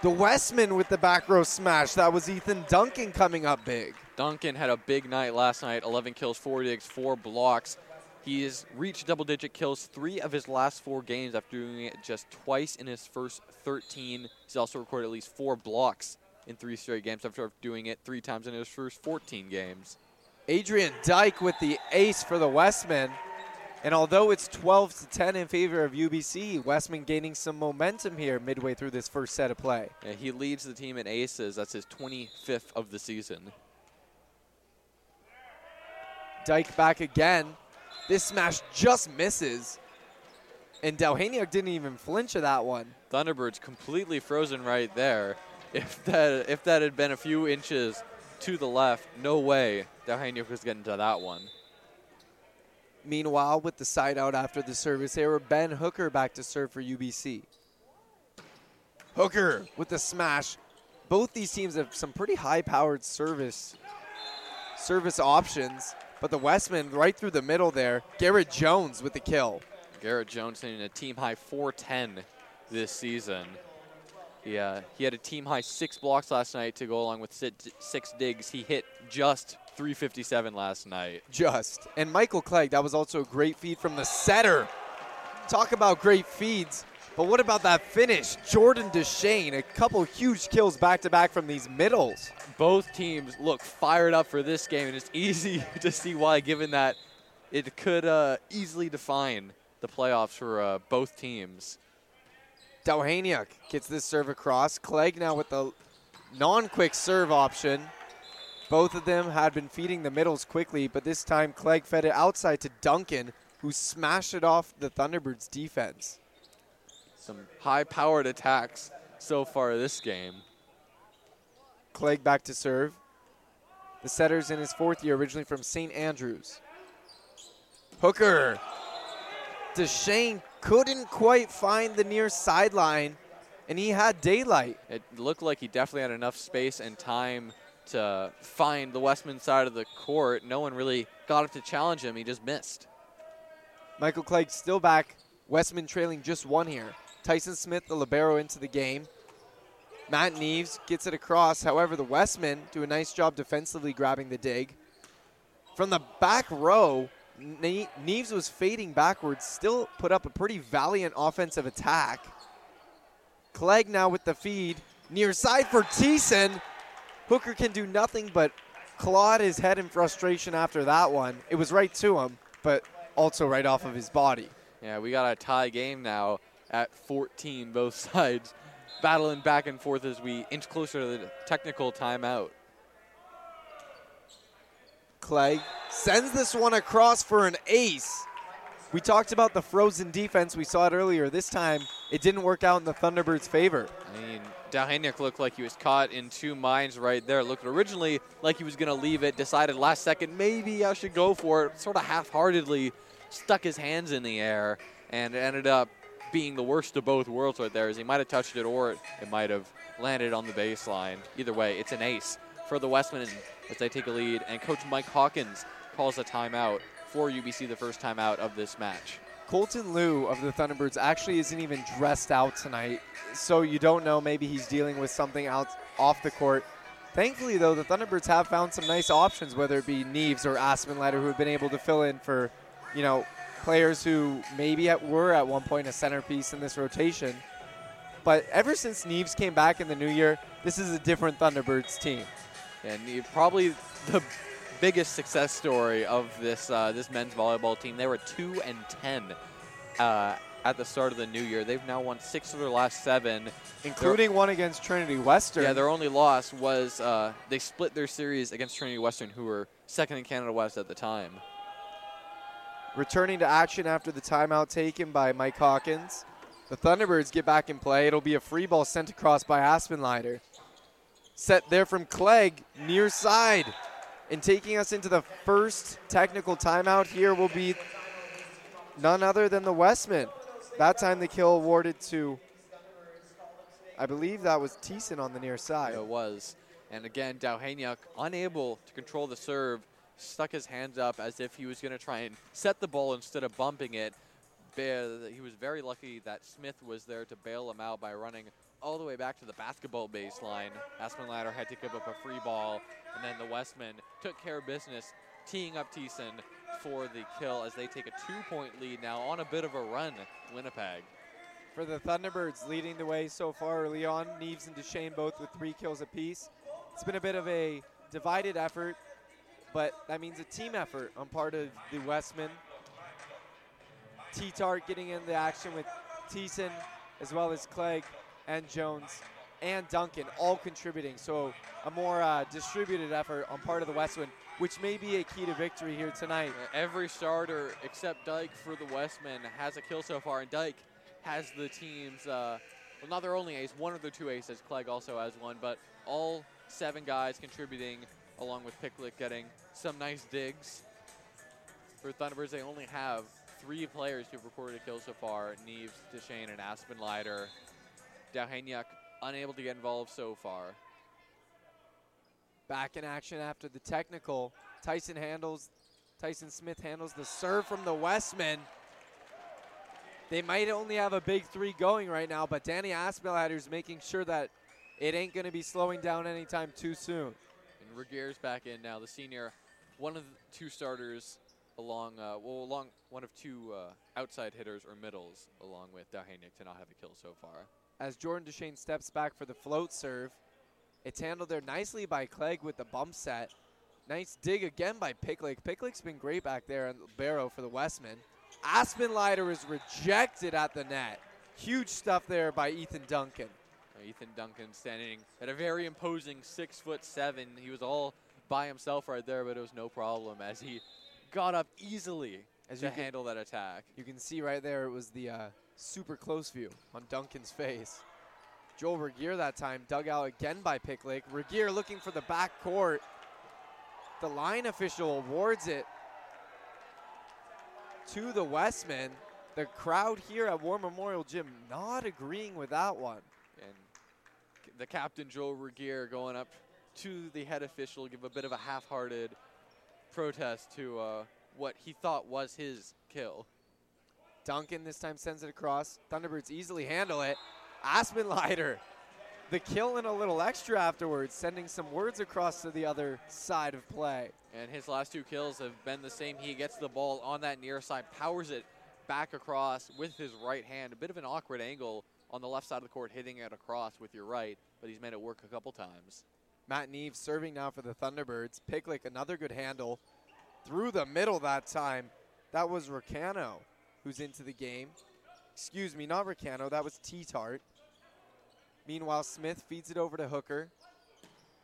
The Wesmen with the back row smash. That was Ethan Duncan coming up big. Duncan had a big night last night 11 kills, 4 digs, 4 blocks. He has reached double digit kills three of his last four games after doing it just twice in his first 13. He's also recorded at least four blocks in three straight games after doing it three times in his first 14 games. Adrian Dyke with the ace for the Wesmen. And although it's 12 to 10 in favor of UBC, Wesmen gaining some momentum here midway through this first set of play. Yeah, he leads the team in aces. That's his 25th of the season. Dyke back again. This smash just misses. And Delhaniuk didn't even flinch at that one. Thunderbirds completely frozen right there. If that if that had been a few inches to the left, no way Delhaniuk was getting to that one. Meanwhile, with the side out after the service error, Ben Hooker back to serve for UBC. Hooker with the smash. Both these teams have some pretty high-powered service service options, but the Wesmen right through the middle there. Garrett Jones with the kill. Garrett Jones hitting a team high 410 this season. He, uh, he had a team high six blocks last night to go along with six digs. He hit just 357 last night. Just. And Michael Clegg, that was also a great feed from the setter. Talk about great feeds. But what about that finish? Jordan Deshane, a couple huge kills back to back from these middles. Both teams look fired up for this game, and it's easy to see why, given that it could uh, easily define the playoffs for uh, both teams. Dalhaniuk gets this serve across. Clegg now with the non-quick serve option. Both of them had been feeding the middles quickly, but this time Clegg fed it outside to Duncan, who smashed it off the Thunderbirds defense. Some high-powered attacks so far this game. Clegg back to serve. The setter's in his fourth year, originally from St. Andrews. Hooker. Deshane couldn't quite find the near sideline, and he had daylight. It looked like he definitely had enough space and time to find the Wesmen side of the court. No one really got up to challenge him. He just missed. Michael Clegg still back. Wesmen trailing just one here. Tyson Smith, the libero, into the game. Matt Neves gets it across. However, the Wesmen do a nice job defensively grabbing the dig. From the back row, Ne- Neves was fading backwards, still put up a pretty valiant offensive attack. Clegg now with the feed. Near side for Teeson. Hooker can do nothing but clawed his head in frustration after that one. It was right to him, but also right off of his body. Yeah, we got a tie game now at 14, both sides battling back and forth as we inch closer to the technical timeout. Clegg sends this one across for an ace. We talked about the frozen defense. We saw it earlier. This time, it didn't work out in the Thunderbirds' favor. I mean, Dalhaniuk looked like he was caught in two minds right there. Looked originally like he was going to leave it, decided last second maybe I should go for it, sort of half heartedly stuck his hands in the air, and ended up being the worst of both worlds right there, as he might have touched it or it might have landed on the baseline. Either way, it's an ace for the Wesmen as they take a lead, and Coach Mike Hawkins calls a timeout for UBC, the first timeout of this match. Colton Liu of the Thunderbirds actually isn't even dressed out tonight, so you don't know. Maybe he's dealing with something out off the court. Thankfully, though, the Thunderbirds have found some nice options, whether it be Neves or Aspenleiter, who have been able to fill in for, you know, players who maybe at, were at one point a centerpiece in this rotation. But ever since Neves came back in the new year, this is a different Thunderbirds team. And probably the biggest success story of this uh, this men's volleyball team. They were two and ten uh, at the start of the new year. They've now won six of their last seven, Including one against Trinity Western. Yeah, their only loss was uh, they split their series against Trinity Western, who were second in Canada West at the time. Returning to action after the timeout taken by Mike Hawkins. The Thunderbirds get back in play. It'll be a free ball sent across by Aspenleiter. Set there from Clegg, near side. And taking us into the first technical timeout here will be none other than the Wesmen. That time the kill awarded to, I believe that was Thiessen on the near side. It was. And again, Dalhaniuk, unable to control the serve, stuck his hands up as if he was going to try and set the ball instead of bumping it. He was very lucky that Smith was there to bail him out by running all the way back to the basketball baseline. Aspenlatter had to give up a free ball, and then the Wesmen took care of business, teeing up Teeson for the kill as they take a two-point lead now on a bit of a run, Winnipeg. For the Thunderbirds leading the way so far early on, Neves and Deshane both with three kills apiece. It's been a bit of a divided effort, but that means a team effort on part of the Wesmen. T-Tart getting in the action with Teeson as well as Clegg and Jones and Duncan all contributing. So a more uh, distributed effort on part of the Wesmen, which may be a key to victory here tonight. Every starter except Dyke for the Wesmen has a kill so far, and Dyke has the team's, uh, well, not their only ace, one of their two aces. Clegg also has one, but all seven guys contributing, along with Picklick getting some nice digs. For Thunderbirds, they only have three players who've recorded a kill so far Neves, Deshane, and Aspenleiter. Dowhaniuk unable to get involved so far. Back in action after the technical. Tyson handles, Tyson Smith handles the serve from the Wesmen. They might only have a big three going right now, but Danny Aspenleiter's making sure that it ain't going to be slowing down anytime too soon. And Regier's back in now, the senior, one of the two starters along, uh, well, along one of two uh, outside hitters or middles, along with Dowhaniuk to not have a kill so far. As Jordan Deshane steps back for the float serve, it's handled there nicely by Clegg with the bump set. Nice dig again by Picklick. Picklick's been great back there on Barrow for the Wesmen. Aspenleiter is rejected at the net. Huge stuff there by Ethan Duncan. Uh, Ethan Duncan standing at a very imposing six foot seven. He was all by himself right there, but it was no problem as he got up easily As to you can- handle that attack. You can see right there it was the uh, super close view on Duncan's face. Joel Regier that time dug out again by Picklick. Regier looking for the back court. The line official awards it to the Wesmen. The crowd here at War Memorial Gym not agreeing with that one. And the captain, Joel Regier, going up to the head official, give a bit of a half-hearted protest to uh, what he thought was his kill. Duncan this time sends it across. Thunderbirds easily handle it. Aspenleiter, the kill and a little extra afterwards, sending some words across to the other side of play. And his last two kills have been the same. He gets the ball on that near side, powers it back across with his right hand. A bit of an awkward angle on the left side of the court, hitting it across with your right, but he's made it work a couple times. Matt Neve serving now for the Thunderbirds. Picklick, another good handle through the middle that time. That was Ricano who's into the game. Excuse me, not Ricano. That was T-Tart. Meanwhile, Smith feeds it over to Hooker.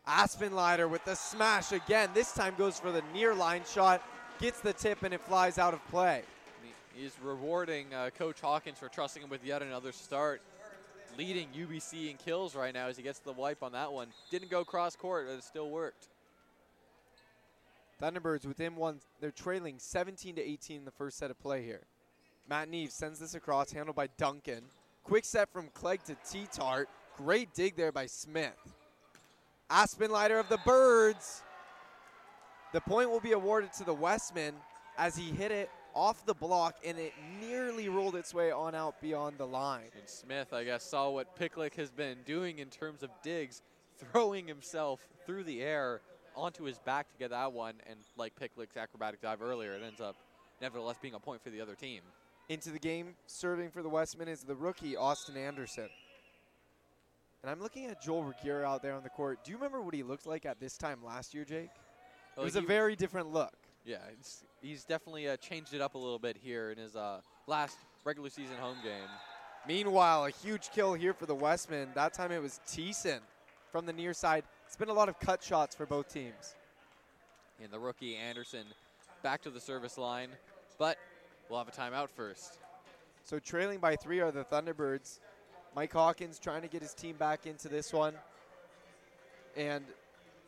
Aspenleiter with the smash again. This time goes for the near line shot. Gets the tip and it flies out of play. He's rewarding uh, Coach Hawkins for trusting him with yet another start. Leading UBC in kills right now as he gets the wipe on that one. Didn't go cross court, but it still worked. Thunderbirds within one. They're trailing 17 to 18 in the first set of play here. Matt Neve sends this across, handled by Duncan. Quick set from Clegg to T-Tart. Great dig there by Smith. Aspenleiter of the Birds. The point will be awarded to the Wesmen as he hit it off the block and it nearly rolled its way on out beyond the line. And Smith, I guess, saw what Picklick has been doing in terms of digs, throwing himself through the air onto his back to get that one. And like Picklick's acrobatic dive earlier, it ends up nevertheless being a point for the other team. Into the game, serving for the Wesmen is the rookie, Austin Anderson. And I'm looking at Joel Regier out there on the court. Do you remember what he looked like at this time last year, Jake? It was a very different look. Yeah, he's definitely uh, changed it up a little bit here in his uh, last regular season home game. Meanwhile, a huge kill here for the Wesmen. That time it was Thiessen from the near side. It's been a lot of cut shots for both teams. And the rookie Anderson back to the service line, but we'll have a timeout first. So trailing by three are the Thunderbirds. Mike Hawkins trying to get his team back into this one. And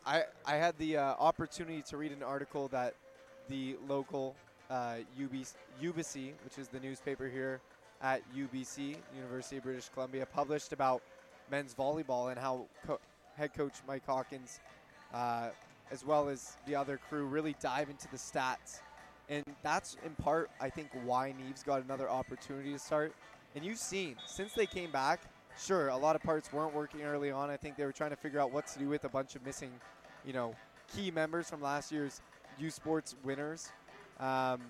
I, I had the uh, opportunity to read an article that the local uh, Ubyssey, which is the newspaper here at UBC, University of British Columbia, published about men's volleyball and how co- head coach Mike Hawkins, uh, as well as the other crew, really dive into the stats. And that's in part, I think, why Neves got another opportunity to start. And you've seen, since they came back, sure, a lot of parts weren't working early on. I think they were trying to figure out what to do with a bunch of missing, you know, key members from last year's U Sports winners. Um,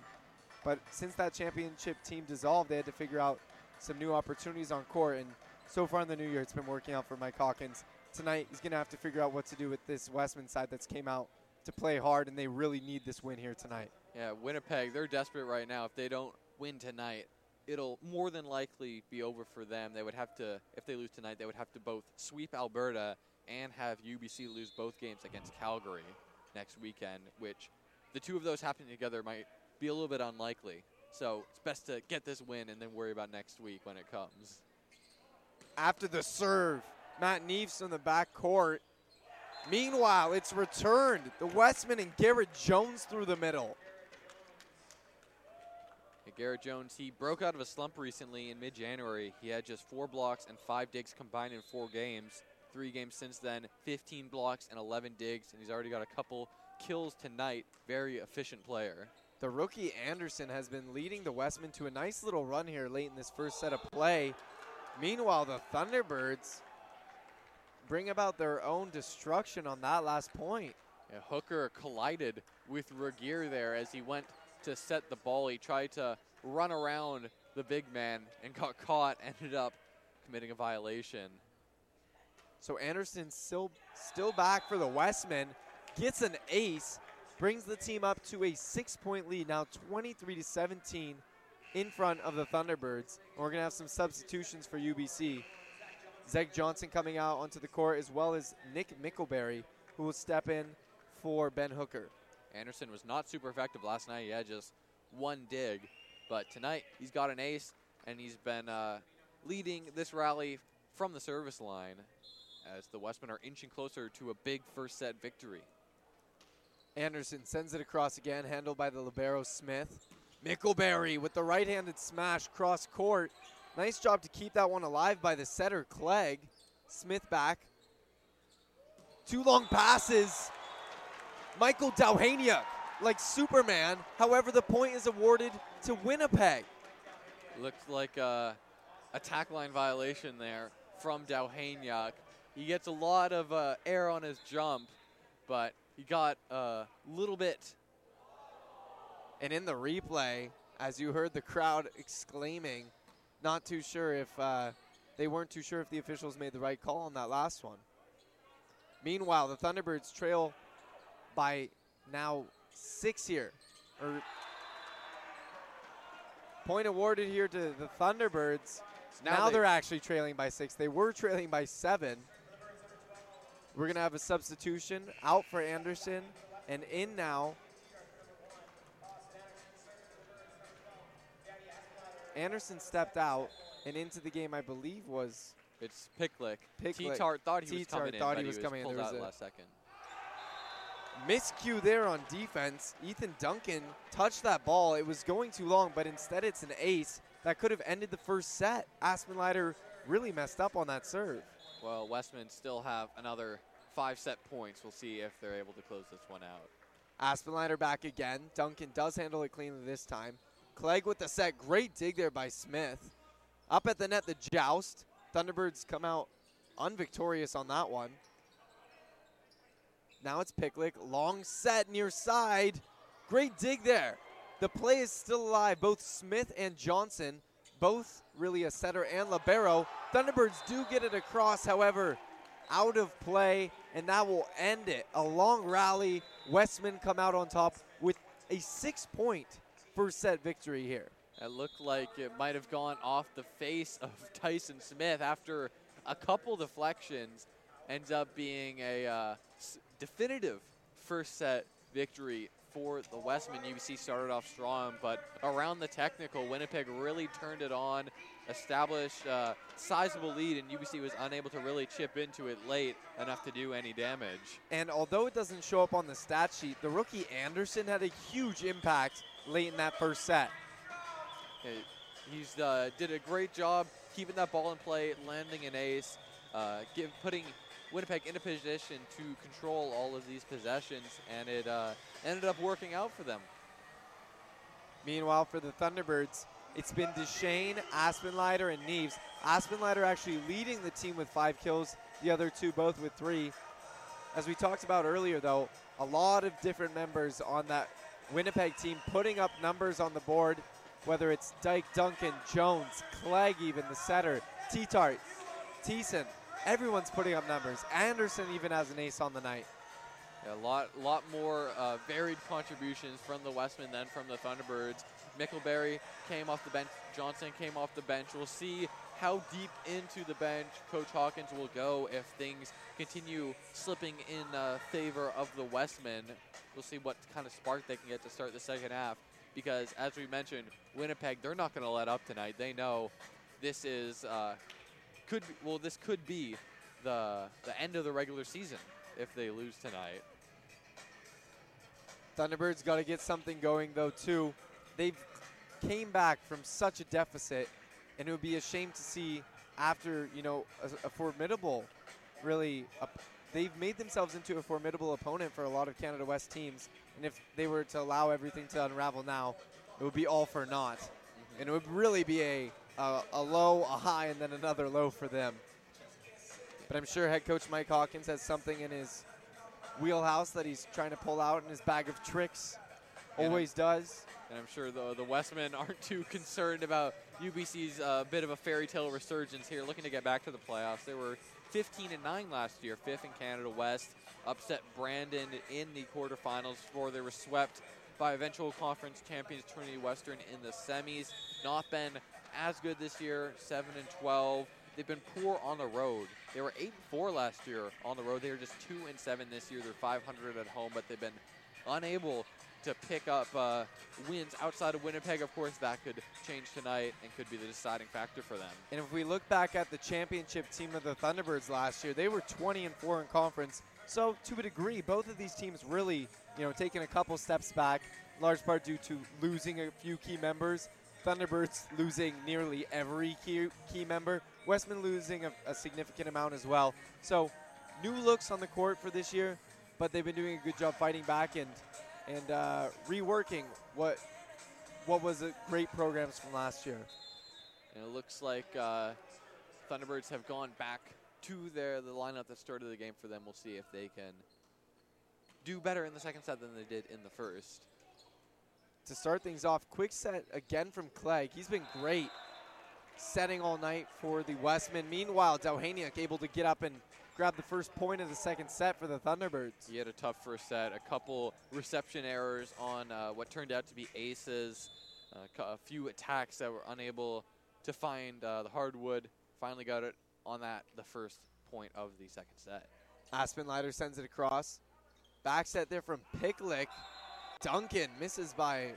but since that championship team dissolved, they had to figure out some new opportunities on court. And so far in the new year, it's been working out for Mike Hawkins. Tonight, he's going to have to figure out what to do with this Wesmen side that's came out to play hard, and they really need this win here tonight. Yeah, Winnipeg, they're desperate right now. If they don't win tonight, it'll more than likely be over for them. They would have to, if they lose tonight, they would have to both sweep Alberta and have UBC lose both games against Calgary next weekend, which the two of those happening together might be a little bit unlikely. So it's best to get this win and then worry about next week when it comes. after the serve. Matt Neves from the back court. Meanwhile, it's returned. The Wesmen and Garrett Jones through the middle. Garrett Jones, he broke out of a slump recently in mid-January. He had just four blocks and five digs combined in four games. Three games since then, 15 blocks and 11 digs, and he's already got a couple kills tonight. Very efficient player. The rookie Anderson has been leading the Wesmen to a nice little run here late in this first set of play. Meanwhile, the Thunderbirds bring about their own destruction on that last point. Yeah, Hooker collided with Regier there as he went to set the ball. He tried to run around the big man and got caught, ended up committing a violation. So Anderson still still back for the Wesmen, gets an ace, brings the team up to a six-point lead, now 23 to 17 in front of the Thunderbirds. And we're gonna have some substitutions for UBC. Zeg Johnson coming out onto the court, as well as Nick Mickleberry, who will step in for Ben Hooker. Anderson was not super effective last night. He had just one dig, but tonight he's got an ace, and he's been uh, leading this rally from the service line as the Wesmen are inching closer to a big first set victory. Anderson sends it across again, handled by the libero Smith. Mickleberry with the right-handed smash cross court. Nice job to keep that one alive by the setter Clegg. Smith back. Two long passes. Michael Dowhaniuk like Superman. However, the point is awarded to Winnipeg. Looks like a, a tack line violation there from Dowhaniuk. He gets a lot of uh, air on his jump, but he got a little bit. And in the replay, as you heard the crowd exclaiming, not too sure if uh, they weren't too sure if the officials made the right call on that last one. Meanwhile, the Thunderbirds trail by now six here. Or point awarded here to the Thunderbirds. Now Now, they- they're actually trailing by six. They were trailing by seven. We're going to have a substitution out for Anderson and in now. Anderson stepped out and into the game, I believe, was It's Picklick. Picklick. T-Tart thought he was T-Tart coming in, thought but he was coming in. There was out a- last second. Miscue there on defense. Ethan Duncan touched that ball. It was going too long, but instead it's an ace that could have ended the first set. Aspenleiter really messed up on that serve. Well, Wesmen still have another five set points. We'll see if they're able to close this one out. Aspenleiter back again. Duncan does handle it cleanly this time. Clegg with the set. Great dig there by Smith. Up at the net, the joust. Thunderbirds come out unvictorious on that one. Now it's Picklick. Long set near side. Great dig there. The play is still alive. Both Smith and Johnson, both really a setter and libero. Thunderbirds do get it across, however, out of play, and that will end it. A long rally. Wesmen come out on top with a six-point first set victory here. It looked like it might have gone off the face of Tyson Smith after a couple deflections. Ends up being a uh, definitive first set victory for the Wesmen. UBC started off strong, but around the technical, Winnipeg really turned it on, established a sizable lead, and UBC was unable to really chip into it late enough to do any damage. And although it doesn't show up on the stat sheet, the rookie Anderson had a huge impact late in that first set. He's uh, did a great job keeping that ball in play, landing an ace, uh, give, putting Winnipeg in a position to control all of these possessions, and it uh, ended up working out for them. Meanwhile, for the Thunderbirds, it's been Deshane, Aspenleiter, and Neves. Aspenleiter actually leading the team with five kills, the other two both with three. As we talked about earlier, though, a lot of different members on that Winnipeg team putting up numbers on the board, whether it's Dyke, Duncan, Jones, Clegg, even the setter, T-Tart, Thiessen. Everyone's putting up numbers. Anderson even has an ace on the night. A lot, lot more uh, varied contributions from the Wesmen than from the Thunderbirds. Mickleberry came off the bench. Johnson came off the bench. We'll see how deep into the bench Coach Hawkins will go if things continue slipping in uh, favor of the Wesmen. We'll see what kind of spark they can get to start the second half. Because as we mentioned, Winnipeg, they're not going to let up tonight. They know this is uh, could be, well, this could be the the end of the regular season if they lose tonight. Thunderbirds got to get something going though too. They've came back from such a deficit, and it would be a shame to see after you know a, a formidable, really a they've made themselves into a formidable opponent for a lot of Canada West teams. And if they were to allow everything to unravel now, it would be all for naught. Mm-hmm. And it would really be a, a, a low, a high, and then another low for them. But I'm sure head coach Mike Hawkins has something in his wheelhouse that he's trying to pull out in his bag of tricks. And Always does. And I'm sure the, the Wesmen aren't too concerned about UBC's uh, bit of a fairy tale resurgence here, looking to get back to the playoffs. They were 15 and 9 last year, fifth in Canada West, upset Brandon in the quarterfinals before they were swept by eventual conference champions Trinity Western in the semis. Not been as good this year, 7 and 12. They've been poor on the road. They were 8 and 4 last year on the road. They were just 2 and 7 this year. They're 500 at home, but they've been unable to pick up uh, wins outside of Winnipeg. Of course, that could change tonight and could be the deciding factor for them. And if we look back at the championship team of the Thunderbirds last year, they were 20 and 4 in conference. So to a degree, both of these teams really, you know, taking a couple steps back, large part due to losing a few key members. Thunderbirds losing nearly every key, key member. Wesmen losing a, a significant amount as well. So new looks on the court for this year, but they've been doing a good job fighting back and and uh, reworking what what was a great programs from last year. And it looks like uh, Thunderbirds have gone back to their the lineup that started the game for them. We'll see if they can do better in the second set than they did in the first. To start things off. Quick set again from Clegg. He's been great setting all night for the Wesmen. Meanwhile, Dowhaniuk able to get up and grab the first point of the second set for the Thunderbirds. He had a tough first set, a couple reception errors on uh, what turned out to be aces, uh, a few attacks that were unable to find uh, the hardwood. Finally got it on that, the first point of the second set. Aspenleiter sends it across. Back set there from Picklick. Duncan misses by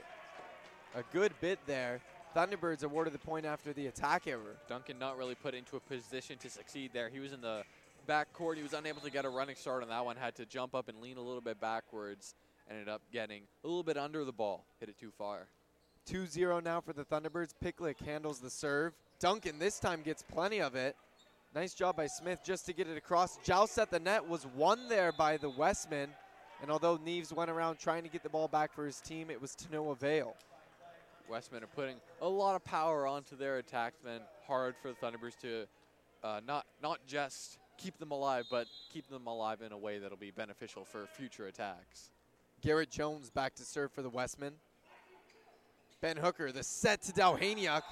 a good bit there. Thunderbirds awarded the point after the attack error. Duncan not really put into a position to succeed there. He was in the back court. He was unable to get a running start on that one. Had to jump up and lean a little bit backwards. Ended up getting a little bit under the ball. Hit it too far. 2-0 now for the Thunderbirds. Picklick handles the serve. Duncan this time gets plenty of it. Nice job by Smith just to get it across. Joust at the net was won there by the Wesmen. And although Neves went around trying to get the ball back for his team, it was to no avail. Wesmen are putting a lot of power onto their attacksmen. Hard for the Thunderbirds to uh, not not just keep them alive, but keep them alive in a way that'll be beneficial for future attacks. Garrett Jones back to serve for the Wesmen. Ben Hooker, the set to Dowhaniuk.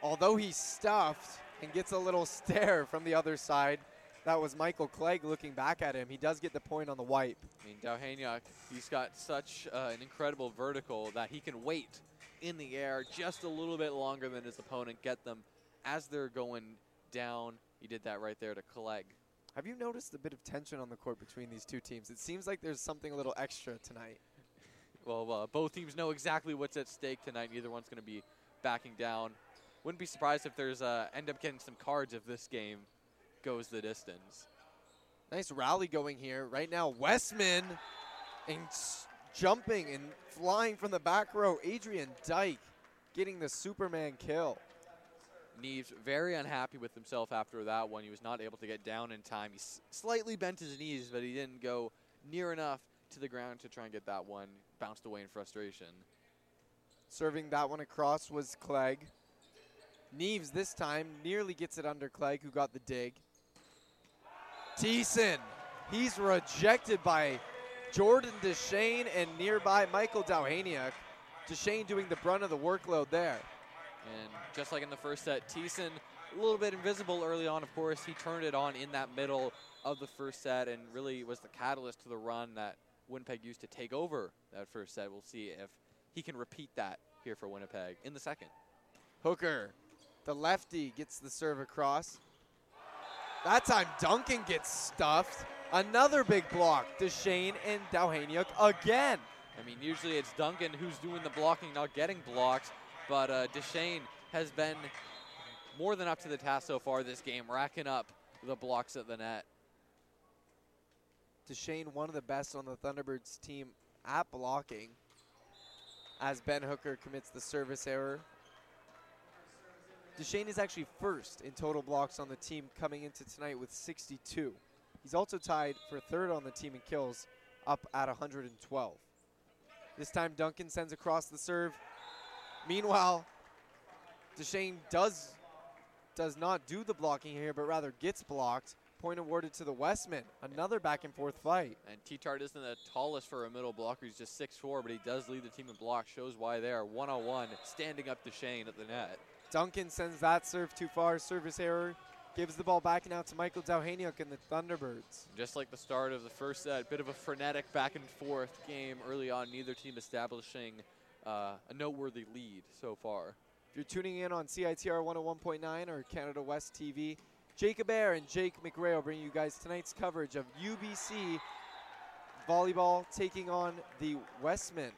Although he's stuffed and gets a little stare from the other side, that was Michael Clegg looking back at him. He does get the point on the wipe. I mean, Dowhaniuk, he's got such uh, an incredible vertical that he can wait in the air just a little bit longer than his opponent, get them as they're going down. He did that right there to Clegg. Have you noticed a bit of tension on the court between these two teams? It seems like there's something a little extra tonight. Well, uh, both teams know exactly what's at stake tonight. Neither one's going to be backing down. Wouldn't be surprised if there's uh, end up getting some cards if this game goes the distance. Nice rally going here. Right now, Wesmen and jumping and flying from the back row. Adrian Dyke getting the Superman kill. Neves very unhappy with himself after that one. He was not able to get down in time. He s- slightly bent his knees, but he didn't go near enough to the ground to try and get that one. Bounced away in frustration. Serving that one across was Clegg. Neves this time nearly gets it under Clegg, who got the dig. Thiessen, he's rejected by Jordan Deshane and nearby Michael Dowhaniuk. Deshane doing the brunt of the workload there. And just like in the first set, Thiessen a little bit invisible early on, of course. He turned it on in that middle of the first set and really was the catalyst to the run that Winnipeg used to take over that first set. We'll see if he can repeat that here for Winnipeg in the second. Hooker, the lefty, gets the serve across. That time Duncan gets stuffed. Another big block. Deshane and Dowhaniuk again. I mean, usually it's Duncan who's doing the blocking, not getting blocks, but uh, Deshane has been more than up to the task so far this game, racking up the blocks at the net. Deshane, one of the best on the Thunderbirds team at blocking, as Ben Hooker commits the service error. Deshane is actually first in total blocks on the team coming into tonight with 62. He's also tied for third on the team in kills, up at 112. This time Duncan sends across the serve. Meanwhile, Deshane does does not do the blocking here, but rather gets blocked. Point awarded to the Wesmen. Another back and forth fight. And T-Tart isn't the tallest for a middle blocker. He's just 6'4", but he does lead the team in blocks. Shows why they are one-on-one, oh standing up to Shane at the net. Duncan sends that serve too far. Service error. Gives the ball back and out to Michael Dowhaniuk and the Thunderbirds. Just like the start of the first set, a bit of a frenetic back and forth game early on. Neither team establishing uh, a noteworthy lead so far. If you're tuning in on CITR 101.9 or Canada West TV, Jacob Air and Jake McRae will bring you guys tonight's coverage of UBC volleyball taking on the Wesmen.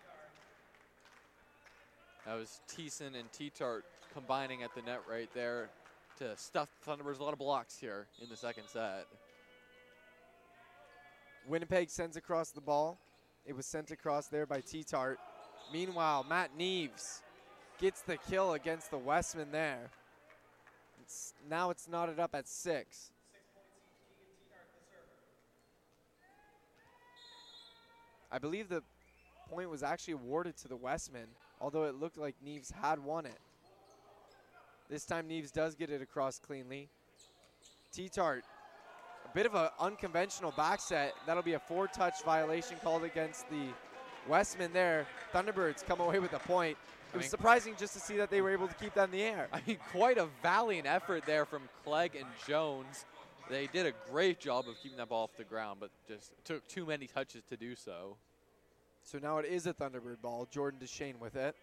That was Thiessen and T-Tart combining at the net right there to stuff the Thunderbirds. A lot of blocks here in the second set. Winnipeg sends across the ball. It was sent across there by T-Tart. Meanwhile, Matt Neves gets the kill against the Wesmen there. It's, now it's knotted up at six. I believe the point was actually awarded to the Wesmen, although it looked like Neves had won it. This time Neves does get it across cleanly. T-Tart, a bit of an unconventional back set. That'll be a four-touch violation called against the Wesmen there. Thunderbirds come away with a point. It was surprising just to see that they were able to keep that in the air. I mean, quite a valiant effort there from Clegg and Jones. They did a great job of keeping that ball off the ground, but just took too many touches to do so. So now it is a Thunderbird ball. Jordan Deshane with it.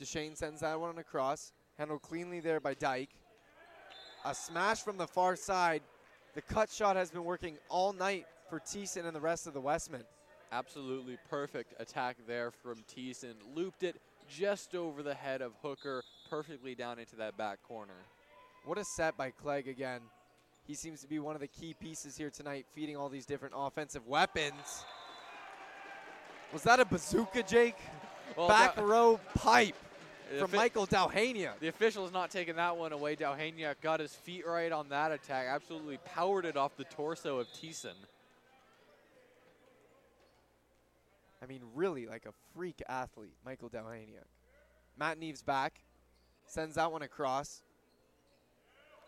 Deshane sends that one across. Handled cleanly there by Dyke. A smash from the far side. The cut shot has been working all night for Thiessen and the rest of the Wesmen. Absolutely perfect attack there from Thiessen. Looped it just over the head of Hooker, perfectly down into that back corner. What a set by Clegg again. He seems to be one of the key pieces here tonight, feeding all these different offensive weapons. Was that a bazooka, Jake? Well, Back row pipe from offi- Michael Dauhania. The official's not taking that one away. Dauhania got his feet right on that attack. Absolutely powered it off the torso of Thiessen. I mean, really like a freak athlete, Michael Dauhania. Matt Neves back, sends that one across.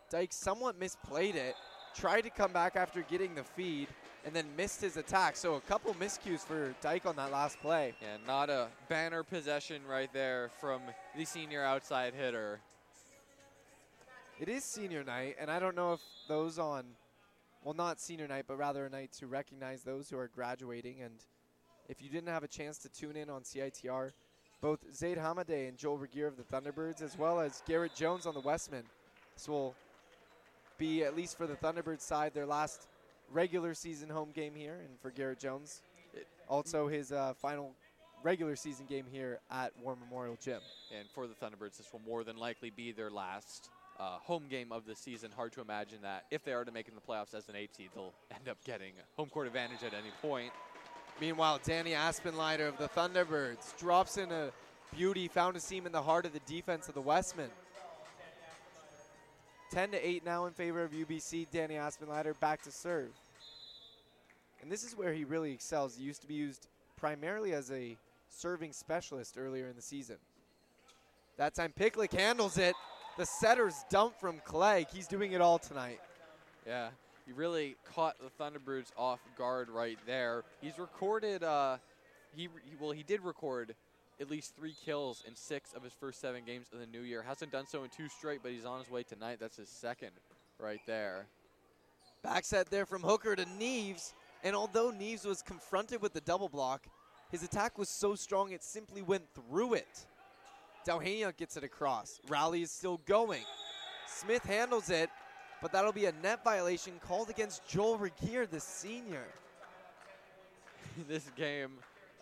Dyke somewhat misplayed it, tried to come back after getting the feed, and then missed his attack. So a couple miscues for Dyke on that last play. Yeah, not a banner possession right there from the senior outside hitter. It is senior night, and I don't know if those on, well, not senior night, but rather a night to recognize those who are graduating. And if you didn't have a chance to tune in on CITR, both Zaid Hamadeh and Joel Regier of the Thunderbirds, as well as Garrett Jones on the Wesmen, this will be, at least for the Thunderbirds side, their last regular season home game here. And for Garrett Jones, also his uh, final regular season game here at War Memorial Gym. And for the Thunderbirds, this will more than likely be their last uh, home game of the season. Hard to imagine that if they are to make in the playoffs as an eight seed, they'll end up getting home court advantage at any point. Meanwhile, Danny Aspenleiter of the Thunderbirds drops in a beauty, found a seam in the heart of the defense of the Wesmen. 10 to 8 now in favor of UBC. Danny Aspenleiter back to serve. And this is where he really excels. He used to be used primarily as a serving specialist earlier in the season. That time Picklick handles it. The setter's dump from Clegg. He's doing it all tonight. Yeah, he really caught the Thunderbirds off guard right there. He's recorded, uh, he well, he did record at least three kills in six of his first seven games of the new year. Hasn't done so in two straight, but he's on his way tonight. That's his second right there. Back set there from Hooker to Neves. And although Neves was confronted with the double block, his attack was so strong it simply went through it. Dauhania gets it across. Rally is still going. Smith handles it, but that'll be a net violation called against Joel Regier, the senior. this game,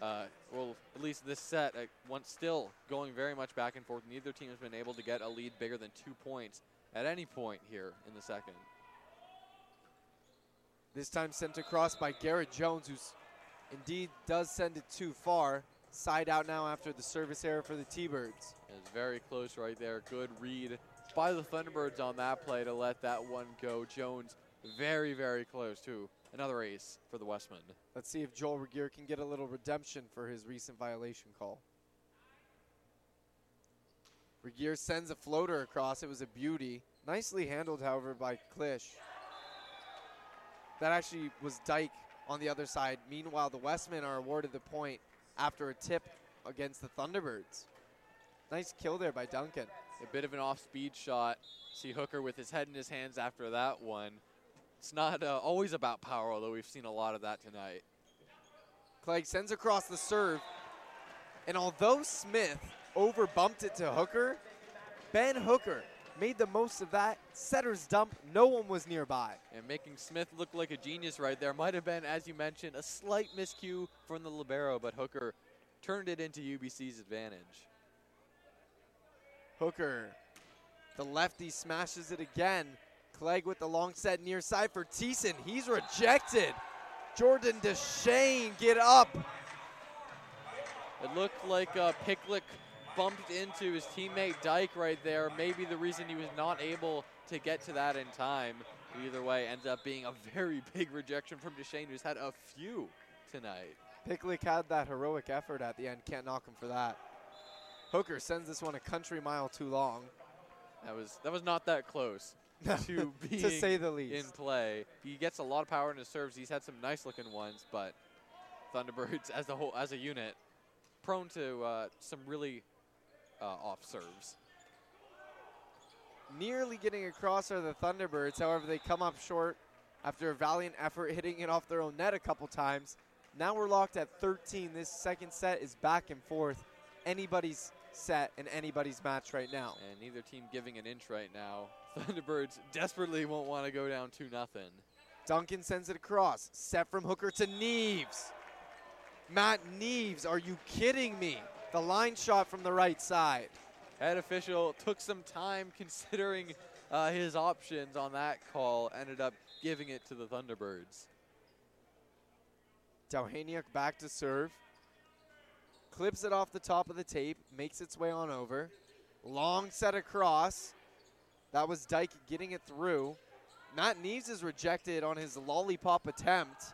uh, well, at least this set, uh, once still going very much back and forth. Neither team has been able to get a lead bigger than two points at any point here in the second. This time sent across by Garrett Jones, who's indeed does send it too far. Side out now after the service error for the T-Birds. It's very close right there. Good read by the Thunderbirds on that play to let that one go. Jones very, very close to another ace for the Wesmen. Let's see if Joel Regier can get a little redemption for his recent violation call. Regier sends a floater across. It was a beauty. Nicely handled, however, by Klish. That actually was Dyke on the other side. Meanwhile, the Westmen are awarded the point after a tip against the Thunderbirds. Nice kill there by Duncan. A bit of an off-speed shot. See Hooker with his head in his hands after that one. It's not uh, always about power, although we've seen a lot of that tonight. Clegg sends across the serve. And although Smith over bumped it to Hooker, Ben Hooker made the most of that. Setter's dump, no one was nearby. And making Smith look like a genius right there. Might have been, as you mentioned, a slight miscue from the Libero, but Hooker turned it into UBC's advantage. Hooker, the lefty smashes it again. Clegg with the long set near side for Thiessen. He's rejected. Jordan Deshane, get up. It looked like uh, Picklick bumped into his teammate Dyke right there. Maybe the reason he was not able to get to that in time. Either way, ends up being a very big rejection from Deshane, who's had a few tonight. Picklick had that heroic effort at the end. Can't knock him for that. Hooker sends this one a country mile too long. That was that was not that close to being to say the least. in play. He gets a lot of power in his serves. He's had some nice looking ones, but Thunderbirds as a whole as a unit prone to uh, some really uh, off serves. Nearly getting across are the Thunderbirds. However, they come up short after a valiant effort hitting it off their own net a couple times. Now we're locked at 13. This second set is back and forth. Anybody's set in anybody's match right now. And neither team giving an inch right now. Thunderbirds desperately won't want to go down 2 nothing. Duncan sends it across. Set from Hooker to Neves. Matt Neves, are you kidding me? The line shot from the right side. Head official took some time considering uh, his options on that call. Ended up giving it to the Thunderbirds. Dowhaniuk back to serve. Clips it off the top of the tape, makes its way on over. Long set across. That was Dyke getting it through. Matt Neves is rejected on his lollipop attempt.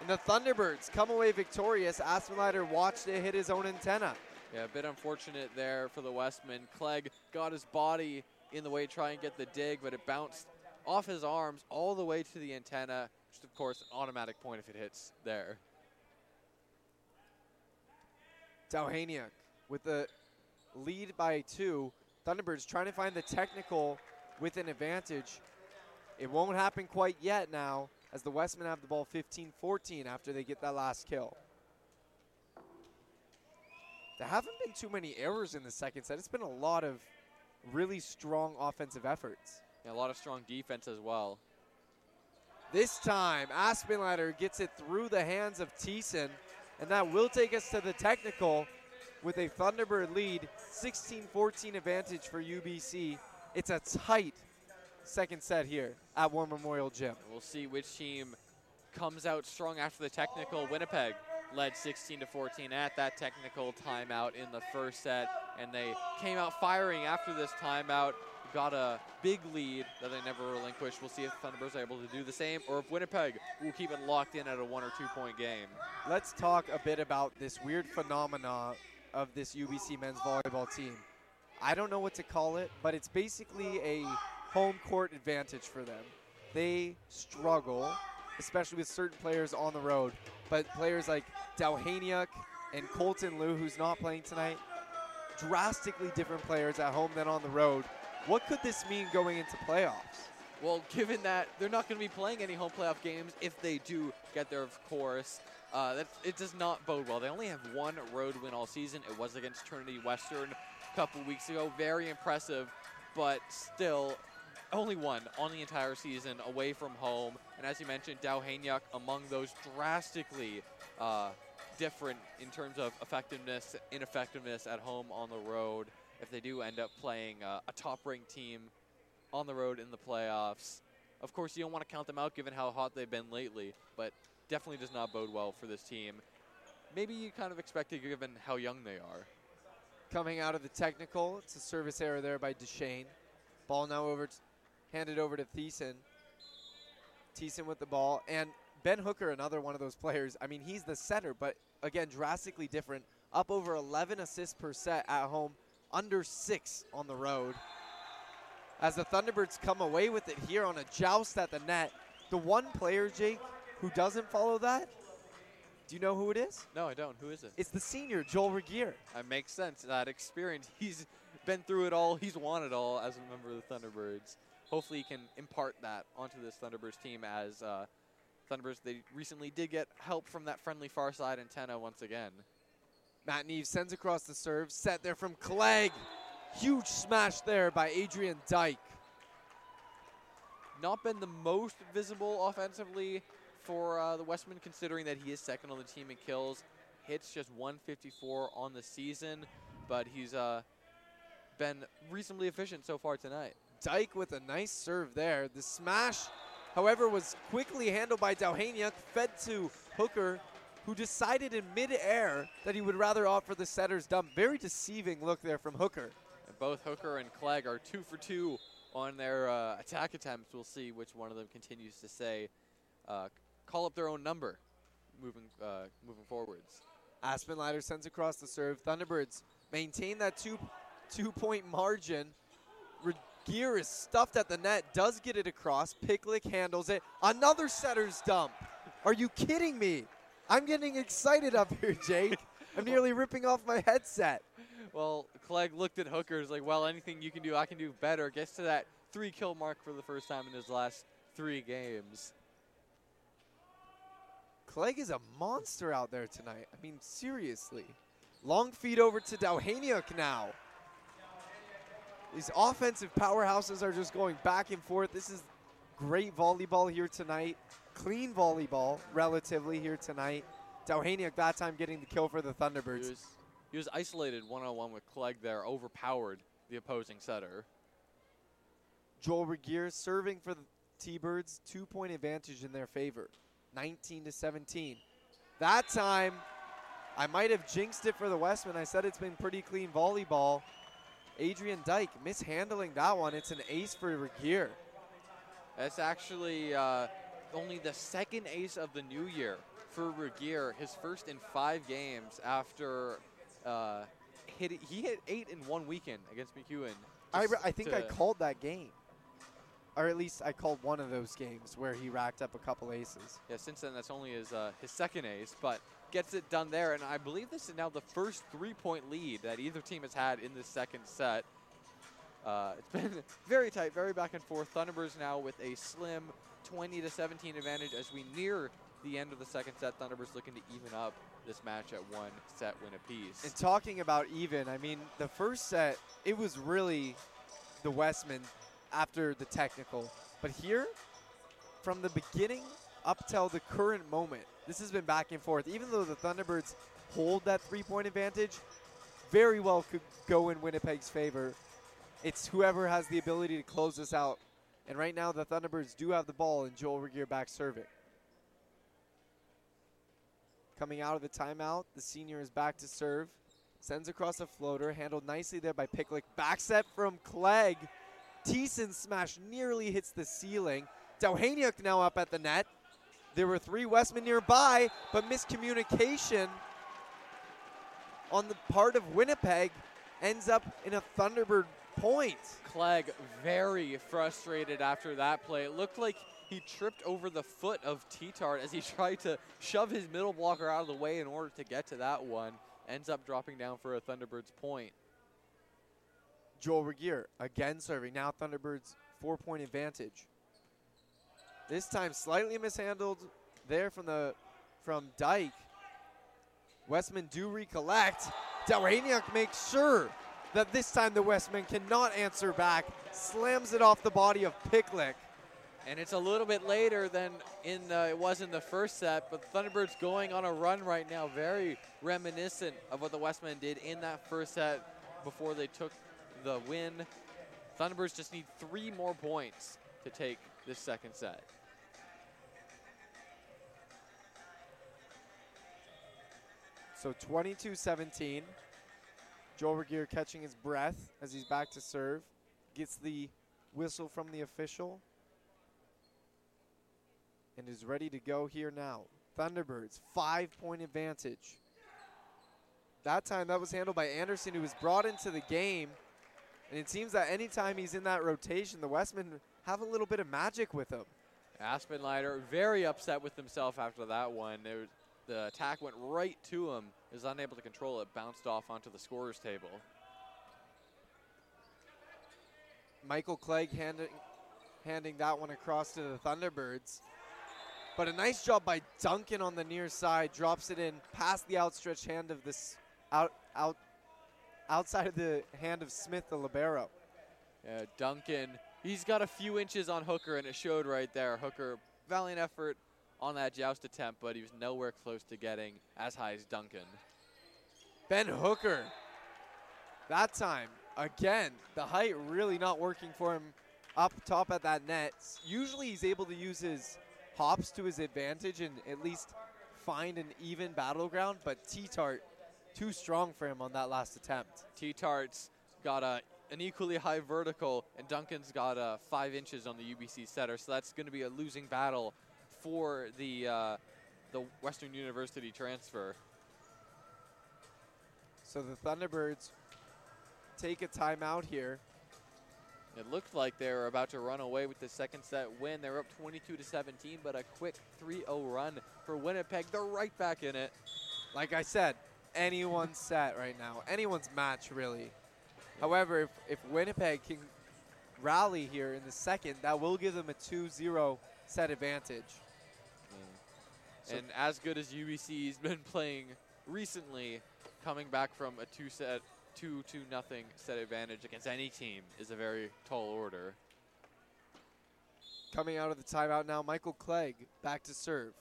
And the Thunderbirds come away victorious. Aspenleiter watched it hit his own antenna. Yeah, a bit unfortunate there for the Wesmen. Clegg got his body in the way to try and get the dig, but it bounced off his arms all the way to the antenna. Just, of course, an automatic point if it hits there. Dowhaniuk with the lead by two. Thunderbirds trying to find the technical with an advantage. It won't happen quite yet now as the Wesmen have the ball 15-14 after they get that last kill. There haven't been too many errors in the second set. It's been a lot of really strong offensive efforts. Yeah, a lot of strong defense as well. This time, Aspenleiter gets it through the hands of Thiessen, and that will take us to the technical with a Thunderbird lead, 16-14 advantage for UBC. It's a tight second set here at War Memorial Gym. We'll see which team comes out strong after the technical. Winnipeg led 16 to 14 at that technical timeout in the first set, and they came out firing after this timeout. Got a big lead that they never relinquished. We'll see if Thunderbirds are able to do the same, or if Winnipeg will keep it locked in at a one or two point game. Let's talk a bit about this weird phenomena of this UBC men's volleyball team. I don't know what to call it, but it's basically a home court advantage for them. They struggle, especially with certain players on the road, but players like Dowhaniuk and Colton Liu, who's not playing tonight, drastically different players at home than on the road. What could this mean going into playoffs? Well, given that they're not going to be playing any home playoff games, if they do get there, of course, uh, that it does not bode well. They only have one road win all season. It was against Trinity Western a couple weeks ago. Very impressive, but still only one on the entire season away from home. And as you mentioned, Dowhaniuk among those drastically uh, different in terms of effectiveness, ineffectiveness at home on the road. If they do end up playing uh, a top-ranked team on the road in the playoffs, of course you don't want to count them out given how hot they've been lately, but definitely does not bode well for this team. Maybe you kind of expect it given how young they are. coming out of the technical. It's a service error there by Deshane. Ball now over, t- handed over to Thiessen. Thiessen with the ball. And Ben Hooker, another one of those players. I mean, he's the setter, but again, drastically different. Up over 11 assists per set at home, under six on the road. As the Thunderbirds come away with it here on a joust at the net. The one player, Jake, who doesn't follow that, do you know who it is? No, I don't. Who is it? It's the senior, Joel Regier. That makes sense. That experience. He's been through it all. He's won it all as a member of the Thunderbirds. Hopefully, he can impart that onto this Thunderbirds team as uh, Thunderbirds. They recently did get help from that friendly far side antenna once again. Matt Neve sends across the serve, set there from Clegg. Huge smash there by Adrian Dyke. Not been the most visible offensively for uh, the Wesmen, considering that he is second on the team in kills. Hits just 154 on the season, but he's uh, been reasonably efficient so far tonight. Dyke with a nice serve there. The smash, however, was quickly handled by Dowhaniuk, fed to Hooker, who decided in midair that he would rather opt for the setter's dump. Very deceiving look there from Hooker. And both Hooker and Clegg are two for two on their uh, attack attempts. We'll see which one of them continues to say, uh, call up their own number moving, uh, moving forwards. Aspenleiter sends across the serve. Thunderbirds maintain that two two point margin. Regier is stuffed at the net, does get it across. Picklick handles it. Another setter's dump. Are you kidding me? I'm getting excited up here, Jake. I'm nearly ripping off my headset. Well, Clegg looked at Hooker's like, well, anything you can do, I can do better. Gets to that three kill mark for the first time in his last three games. Clegg is a monster out there tonight. I mean, seriously. Long feed over to Dowhaniuk now. These offensive powerhouses are just going back and forth. This is great volleyball here tonight. Clean volleyball, relatively, here tonight. Dowhaniuk that time getting the kill for the Thunderbirds. He was, he was isolated one-on-one with Clegg there, overpowered the opposing setter. Joel Regier serving for the T-Birds, two-point advantage in their favor, 19 to 17. That time, I might have jinxed it for the Wesmen. I said it's been pretty clean volleyball. Adrian Dyke mishandling that one. It's an ace for Regier. That's actually uh, only the second ace of the new year for Regier. His first in five games after uh, hit, he hit eight in one weekend against MacEwan. I, I think I called that game. Or at least I called one of those games where he racked up a couple aces. Yeah, since then that's only his uh, his second ace, but gets it done there. And I believe this is now the first three-point lead that either team has had in the second set. Uh, it's been very tight, very back and forth. Thunderbirds now with a slim 20 to 17 advantage as we near the end of the second set. Thunderbirds looking to even up this match at one set win apiece. And talking about even, I mean, the first set, it was really the Wesmen after the technical. But here, from the beginning up till the current moment, this has been back and forth. Even though the Thunderbirds hold that three point advantage, very well could go in Winnipeg's favor. It's whoever has the ability to close this out. And right now, the Thunderbirds do have the ball, and Joel Regier back serving. Coming out of the timeout, the senior is back to serve. Sends across a floater, handled nicely there by Picklick. Back set from Clegg. Thiessen smash nearly hits the ceiling. Dowhaniuk now up at the net. There were three Wesmen nearby, but miscommunication on the part of Winnipeg ends up in a Thunderbird point. Clegg very frustrated after that play. It looked like he tripped over the foot of T-Tart as he tried to shove his middle blocker out of the way in order to get to that one. Ends up dropping down for a Thunderbirds point. Joel Regier again serving. Now Thunderbirds four point advantage. This time slightly mishandled there from the from Dyke. Wesmen do recollect. Dowhaniuk makes sure that this time the Wesmen cannot answer back. Slams it off the body of Picklick. And it's a little bit later than in uh, it was in the first set, but Thunderbirds going on a run right now, very reminiscent of what the Wesmen did in that first set before they took the win. Thunderbirds just need three more points to take this second set. So 22 17. Joel Regier catching his breath as he's back to serve. Gets the whistle from the official. And is ready to go here now. Thunderbirds, five point advantage. That time that was handled by Anderson, who was brought into the game. And it seems that anytime he's in that rotation, the Wesmen have a little bit of magic with him. Aspenleiter very upset with himself after that one. Was, the attack went right to him. Is unable to control it. Bounced off onto the scorer's table. Michael Clegg handing, handing that one across to the Thunderbirds. But a nice job by Duncan on the near side. Drops it in past the outstretched hand of this out out outside of the hand of Smith, the libero. Yeah, Duncan, he's got a few inches on Hooker, and it showed right there. Hooker, valiant effort on that joust attempt, but he was nowhere close to getting as high as Duncan. Ben Hooker. That time, again, the height really not working for him up top at that net. Usually he's able to use his hops to his advantage and at least find an even battleground, but T-Tart too strong for him on that last attempt. T-Tart's got a, an equally high vertical, and Duncan's got uh, five inches on the UBC setter, so that's going to be a losing battle for the uh, the Western University transfer. So the Thunderbirds take a timeout here. It looked like they were about to run away with the second set win. They were up 22 to 17, but a quick 3-0 run for Winnipeg. They're right back in it. Like I said, anyone's set right now, anyone's match really. However, if, if Winnipeg can rally here in the second, that will give them a 2-0 set advantage. and as good as UBC's been playing recently, coming back from a two set, two two nothing set advantage against any team is a very tall order. Coming out of the timeout now, Michael Clegg back to serve.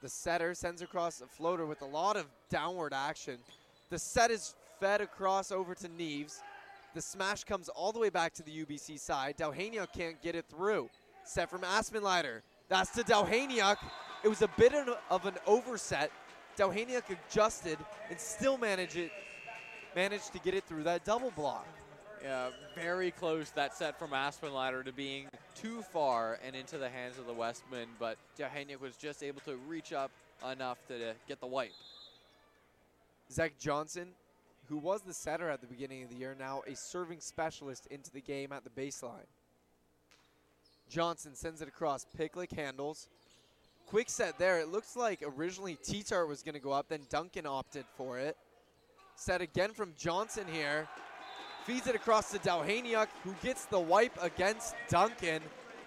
The setter sends across a floater with a lot of downward action. The set is fed across over to Neves. The smash comes all the way back to the UBC side. Dowhaniuk can't get it through. Set from Aspenleiter. That's to Dowhaniuk. It was a bit of an overset. Dowhaniuk adjusted and still managed it, managed to get it through that double block. Yeah, very close that set from Aspenleiter to being too far and into the hands of the Wesmen, but Dowhaniuk was just able to reach up enough to get the wipe. Zach Johnson, who was the setter at the beginning of the year, now a serving specialist into the game at the baseline. Johnson sends it across. Picklick handles. Quick set there. It looks like originally T-Tart was going to go up, then Duncan opted for it. Set again from Johnson here. Feeds it across to Dowhaniuk, who gets the wipe against Duncan.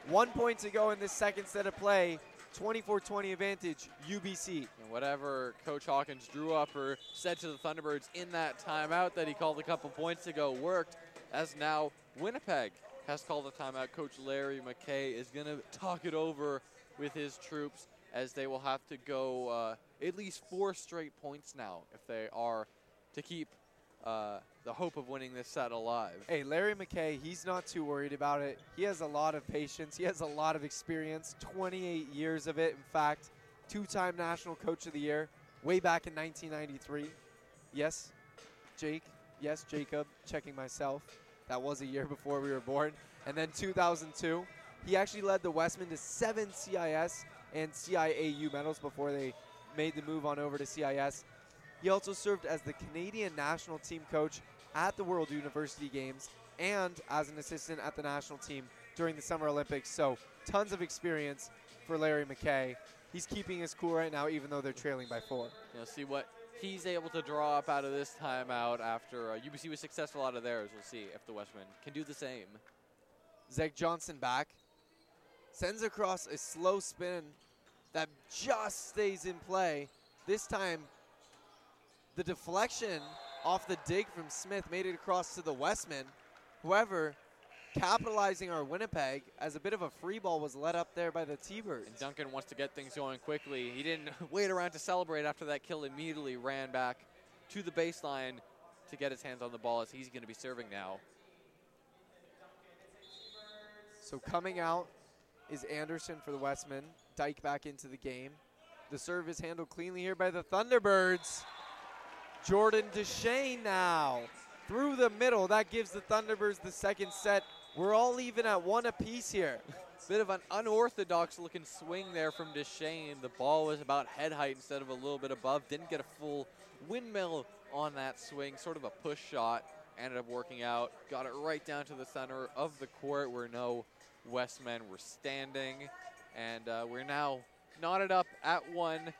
One point to go in this second set of play. 24-20 advantage, UBC. And whatever Coach Hawkins drew up or said to the Thunderbirds in that timeout that he called a couple points ago worked, as now Winnipeg has called a timeout. Coach Larry McKay is going to talk it over with his troops as they will have to go uh, at least four straight points now if they are to keep uh, the hope of winning this set alive. Hey, Larry McKay, he's not too worried about it. He has a lot of patience. He has a lot of experience, 28 years of it. In fact, two-time National Coach of the Year way back in 1993. Yes, Jake. Yes, Jacob. Checking myself. That was a year before we were born. And then 2002, he actually led the Wesmen to seven CIS and CIAU medals before they made the move on over to CIS. He also served as the Canadian national team coach at the World University Games and as an assistant at the national team during the Summer Olympics. So, tons of experience for Larry McKay. He's keeping his cool right now, even though they're trailing by four. You know, see what he's able to draw up out of this timeout after uh, UBC was successful out of theirs. We'll see if the Wesmen can do the same. Zach Johnson back. Sends across a slow spin that just stays in play. This time, the deflection off the dig from Smith made it across to the Wesmen. However, capitalizing our Winnipeg as a bit of a free ball was let up there by the T-Birds. And Duncan wants to get things going quickly. He didn't wait around to celebrate after that kill. Immediately ran back to the baseline to get his hands on the ball as he's going to be serving now. So coming out is Anderson for the Wesmen. Dyke back into the game. The serve is handled cleanly here by the Thunderbirds. Jordan Deshane now through the middle. That gives the Thunderbirds the second set. We're all even at one apiece here. Bit of an unorthodox looking swing there from Deshane. The ball was about head height instead of a little bit above. Didn't get a full windmill on that swing, sort of a push shot. Ended up working out. Got it right down to the center of the court where no Wesmen were standing. And uh, we're now knotted up at one.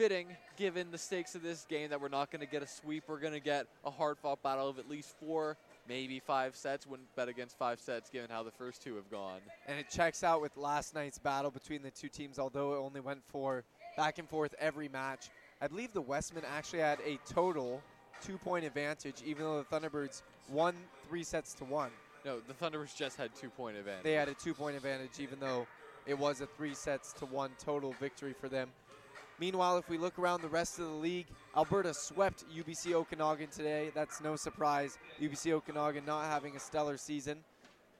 Fitting, given the stakes of this game, that we're not going to get a sweep. We're going to get a hard fought battle of at least four, maybe five sets. Wouldn't bet against five sets given how the first two have gone. And it checks out with last night's battle between the two teams, although it only went for back and forth every match. I believe the Wesmen actually had a total two point advantage, even though the Thunderbirds won three sets to one. No, the Thunderbirds just had two point advantage. They had a two point advantage, even though it was a three sets to one total victory for them. Meanwhile, if we look around the rest of the league, Alberta swept UBC Okanagan today. That's no surprise. UBC Okanagan not having a stellar season.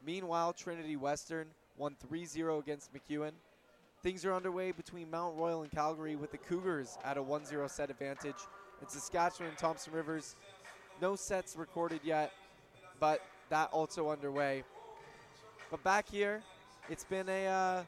Meanwhile, Trinity Western won 3 0 against MacEwan. Things are underway between Mount Royal and Calgary with the Cougars at a 1 0 set advantage. And Saskatchewan and Thompson Rivers, no sets recorded yet, but that also underway. But back here, it's been a uh,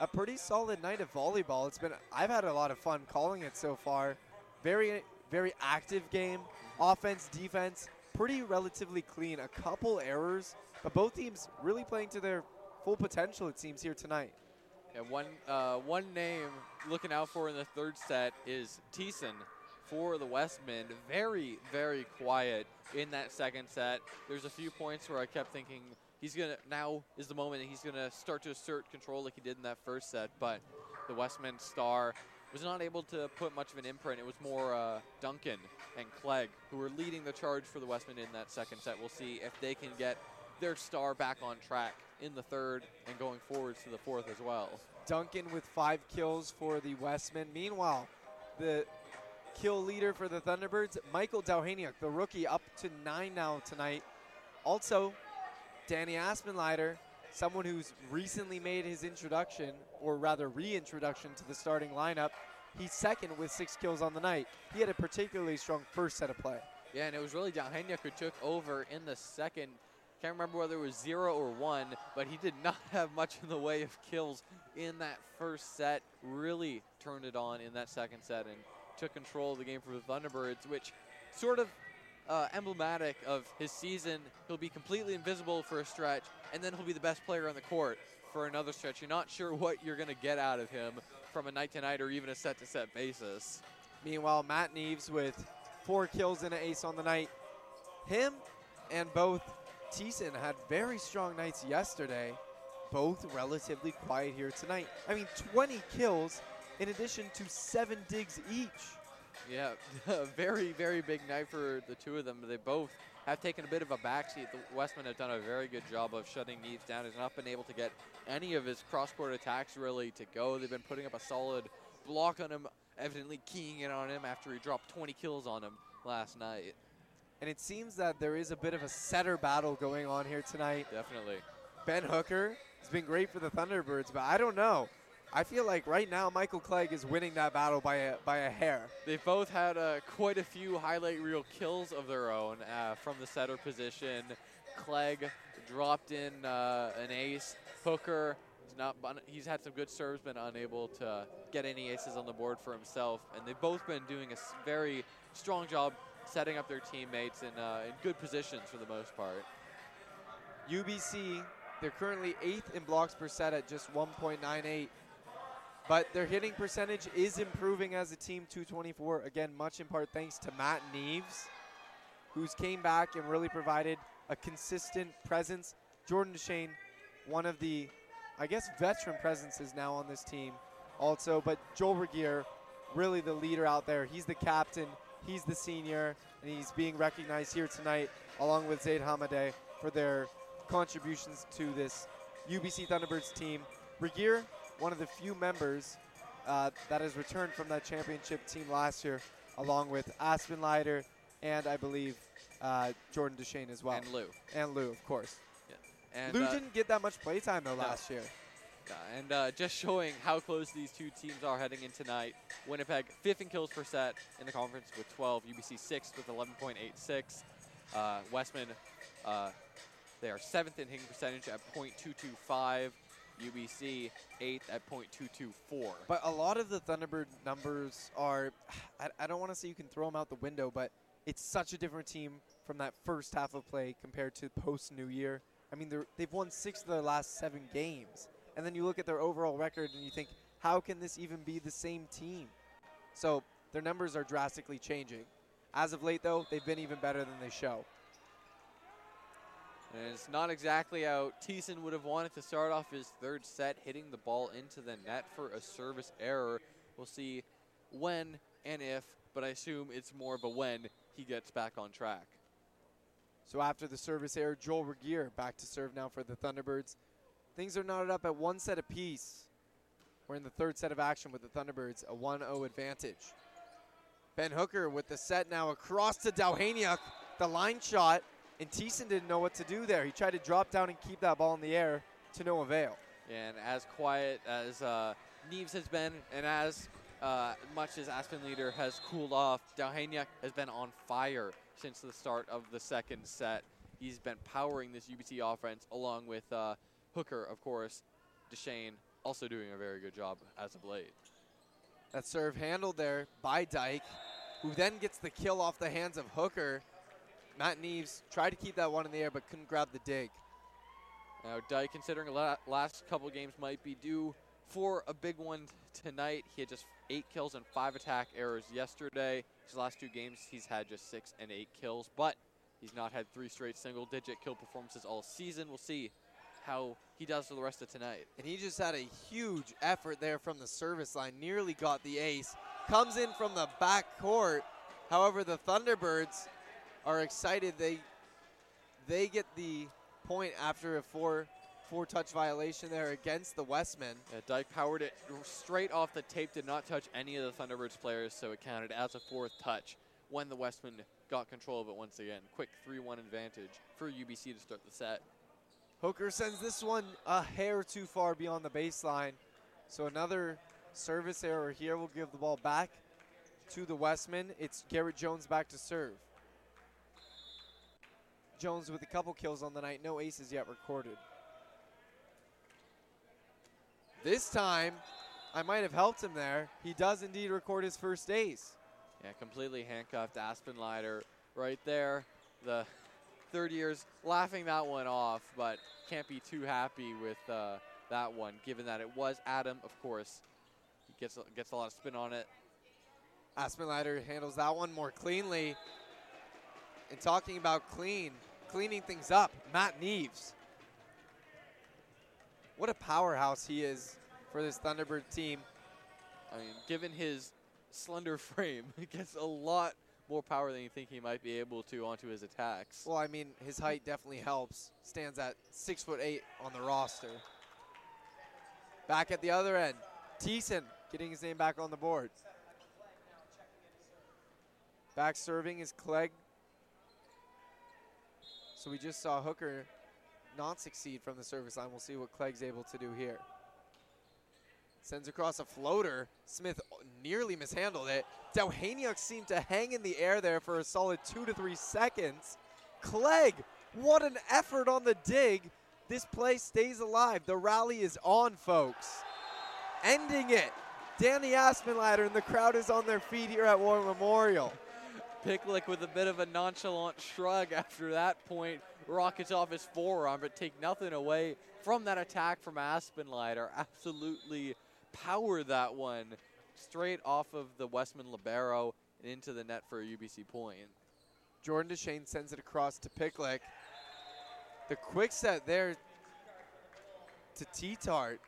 a pretty solid night of volleyball. It's been I've had a lot of fun calling it so far. Very very active game, offense, defense, pretty relatively clean. A couple errors, but both teams really playing to their full potential. It seems here tonight. Yeah, one uh, one name looking out for in the third set is Thiessen for the Wesmen. Very very quiet in that second set. There's a few points where I kept thinking he's gonna now is the moment that he's gonna start to assert control like he did in that first set, but the Wesmen star was not able to put much of an imprint. It was more uh, Duncan and Clegg who were leading the charge for the Wesmen in that second set. We'll see if they can get their star back on track in the third and going forwards to the fourth as well. Duncan with five kills for the Wesmen. Meanwhile, the kill leader for the Thunderbirds, Michael Dowhaniuk, the rookie, up to nine now tonight. Also, Danny Aspenleiter, someone who's recently made his introduction, or rather reintroduction to the starting lineup. He's second with six kills on the night. He had a particularly strong first set of play. Yeah, and it was really Dowhaniuk who took over in the second. Can't remember whether it was zero or one, but he did not have much in the way of kills in that first set. Really turned it on in that second set and took control of the game for the Thunderbirds, which sort of uh, emblematic of his season. He'll be completely invisible for a stretch, and then he'll be the best player on the court for another stretch. You're not sure what you're going to get out of him from a night to night or even a set to set basis. Meanwhile, Matt Neves with four kills and an ace on the night. Him and both Thiessen had very strong nights yesterday, both relatively quiet here tonight. I mean, 20 kills in addition to seven digs each. Yeah, a very, very big night for the two of them. They both have taken a bit of a backseat. The Westmen have done a very good job of shutting Neves down. He's not been able to get any of his cross-court attacks really to go. They've been putting up a solid block on him, evidently keying in on him after he dropped 20 kills on him last night. And it seems that there is a bit of a setter battle going on here tonight. Definitely. Ben Hooker has been great for the Thunderbirds, but I don't know. I feel like right now Michael Clegg is winning that battle by a, by a hair. They've both had uh, quite a few highlight reel kills of their own uh, from the setter position. Clegg dropped in uh, an ace. Hooker, he's, not, he's had some good serves, been unable to get any aces on the board for himself. And they've both been doing a very strong job setting up their teammates in, uh, in good positions for the most part. UBC, they're currently eighth in blocks per set at just 1.98. But their hitting percentage is improving as a team, 224. Again, much in part thanks to Matt Neves, who's came back and really provided a consistent presence. Jordan Deshane, one of the, I guess, veteran presences now on this team also. But Joel Regier, really the leader out there. He's the captain, he's the senior, and he's being recognized here tonight along with Zaid Hamadeh for their contributions to this UBC Thunderbirds team. Regier one of the few members uh, that has returned from that championship team last year, along with Aspenleiter and I believe uh, Jordan Deshane as well. And Lou. And Lou, of course. Yeah. And Lou uh, didn't get that much playtime though no. last year. Yeah, and uh, just showing how close these two teams are heading in tonight. Winnipeg fifth in kills per set in the conference with 12. UBC sixth with 11.86. Uh, Wesmen, uh, they are seventh in hitting percentage at .225. UBC eighth at .224. But a lot of the Thunderbird numbers are, I, I don't want to say you can throw them out the window, but it's such a different team from that first half of play compared to post New Year. I mean, they've won six of their last seven games. And then you look at their overall record and you think, how can this even be the same team? So their numbers are drastically changing. As of late, though, they've been even better than they show. And it's not exactly how Thiessen would have wanted to start off his third set, hitting the ball into the net for a service error. We'll see when and if, but I assume it's more of a when he gets back on track. So after the service error, Joel Regier back to serve now for the Thunderbirds. Things are knotted up at one set apiece. We're in the third set of action with the Thunderbirds, a 1-0 advantage. Ben Hooker with the set now across to Dowhaniuk. The line shot, and Thiessen didn't know what to do there. He tried to drop down and keep that ball in the air to no avail. And as quiet as uh, Neves has been, and as uh, much as Aspenleiter has cooled off, Dowhaniuk has been on fire since the start of the second set. He's been powering this UBC offense along with uh, Hooker, of course. Deshane also doing a very good job as of late. That serve handled there by Dyke, who then gets the kill off the hands of Hooker. Matt Neves tried to keep that one in the air but couldn't grab the dig. Now, Dyke, considering the last couple games might be due for a big one tonight, he had just eight kills and five attack errors yesterday. His last two games, he's had just six and eight kills, but he's not had three straight single-digit kill performances all season. We'll see how he does for the rest of tonight. And he just had a huge effort there from the service line, nearly got the ace. Comes in from the back court. However, the Thunderbirds are excited. They they get the point after a four four touch violation there against the Wesmen. Yeah, Dyke powered it straight off the tape, did not touch any of the Thunderbirds players, so it counted as a fourth touch when the Wesmen got control of it once again. Quick 3-1 advantage for UBC to start the set. Hooker sends this one a hair too far beyond the baseline. So another service error here will give the ball back to the Wesmen. It's Garrett Jones back to serve. Jones with a couple kills on the night, no aces yet recorded. This time, I might have helped him there. He does indeed record his first ace. Yeah, completely handcuffed Aspenleiter right there. The third years laughing that one off, but can't be too happy with uh, that one, given that it was Adam, of course. He gets, gets a lot of spin on it. Aspenleiter handles that one more cleanly. And talking about clean, cleaning things up, Matt Neves. What a powerhouse he is for this Thunderbird team. I mean, given his slender frame, he gets a lot more power than you think he might be able to onto his attacks. Well, I mean, his height definitely helps. Stands at six foot eight on the roster. Back at the other end, Thiessen getting his name back on the board. Back serving is Clegg. So we just saw Hooker not succeed from the service line. We'll see what Clegg's able to do here. Sends across a floater. Smith nearly mishandled it. Dowhaniuk seemed to hang in the air there for a solid two to three seconds. Clegg, what an effort on the dig. This play stays alive. The rally is on, folks. Ending it. Danny Aspenleiter and the crowd is on their feet here at War Memorial. Picklick with a bit of a nonchalant shrug after that point rockets off his forearm, but take nothing away from that attack from Aspenleiter. Absolutely power that one straight off of the Wesmen Libero and into the net for a UBC point. Jordan Deshane sends it across to Picklick. The quick set there to T-Tart.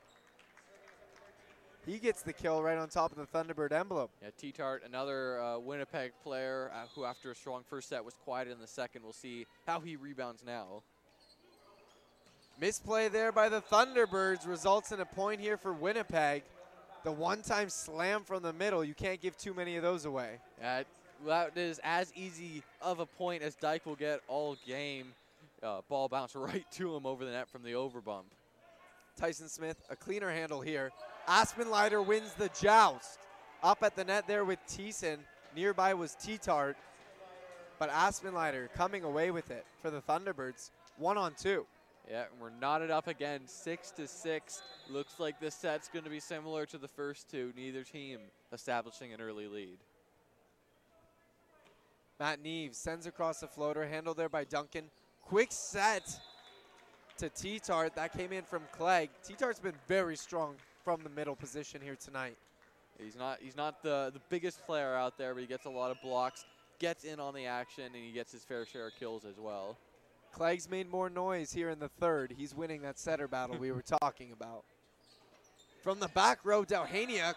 He gets the kill right on top of the Thunderbird emblem. Yeah, T-Tart, another uh, Winnipeg player uh, who after a strong first set was quiet in the second. We'll see how he rebounds now. Misplay there by the Thunderbirds results in a point here for Winnipeg. The one-time slam from the middle, you can't give too many of those away. Uh, that is as easy of a point as Dyke will get all game. Uh, ball bounced right to him over the net from the overbump. Tyson Smith, a cleaner handle here. Aspenleiter wins the joust. Up at the net there with Thiessen. Nearby was T-Tart. But Aspenleiter coming away with it for the Thunderbirds. One on two. Yeah, and we're knotted up again, six to six. Looks like this set's going to be similar to the first two. Neither team establishing an early lead. Matt Neves sends across the floater, handled there by Duncan. Quick set to T-Tart. That came in from Clegg. T-Tart's been very strong from the middle position here tonight. He's not he's not the, the biggest player out there, but he gets a lot of blocks, gets in on the action, and he gets his fair share of kills as well. Clegg's made more noise here in the third. He's winning that setter battle we were talking about. From the back row, Dowhaniuk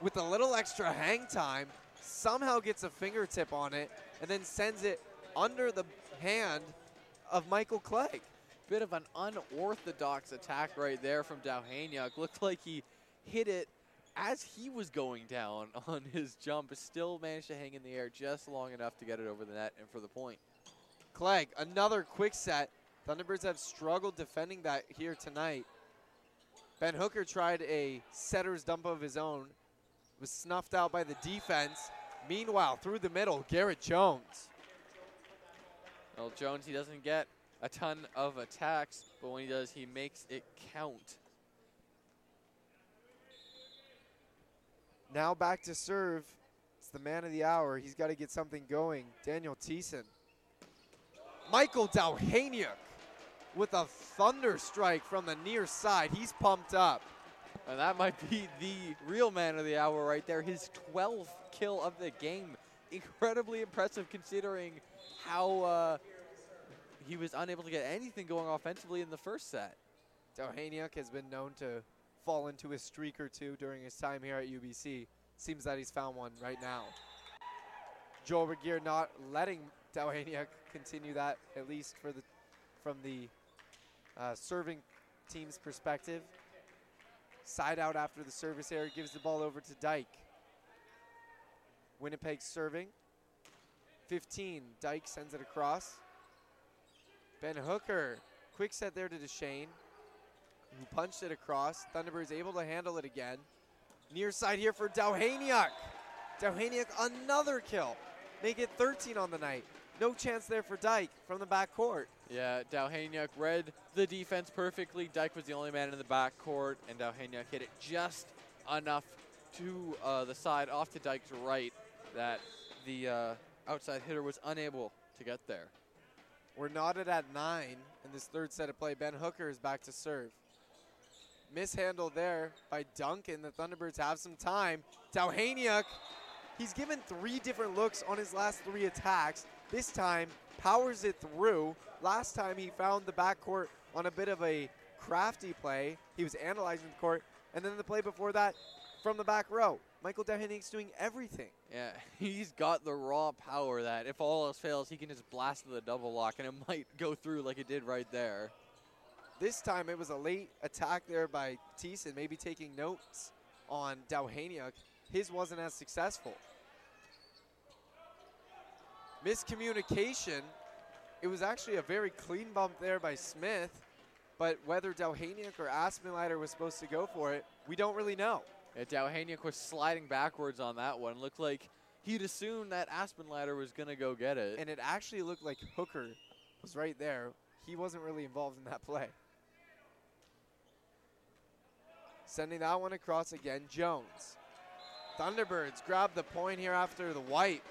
with a little extra hang time somehow gets a fingertip on it and then sends it under the hand of Michael Clegg. Bit of an unorthodox attack right there from Dowhaniuk. Looked like he hit it as he was going down on his jump, but still managed to hang in the air just long enough to get it over the net and for the point. Clegg, another quick set. Thunderbirds have struggled defending that here tonight. Ben Hooker tried a setter's dump of his own, was snuffed out by the defense. Meanwhile, through the middle, Garrett Jones. Well, Jones, he doesn't get a ton of attacks, but when he does, he makes it count. Now back to serve. It's the man of the hour. He's got to get something going. Daniel Thiessen. Michael Dowhaniuk with a thunder strike from the near side. He's pumped up. And that might be the real man of the hour right there. His 12th kill of the game. Incredibly impressive considering how uh, he was unable to get anything going offensively in the first set. Dowhaniuk has been known to fall into a streak or two during his time here at UBC. Seems that he's found one right now. Joel Regier not letting Dowhaniuk continue that, at least for the from the uh, serving team's perspective. Side out after the service error, gives the ball over to Dyke. Winnipeg serving. 15, Dyke sends it across. Ben Hooker, quick set there to Deshane, who punched it across. Thunderbirds able to handle it again. Near side here for Dowhaniuk. Dowhaniuk, another kill. Make it 13 on the night. No chance there for Dyke from the back court. Yeah, Dowhaniuk read the defense perfectly. Dyke was the only man in the back court, and Dowhaniuk hit it just enough to uh, the side off to Dyke's right that the uh, outside hitter was unable to get there. We're knotted at nine in this third set of play. Ben Hooker is back to serve. Mishandled there by Duncan. The Thunderbirds have some time. Dowhaniuk, he's given three different looks on his last three attacks. This time, powers it through. Last time, he found the backcourt on a bit of a crafty play. He was analyzing the court. And then the play before that, from the back row. Michael Dowhaniuk's doing everything. Yeah, he's got the raw power that if all else fails, he can just blast the double lock and it might go through like it did right there. This time it was a late attack there by Thiessen, maybe taking notes on Dowhaniuk. His wasn't as successful. Miscommunication. It was actually a very clean bump there by Smith, but whether Dowhaniuk or Aspenleiter was supposed to go for it, we don't really know. Yeah, Dowhaniuk was sliding backwards on that one. Looked like he'd assumed that Aspenleiter was going to go get it. And it actually looked like Hooker was right there. He wasn't really involved in that play. Sending that one across again, Jones. Thunderbirds grab the point here after the wipe.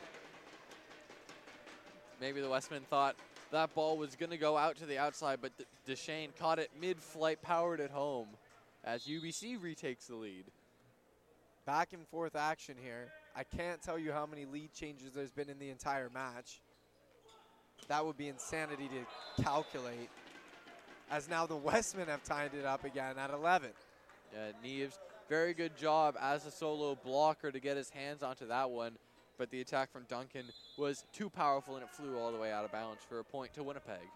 Maybe the Wesmen thought that ball was going to go out to the outside, but Deshane caught it mid-flight, powered it home as UBC retakes the lead. Back and forth action here. I can't tell you how many lead changes there's been in the entire match. That would be insanity to calculate. As now the Wesmen have tied it up again at 11. Yeah, Neves, very good job as a solo blocker to get his hands onto that one. But the attack from Duncan was too powerful and it flew all the way out of bounds for a point to Winnipeg.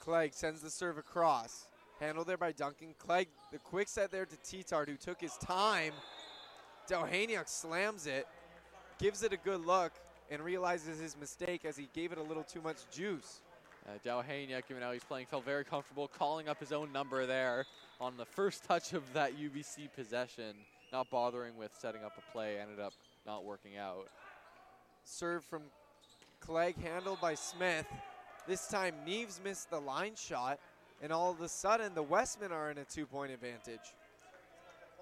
Clegg sends the serve across. Handled there by Duncan. Clegg, the quick set there to T-Tart, who took his time. Dowhaniuk slams it, gives it a good look, and realizes his mistake as he gave it a little too much juice. Uh, Dowhaniuk, given how he's playing, felt very comfortable calling up his own number there on the first touch of that UBC possession, not bothering with setting up a play, ended up not working out. Serve from Clegg handled by Smith. This time Neves missed the line shot, and all of a sudden the Wesmen are in a two-point advantage.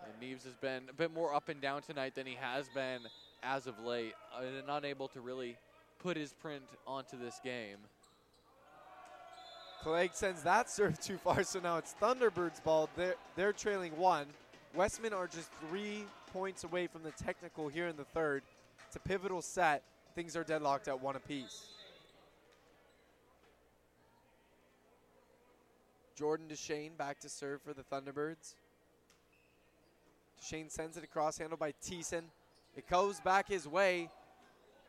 And Neves has been a bit more up and down tonight than he has been as of late, and unable to really put his print onto this game. Clegg sends that serve too far, so now it's Thunderbirds ball. They're, they're trailing one. Wesmen are just three points away from the technical here in the third. It's a pivotal set. Things are deadlocked at one apiece. Jordan Deshane back to serve for the Thunderbirds. Deshane sends it across, handled by Thiessen. It goes back his way.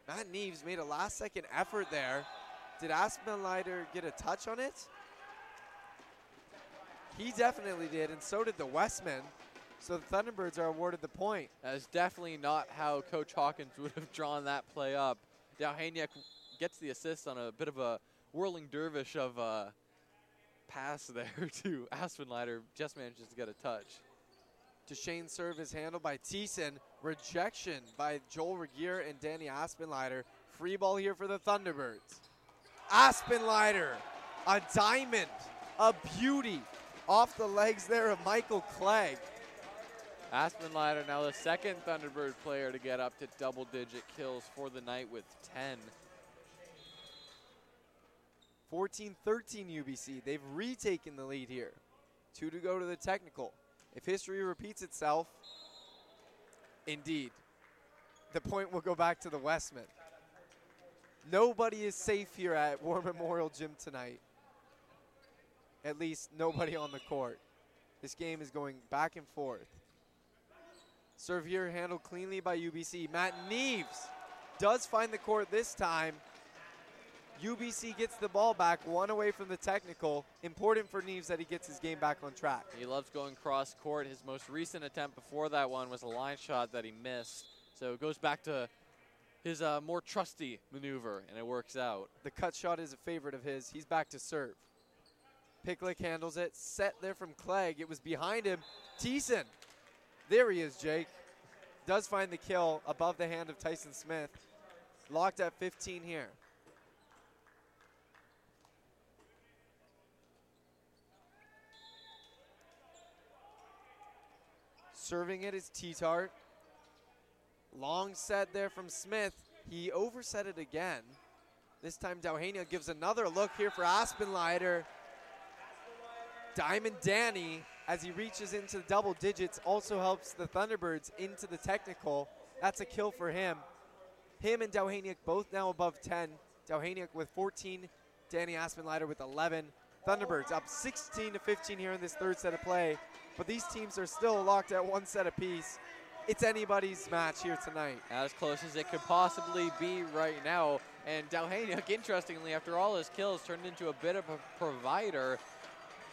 Matt Neves made a last second effort there. Did Aspenleiter get a touch on it? He definitely did, and so did the Wesmen. So the Thunderbirds are awarded the point. That is definitely not how Coach Hawkins would have drawn that play up. Dowhaniuk gets the assist on a bit of a whirling dervish of a pass there to Aspenleiter. Just manages to get a touch. Deshane serve is handled by Thiessen. Rejection by Joel Regier and Danny Aspenleiter. Free ball here for the Thunderbirds. Aspenleiter, a diamond, a beauty, off the legs there of Michael Clegg. Aspenleiter now the second Thunderbird player to get up to double-digit kills for the night with 10. 14-13 UBC. They've retaken the lead here. Two to go to the technical. If history repeats itself, indeed, the point will go back to the Wesmen. Nobody is safe here at War Memorial Gym tonight. At least nobody on the court. This game is going back and forth. Serve here handled cleanly by UBC. Matt Neves does find the court this time. UBC gets the ball back, one away from the technical. Important for Neves that he gets his game back on track. He loves going cross court. His most recent attempt before that one was a line shot that he missed. So it goes back to his uh, more trusty maneuver, and it works out. The cut shot is a favorite of his. He's back to serve. Picklick handles it. Set there from Clegg. It was behind him. Thiessen. There he is, Jake. Does find the kill above the hand of Tyson Smith. Locked at 15 here. Serving it is T-Tart. Long set there from Smith. He overset it again. This time Dowhaniuk gives another look here for Aspenleiter. Diamond Danny, as he reaches into the double digits, also helps the Thunderbirds into the technical. That's a kill for him. Him and Dowhaniuk both now above 10. Dowhaniuk with 14, Danny Aspenleiter with 11. Thunderbirds up 16 to 15 here in this third set of play. But these teams are still locked at one set apiece. It's anybody's match here tonight. As close as it could possibly be right now. And Dowhaniuk, interestingly, after all his kills, turned into a bit of a provider.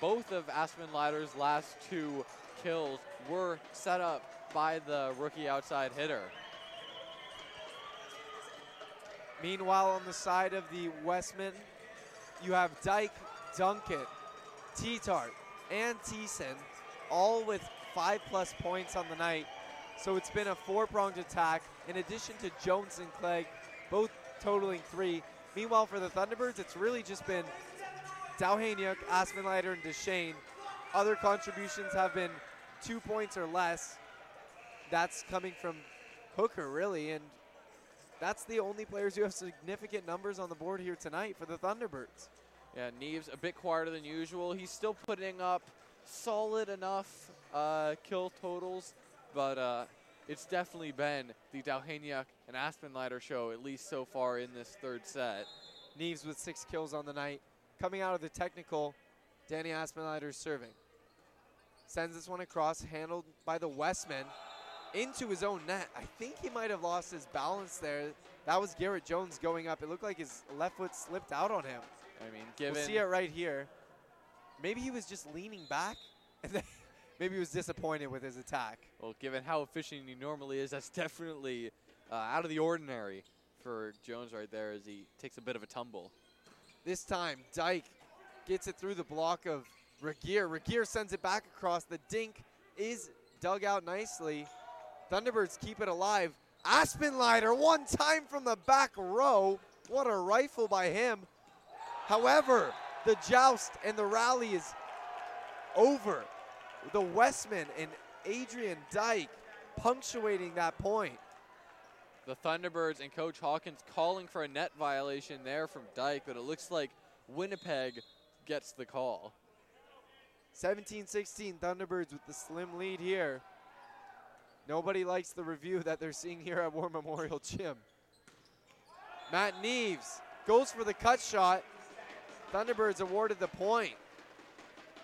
Both of Aspenleiter's last two kills were set up by the rookie outside hitter. Meanwhile, on the side of the Wesmen, you have Dyke, Duncan, T-Tart, and Thiessen, all with five plus points on the night. So it's been a four-pronged attack, in addition to Jones and Clegg, both totaling three. Meanwhile, for the Thunderbirds, it's really just been Dowhaniuk, Aspenleiter, and Deshane. Other contributions have been two points or less. That's coming from Hooker, really, and that's the only players who have significant numbers on the board here tonight for the Thunderbirds. Yeah, Neves a bit quieter than usual. He's still putting up solid enough uh, kill totals, but uh, it's definitely been the Dowhaniuk and Aspenleiter show, at least so far in this third set. Neves with six kills on the night. Coming out of the technical, Danny Aspenleiter serving. Sends this one across, handled by the Wesmen into his own net. I think he might have lost his balance there. That was Garrett Jones going up. It looked like his left foot slipped out on him. I mean, given we'll see it right here. Maybe he was just leaning back, and then maybe he was disappointed with his attack. Well, given how efficient he normally is, that's definitely uh, out of the ordinary for Jones right there as he takes a bit of a tumble. This time, Dyke gets it through the block of Regier. Regier sends it back across. The dink is dug out nicely. Thunderbirds keep it alive. Aspenleiter, one time from the back row. What a rifle by him. However, the joust and the rally is over. The Wesmen and Adrian Dyke punctuating that point. The Thunderbirds and Coach Hawkins calling for a net violation there from Dyke, but it looks like Winnipeg gets the call. 17-16 Thunderbirds with the slim lead here. Nobody likes the review that they're seeing here at War Memorial Gym. Matt Neves goes for the cut shot. Thunderbirds awarded the point.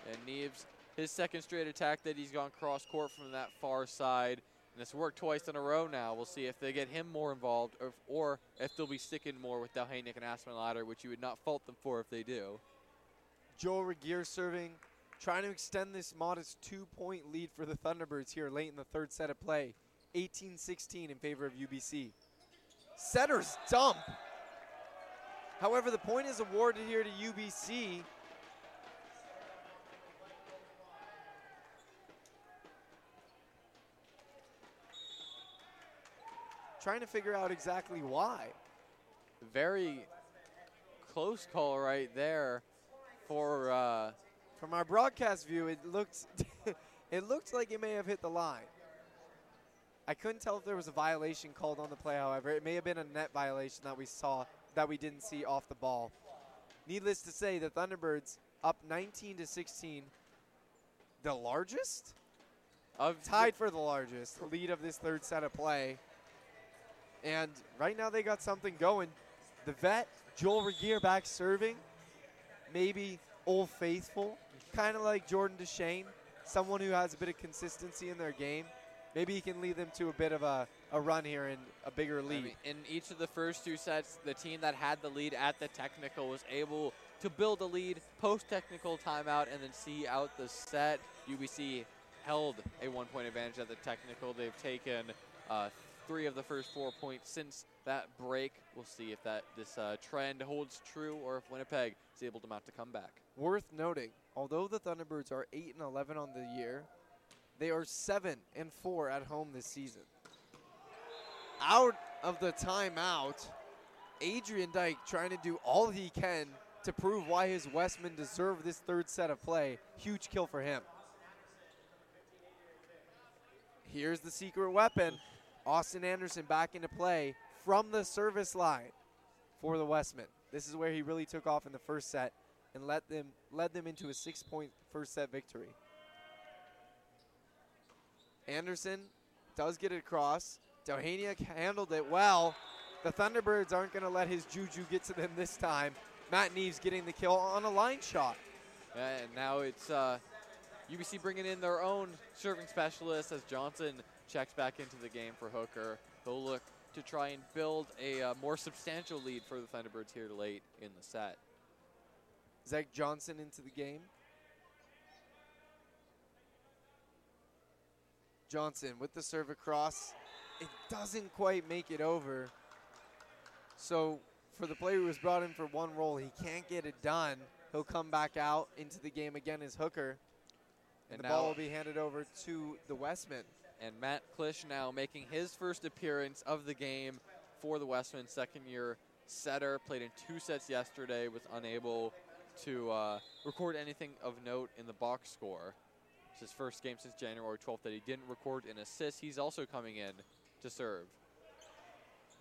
And Neves, his second straight attack that he's gone cross court from that far side. And it's worked twice in a row now. We'll see if they get him more involved or if, or if they'll be sticking more with Dowhaniuk and Aspenleiter, which you would not fault them for if they do. Joel Regier serving, trying to extend this modest two-point lead for the Thunderbirds here late in the third set of play. 18-16 in favor of UBC. Setter's dump. However, the point is awarded here to UBC. Trying to figure out exactly why. Very close call right there for uh, from our broadcast view. It looked it looked like it may have hit the line. I couldn't tell if there was a violation called on the play. However, it may have been a net violation that we saw that we didn't see off the ball. Needless to say, the Thunderbirds up 19 to 16, the largest of tied for the largest lead of this third set of play. And right now they got something going. The vet, Joel Regier back serving. Maybe Old Faithful, kind of like Jordan Deshane, someone who has a bit of consistency in their game. Maybe he can lead them to a bit of a, a run here and a bigger lead. I mean, in each of the first two sets, the team that had the lead at the technical was able to build a lead post technical timeout and then see out the set. UBC held a one point advantage at the technical. They've taken uh, three of the first four points since that break. We'll see if that this uh, trend holds true or if Winnipeg is able to mount a comeback. Worth noting, although the Thunderbirds are 8 and 11 on the year, they are 7 and 4 at home this season. Out of the timeout, Adrian Dyke trying to do all he can to prove why his Wesmen deserve this third set of play. Huge kill for him. Here's the secret weapon. Austin Anderson back into play from the service line for the Wesmen. This is where he really took off in the first set and led them led them into a six-point first set victory. Anderson does get it across. Dowhaniuk handled it well. The Thunderbirds aren't going to let his juju get to them this time. Matt Neves getting the kill on a line shot. And now it's uh, UBC bringing in their own serving specialist as Johnson checks back into the game for Hooker. They'll look to try and build a uh, more substantial lead for the Thunderbirds here late in the set. Zach Johnson into the game. Johnson with the serve across. It doesn't quite make it over. So for the player who was brought in for one roll, he can't get it done. He'll come back out into the game again as Hooker. And, And the ball will be handed over to the Wesmen. And Matt Klish now making his first appearance of the game for the Wesmen, second year setter. Played in two sets yesterday, was unable to uh, record anything of note in the box score. It's his first game since January 12th that he didn't record an assist. He's also coming in to serve.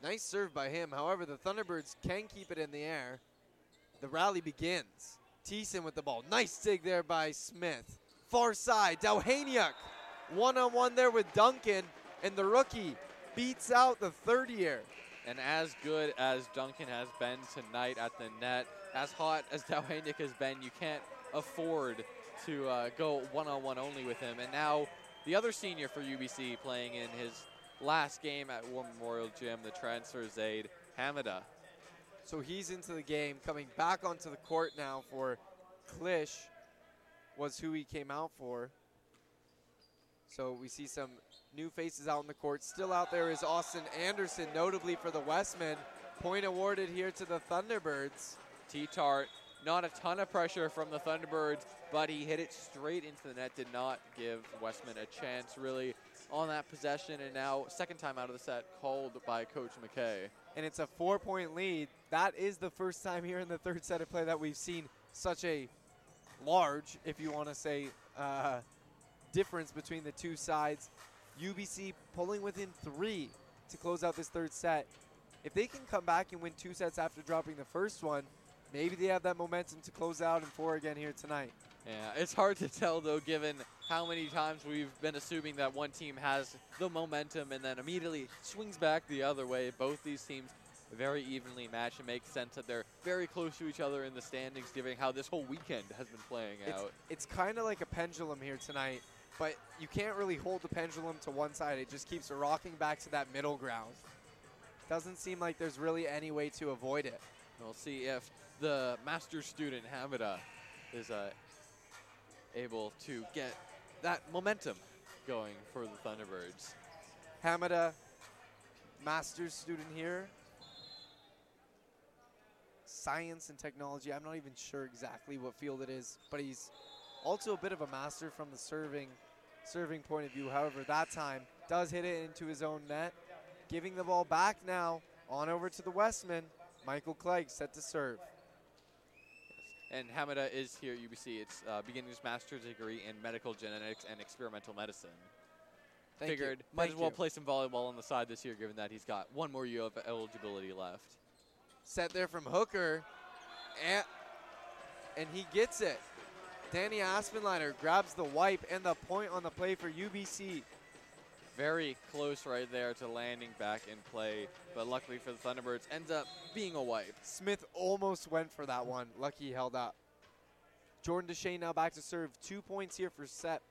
Nice serve by him. However, the Thunderbirds can keep it in the air. The rally begins. Thiessen with the ball. Nice dig there by Smith. Far side, Dowhaniuk. One on one there with Duncan, and the rookie beats out the third year. And as good as Duncan has been tonight at the net, as hot as Dowhaniuk has been, you can't afford to uh, go one-on-one only with him. And now the other senior for UBC playing in his last game at War Memorial Gym, the transfer Zaid Hamadeh. So he's into the game, coming back onto the court now for Klish, was who he came out for. So we see some new faces out in the court. Still out there is Austin Anderson, notably for the Wesmen. Point awarded here to the Thunderbirds. T-Tart, not a ton of pressure from the Thunderbirds, but he hit it straight into the net, did not give Wesmen a chance really on that possession, and now second time out of the set called by Coach McKay. And it's a four-point lead. That is the first time here in the third set of play that we've seen such a large, if you want to say, uh, difference between the two sides. UBC pulling within three to close out this third set. If they can come back and win two sets after dropping the first one, maybe they have that momentum to close out in four again here tonight. Yeah, it's hard to tell though, given how many times we've been assuming that one team has the momentum and then immediately swings back the other way. Both these teams very evenly matched. It makes sense that they're very close to each other in the standings, given how this whole weekend has been playing It's, out. it's kind of like a pendulum here tonight, but you can't really hold the pendulum to one side. It just keeps rocking back to that middle ground. Doesn't seem like there's really any way to avoid it. We'll see if the master student Hamadeh is uh, able to get that momentum going for the Thunderbirds. Hamadeh, master's student here. Science and technology. I'm not even sure exactly what field it is, but he's also a bit of a master from the serving serving point of view. However, that time does hit it into his own net. Giving the ball back now on over to the Wesmen. Michael Clegg set to serve. And Hamadeh is here at UBC. It's uh, beginning his master's degree in medical genetics and experimental medicine. Thank you. Figured might Thank as well you. play some volleyball on the side this year, given that he's got one more year of eligibility left. Set there from Hooker. And, and he gets it. Danny Aspenleiter grabs the wipe and the point on the play for UBC. Very close right there to landing back in play, but luckily for the Thunderbirds, ends up being a wipe. Smith almost went for that one. Lucky he held up. Jordan Deshane now back to serve. Two points here for set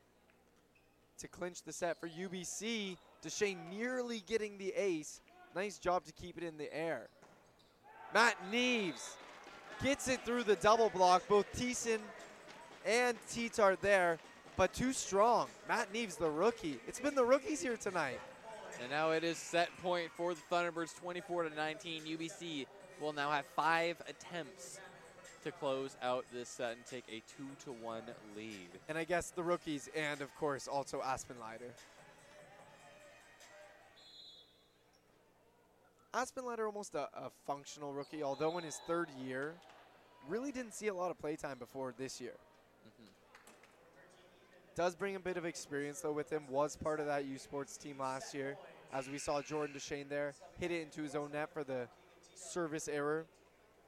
to clinch the set for UBC. Deshane nearly getting the ace. Nice job to keep it in the air. Matt Neves gets it through the double block. Both Thiessen and T-Tart there, but too strong. Matt Neves, the rookie. It's been the rookies here tonight. And now it is set point for the Thunderbirds 24 to 19. UBC will now have five attempts to close out this set and take a 2 to 1 lead. And I guess the rookies and, of course, also Aspenleiter. Aspen Leiter almost a, a functional rookie, although in his third year, really didn't see a lot of playtime before this year. Does bring a bit of experience though with him. Was part of that U Sports team last year, as we saw Jordan Deshane there hit it into his own net for the service error.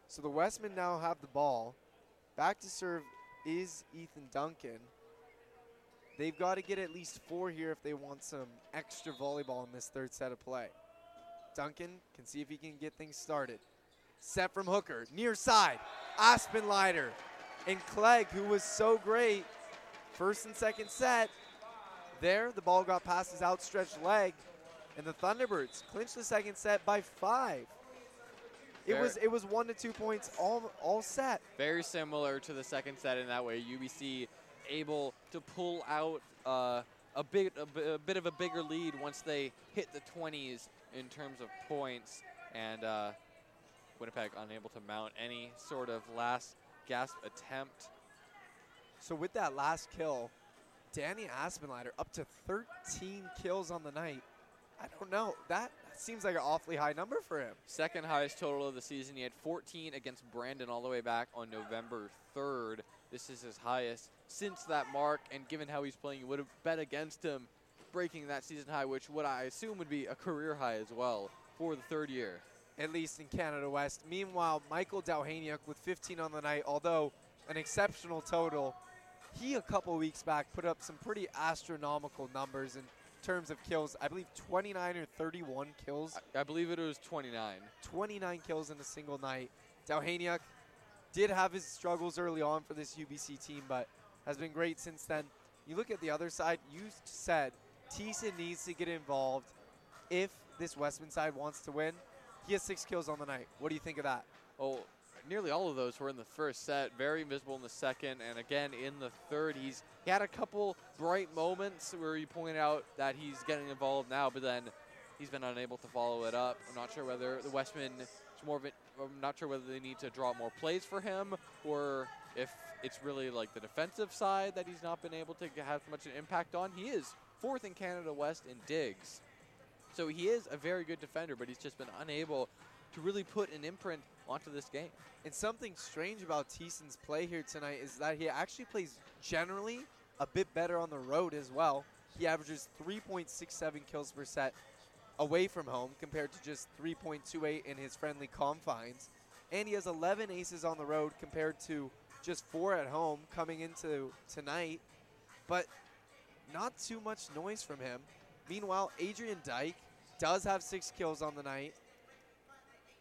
So the Wesmen now have the ball. Back to serve is Ethan Duncan. They've got to get at least four here if they want some extra volleyball in this third set of play. Duncan can see if he can get things started. Set from Hooker, near side. Aspenleiter and Clegg, who was so great first and second set. There, the ball got past his outstretched leg, and the Thunderbirds clinched the second set by five. It Fair. was it was one to two points all all set. Very similar to the second set in that way. UBC able to pull out uh, a, big, a, a bit of a bigger lead once they hit the 20s in terms of points, and uh, Winnipeg unable to mount any sort of last gasp attempt. So with that last kill, Danny Aspenleiter up to 13 kills on the night. I don't know. That seems like an awfully high number for him. Second highest total of the season. He had 14 against Brandon all the way back on November 3rd. This is his highest since that mark, and given how he's playing, you would have bet against him breaking that season high, which what I assume would be a career high as well for the third year. At least in Canada West. Meanwhile, Michael Dowhaniuk with 15 on the night, although an exceptional total. He, a couple weeks back, put up some pretty astronomical numbers in terms of kills. I believe 29 or 31 kills. I believe it was 29. 29 kills in a single night. Dowhaniuk did have his struggles early on for this UBC team, but has been great since then. You look at the other side, you said Thiessen needs to get involved if this Wesmen side wants to win. He has six kills on the night. What do you think of that? Oh, nearly all of those were in the first set. Very visible in the second, and again in the third. He's he had a couple bright moments where you point out that he's getting involved now, but then he's been unable to follow it up. I'm not sure whether the Wesmen It's more of it. I'm not sure whether they need to draw more plays for him or if it's really like the defensive side that he's not been able to have much an impact on. He is fourth in Canada West in digs. So he is a very good defender, but he's just been unable to really put an imprint onto this game. And something strange about Thiessen's play here tonight is that he actually plays generally a bit better on the road as well. He averages 3.67 kills per set away from home compared to just 3.28 in his friendly confines. And he has 11 aces on the road compared to just four at home coming into tonight. But not too much noise from him. Meanwhile, Adrian Dyke does have six kills on the night.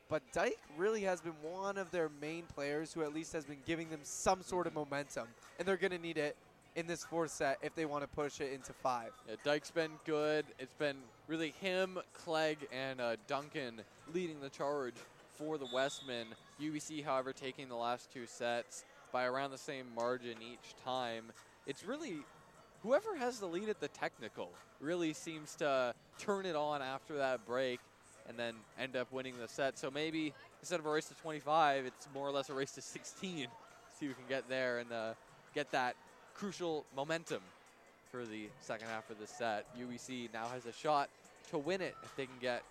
But Dyke really has been one of their main players who at least has been giving them some sort of momentum. And they're going to need it in this fourth set if they want to push it into five. Yeah, Dyke's been good. It's been really him, Clegg, and uh, Duncan leading the charge for the Wesmen. UBC, however, taking the last two sets by around the same margin each time. It's really whoever has the lead at the technical really seems to turn it on after that break and then end up winning the set. So maybe instead of a race to 25, it's more or less a race to 16. See who can get there and uh, get that crucial momentum for the second half of the set. UBC now has a shot to win it if they can get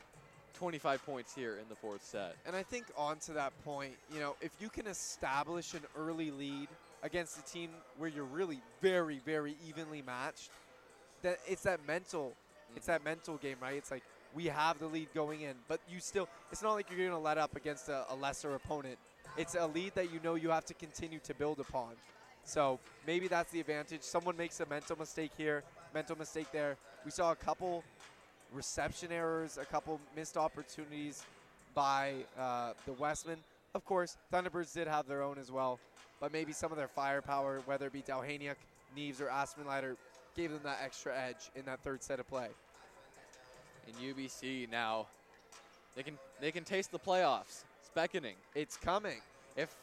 25 points here in the fourth set. And I think on to that point, you know, if you can establish an early lead against a team where you're really very, very evenly matched, that it's that mental, it's that mental game, right? It's like we have the lead going in, but you still, it's not like you're going to let up against a, a lesser opponent. It's a lead that you know you have to continue to build upon. So maybe that's the advantage. Someone makes a mental mistake here, mental mistake there. We saw a couple reception errors, a couple missed opportunities by uh, the Wesmen. Of course, Thunderbirds did have their own as well, but maybe some of their firepower, whether it be Dowhaniuk, Neves, or Aspenleiter, gave them that extra edge in that third set of play. In UBC now, they can they can taste the playoffs. It's beckoning. It's coming. If,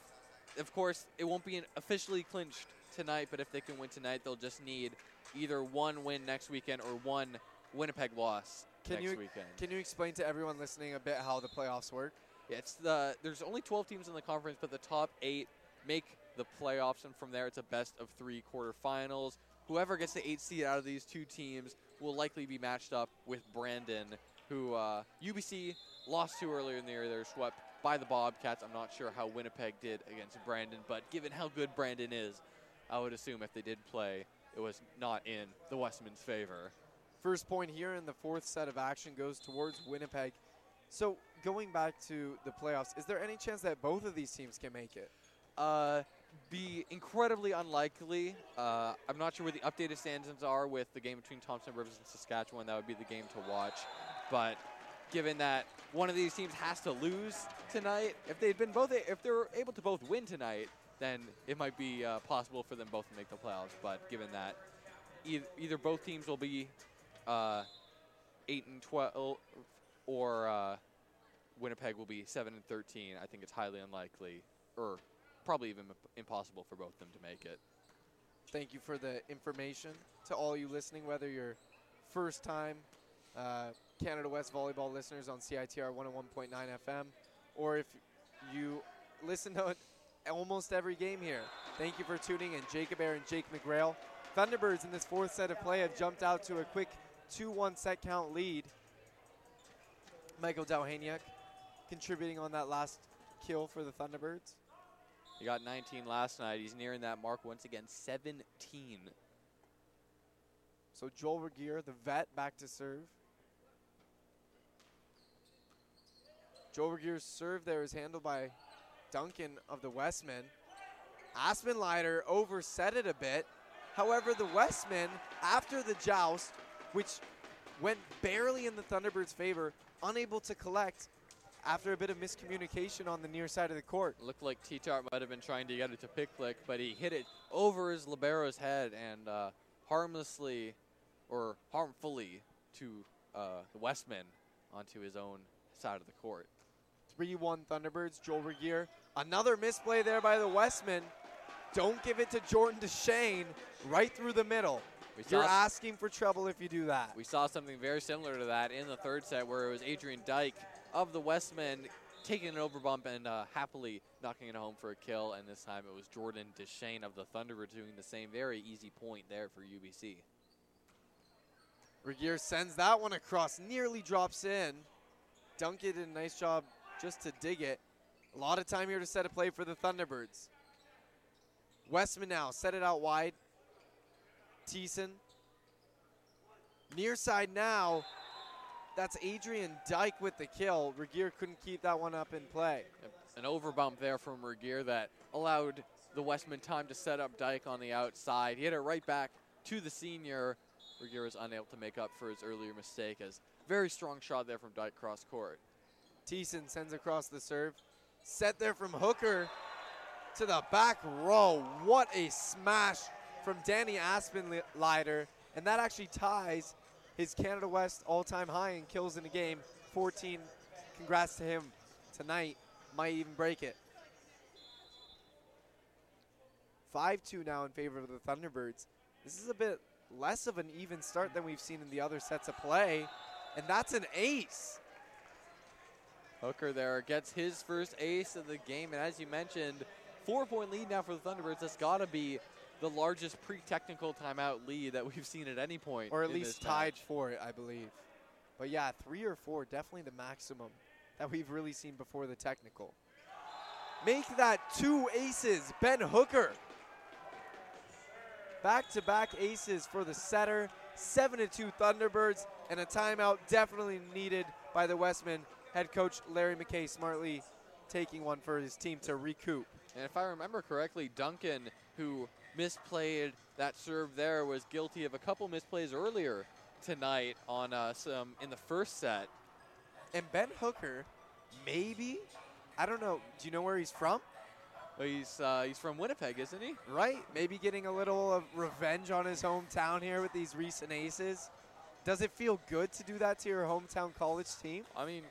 of course, it won't be an officially clinched tonight, but if they can win tonight, they'll just need either one win next weekend or one Winnipeg loss Can next you weekend. can you explain to everyone listening a bit how the playoffs work? Yeah, it's the there's only 12 teams in the conference, but the top eight make the playoffs, and from there it's a best of three quarterfinals. Whoever gets the eight seed out of these two teams will likely be matched up with Brandon, who uh, UBC lost to earlier in the year. They were swept by the Bobcats. I'm not sure how Winnipeg did against Brandon, but given how good Brandon is, I would assume if they did play, it was not in the Wesmen's favor. First point here in the fourth set of action goes towards Winnipeg. So going back to the playoffs, is there any chance that both of these teams can make it? Uh, be incredibly unlikely. Uh, I'm not sure where the updated standings are with the game between Thompson Rivers and Saskatchewan. That would be the game to watch. But given that one of these teams has to lose tonight, if they'd been both, if they were able to both win tonight, then it might be uh, possible for them both to make the playoffs. But given that either, either both teams will be uh, eight and twelve, or uh, Winnipeg will be seven and thirteen, I think it's highly unlikely, or probably even impossible for both of them to make it. Thank you for the information to all you listening, whether you're first time uh, Canada West volleyball listeners on CITR 101.9 FM, or if you listen to almost every game here. Thank you for tuning in. Jacob Air and Jake McGrail. Thunderbirds in this fourth set of play have jumped out to a quick 2-1 set count lead. Michael Dowhaniuk contributing on that last kill for the Thunderbirds. He got 19 last night. He's nearing that mark once again, 17. So Joel Regier, the vet, back to serve. Joel Regier's serve there is handled by Duncan of the Wesmen. Aspenleiter overset it a bit. However, the Wesmen, after the joust, which went barely in the Thunderbirds' favor, unable to collect after a bit of miscommunication on the near side of the court. Looked like T-Tart might have been trying to get it to Picklick, but he hit it over his libero's head and uh, harmlessly or harmfully to uh, the Wesmen onto his own side of the court. 3-1 Thunderbirds, Joel Regier. Another misplay there by the Wesmen. Don't give it to Jordan Deshane right through the middle. You're asking for trouble if you do that. We saw something very similar to that in the third set where it was Adrian Dyke of the Wesmen taking an overbump and uh, happily knocking it home for a kill. And this time it was Jordan Deshane of the Thunderbirds doing the same. Very easy point there for UBC. Regier sends that one across, nearly drops in. Duncan did a nice job just to dig it. A lot of time here to set a play for the Thunderbirds. Wesmen now set it out wide. Thiessen. Near side now. That's Adrian Dyke with the kill. Regier couldn't keep that one up in play. An overbump there from Regier that allowed the Wesmen time to set up Dyke on the outside. He hit it right back to the senior. Regier was unable to make up for his earlier mistake as very strong shot there from Dyke cross court. Thiessen sends across the serve. Set there from Hooker to the back row. What a smash from Danny Aspenleiter. And that actually ties his Canada West all-time high in kills in a game. 14. Congrats to him tonight. Might even break it. 5-2 now in favor of the Thunderbirds. This is a bit less of an even start than we've seen in the other sets of play. And that's an ace. Hooker there gets his first ace of the game. And as you mentioned, four-point lead now for the Thunderbirds. That's got to be the largest pre-technical timeout lead that we've seen at any point. Or at least tied match. for it, I believe. But yeah, three or four, definitely the maximum that we've really seen before the technical. Make that two aces, Ben Hooker. Back-to-back aces for the setter. Seven to two Thunderbirds, and a timeout definitely needed by the Wesmen. Head coach Larry McKay smartly taking one for his team to recoup. And if I remember correctly, Duncan, who misplayed that serve there, was guilty of a couple misplays earlier tonight on uh, some in the first set. And Ben Hooker, maybe, I don't know. Do you know where he's from? Well, he's uh, he's from Winnipeg, isn't he? Right. Maybe getting a little of revenge on his hometown here with these recent aces. Does it feel good to do that to your hometown college team? I mean,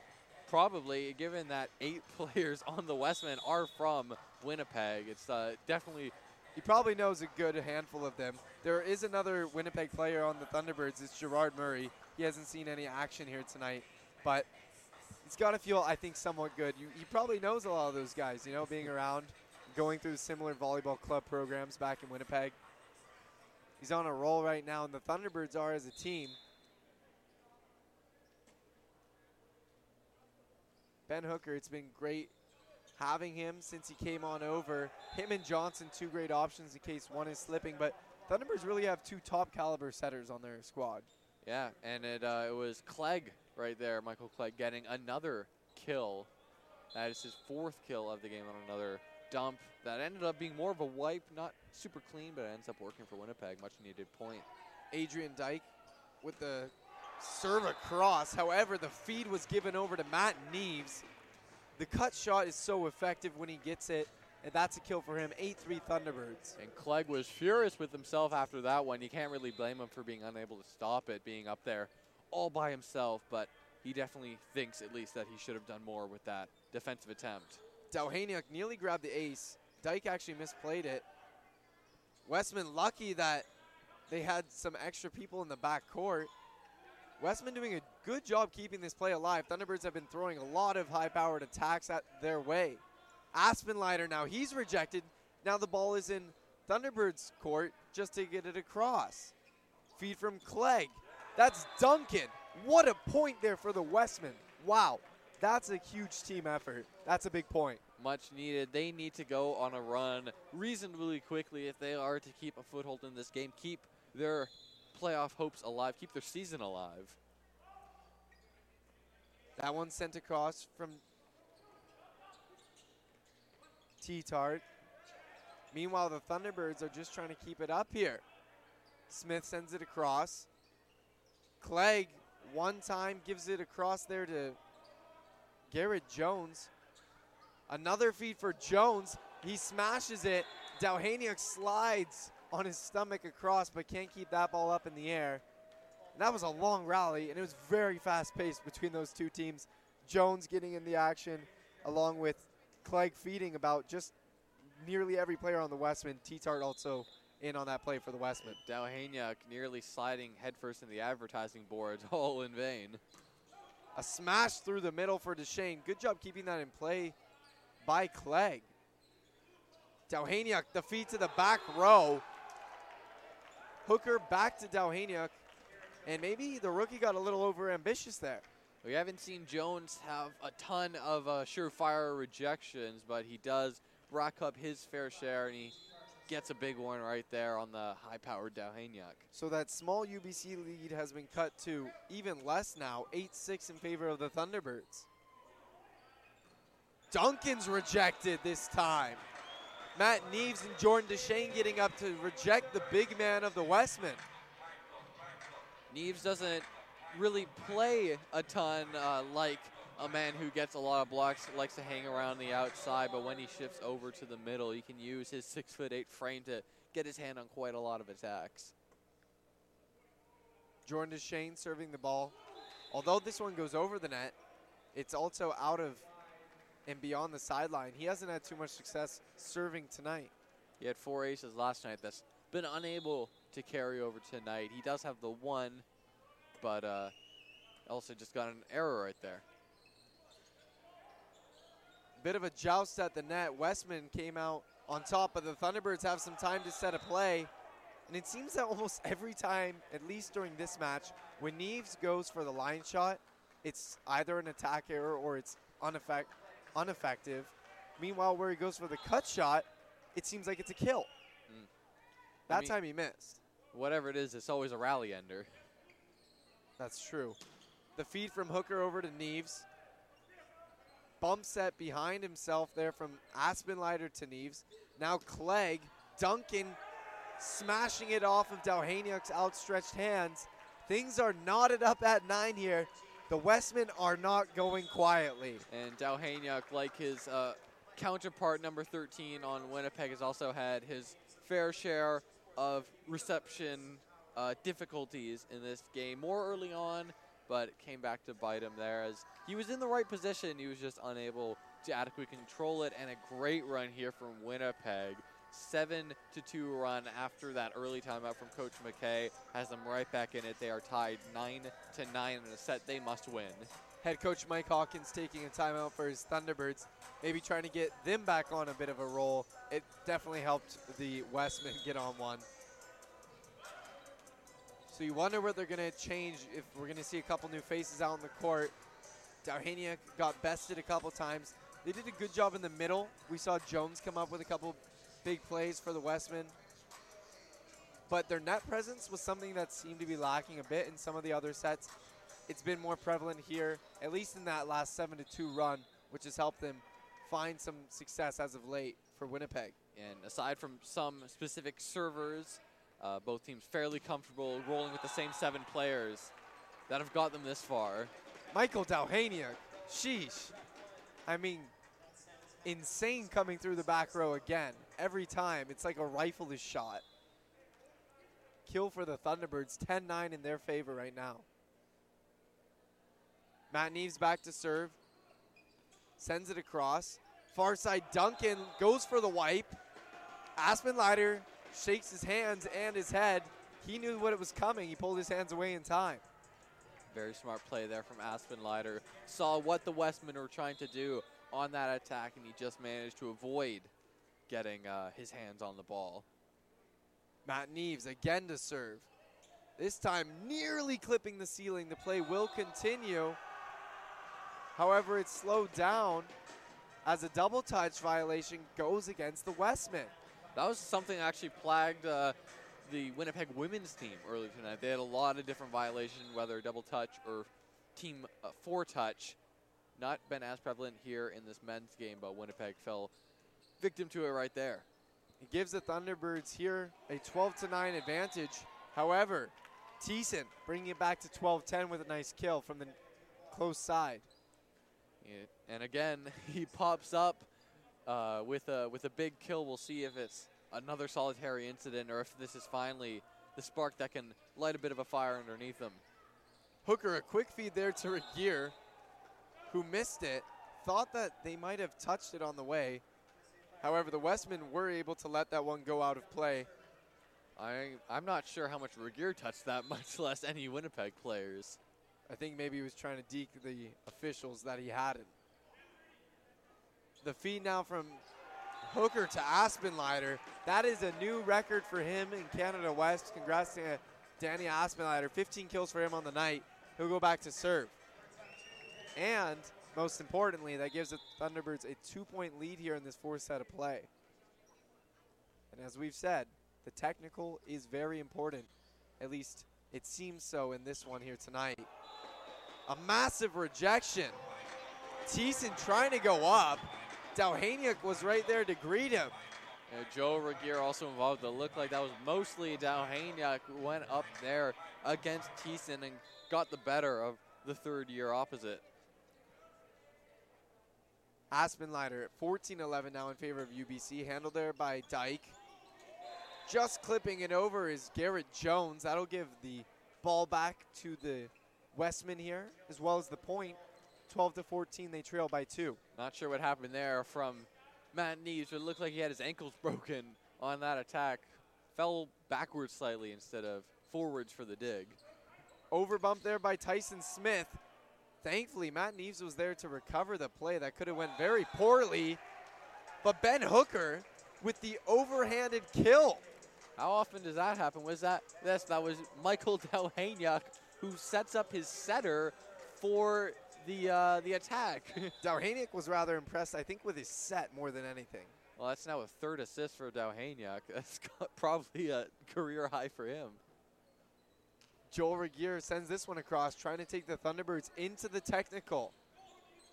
probably, given that eight players on the Wesmen are from Winnipeg. It's uh, definitely He probably knows a good handful of them. There is another Winnipeg player on the Thunderbirds. It's Gerard Murray. He hasn't seen any action here tonight, but he's got to feel, I think, somewhat good. You, he probably knows a lot of those guys, you know, being around, going through similar volleyball club programs back in Winnipeg. He's on a roll right now, and the Thunderbirds are as a team. Ben Hooker, it's been great having him since he came on over. Him and Johnson, two great options in case one is slipping, but Thunderbirds really have two top caliber setters on their squad. Yeah, and it, uh, it was Clegg right there, Michael Clegg, getting another kill. That is his fourth kill of the game on another dump. That ended up being more of a wipe, not super clean, but it ends up working for Winnipeg. Much needed point. Adrian Dyke with the serve across. However, the feed was given over to Matt Neves. The cut shot is so effective when he gets it, and that's a kill for him. 8-3 Thunderbirds. And Clegg was furious with himself after that one. You can't really blame him for being unable to stop it, being up there all by himself, but he definitely thinks at least that he should have done more with that defensive attempt. Dowhaniuk nearly grabbed the ace. Dyke actually misplayed it. Wesmen lucky that they had some extra people in the back court. Wesmen doing a good job keeping this play alive. Thunderbirds have been throwing a lot of high-powered attacks at their way. Aspenleiter now, he's rejected. Now the ball is in Thunderbirds court just to get it across. Feed from Clegg. That's Duncan. What a point there for the Wesmen. Wow, that's a huge team effort. That's a big point. Much needed. They need to go on a run reasonably quickly if they are to keep a foothold in this game, keep their playoff hopes alive, keep their season alive. That one sent across from T-Tart. Meanwhile, the Thunderbirds are just trying to keep it up here. Smith sends it across. Clegg, one time, gives it across there to Garrett Jones. Another feed for Jones. He smashes it. Dowhaniuk slides on his stomach across, but can't keep that ball up in the air. And that was a long rally, and it was very fast paced between those two teams. Jones getting in the action, along with Clegg feeding about just nearly every player on the Wesmen. T-Tart also in on that play for the Wesmen. Dowhaniuk nearly sliding headfirst in the advertising boards, all in vain. A smash through the middle for Deshane. Good job keeping that in play by Clegg. Dowhaniuk, the feet to the back row. Hooker back to Dowhaniuk. And maybe the rookie got a little over ambitious there. We haven't seen Jones have a ton of uh, surefire rejections, but he does rack up his fair share, and he gets a big one right there on the high-powered Dowhaniuk. So that small UBC lead has been cut to even less now, 8-6 in favor of the Thunderbirds. Duncan's rejected this time. Matt Neves and Jordan Deshane getting up to reject the big man of the Wesmen. Neves doesn't really play a ton uh, like a man who gets a lot of blocks, likes to hang around the outside, but when he shifts over to the middle, he can use his six foot eight frame to get his hand on quite a lot of attacks. Jordan Deshane serving the ball. Although this one goes over the net, it's also out of and beyond the sideline. He hasn't had too much success serving tonight. He had four aces last night that's been unable to carry over tonight. He does have the one, but uh, also just got an error right there. Bit of a joust at the net. Wesmen came out on top, but the Thunderbirds have some time to set a play. And it seems that almost every time, at least during this match, when Neves goes for the line shot, it's either an attack error or it's uneffect- ineffective. Meanwhile, where he goes for the cut shot, it seems like it's a kill. Mm. That I mean- time he missed. Whatever it is, it's always a rally ender. That's true. The feed from Hooker over to Neves. Bump set behind himself there from Aspenleiter to Neves. Now Clegg, Duncan smashing it off of Dowhaniuk's outstretched hands. Things are knotted up at nine here. The Wesmen are not going quietly. And Dowhaniuk, like his uh, counterpart number 13 on Winnipeg, has also had his fair share of reception uh, difficulties in this game. More early on, but it came back to bite him there as he was in the right position. He was just unable to adequately control it. And a great run here from Winnipeg. Seven to two run after that early timeout from Coach McKay has them right back in it. They are tied nine to nine in a set they must win. Head coach Mike Hawkins taking a timeout for his Thunderbirds, maybe trying to get them back on a bit of a roll. It definitely helped the Wesmen get on one. So you wonder what they're going to change if we're going to see a couple new faces out on the court. Dowhaniuk got bested a couple times. They did a good job in the middle. We saw Jones come up with a couple big plays for the Wesmen. But their net presence was something that seemed to be lacking a bit in some of the other sets. It's been more prevalent here, at least in that last 7 to 2 run, which has helped them find some success as of late for Winnipeg. And aside from some specific servers, uh, both teams fairly comfortable rolling with the same seven players that have got them this far. Michael Dowhaniuk, sheesh. I mean, insane coming through the back row again. Every time, it's like a rifle is shot. Kill for the Thunderbirds, 10-9 in their favor right now. Matt Neves back to serve. Sends it across. Far side Duncan goes for the wipe. Aspenleiter shakes his hands and his head. He knew what it was coming. He pulled his hands away in time. Very smart play there from Aspenleiter. Saw what the Wesmen were trying to do on that attack, and he just managed to avoid getting uh, his hands on the ball. Matt Neves again to serve. This time nearly clipping the ceiling. The play will continue. However, it's slowed down as a double touch violation goes against the Wesmen. That was something that actually plagued uh, the Winnipeg women's team earlier tonight. They had a lot of different violations, whether double touch or team uh, four touch. Not been as prevalent here in this men's game, but Winnipeg fell victim to it right there. It gives the Thunderbirds here a 12 to 9 advantage. However, Thiessen bringing it back to 12-10 with a nice kill from the close side. Yeah, and again, he pops up uh, with a with a big kill. We'll see if it's another solitary incident or if this is finally the spark that can light a bit of a fire underneath them. Hooker, a quick feed there to Regier, who missed it. Thought that they might have touched it on the way. However, the Wesmen were able to let that one go out of play. I I'm not sure how much Regier touched that, much less any Winnipeg players. I think maybe he was trying to deke the officials that he hadn't. The feed now from Hooker to Aspenleiter. That is a new record for him in Canada West. Congrats to Danny Aspenleiter. 15 kills for him on the night. He'll go back to serve. And most importantly, that gives the Thunderbirds a two-point lead here in this fourth set of play. And as we've said, the technical is very important. At least it seems so in this one here tonight. A massive rejection. Thiessen trying to go up. Dowhaniuk was right there to greet him. Yeah, Joe Regier also involved. It looked like that was mostly Dowhaniuk went up there against Thiessen and got the better of the third year opposite. Aspenleiter at 14-11 now in favor of UBC, handled there by Dyke. Just clipping it over is Garrett Jones. That'll give the ball back to the Wesmen here, as well as the point. 12 to 14, they trail by two. Not sure what happened there from Matt Neves. It looked like he had his ankles broken on that attack. Fell backwards slightly instead of forwards for the dig. Overbump there by Tyson Smith. Thankfully, Matt Neves was there to recover the play. That could have went very poorly. But Ben Hooker with the overhanded kill. How often does that happen? Was that yes, that was Michael Dowhaniuk who sets up his setter for the uh, the attack. Dowhaniuk was rather impressed, I think, with his set more than anything. Well, that's now a third assist for Dowhaniuk. That's probably a career high for him. Joel Regier sends this one across, trying to take the Thunderbirds into the technical.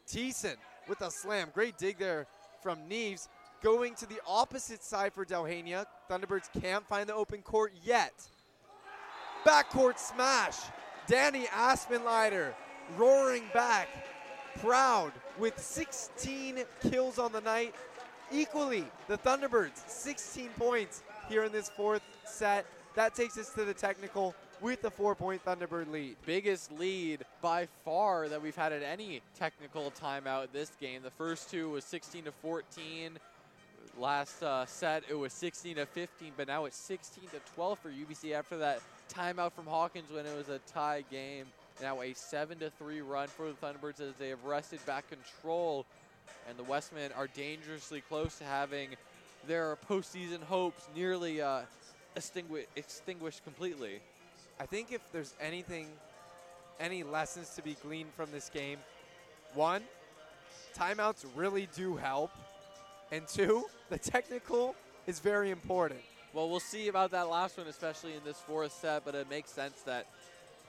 Thiessen with a slam. Great dig there from Neves. Going to the opposite side for Dowhaniuk. Thunderbirds can't find the open court yet. Backcourt smash. Danny Aspenleiter roaring back. Proud with 16 kills on the night. Equally, the Thunderbirds, 16 points here in this fourth set. That takes us to the technical with the four-point Thunderbird lead. Biggest lead by far that we've had at any technical timeout this game. The first two was 16 to 14. Last uh, set it was 16 to 15, but now it's 16 to 12 for UBC after that timeout from Hawkins when it was a tie game. Now a 7 to 3 run for the Thunderbirds as they have wrested back control, and the Wesmen are dangerously close to having their postseason hopes nearly uh, extingui- extinguished completely. I think if there's anything, any lessons to be gleaned from this game, one, timeouts really do help. And two, the technical is very important. Well, we'll see about that last one, especially in this fourth set, but it makes sense that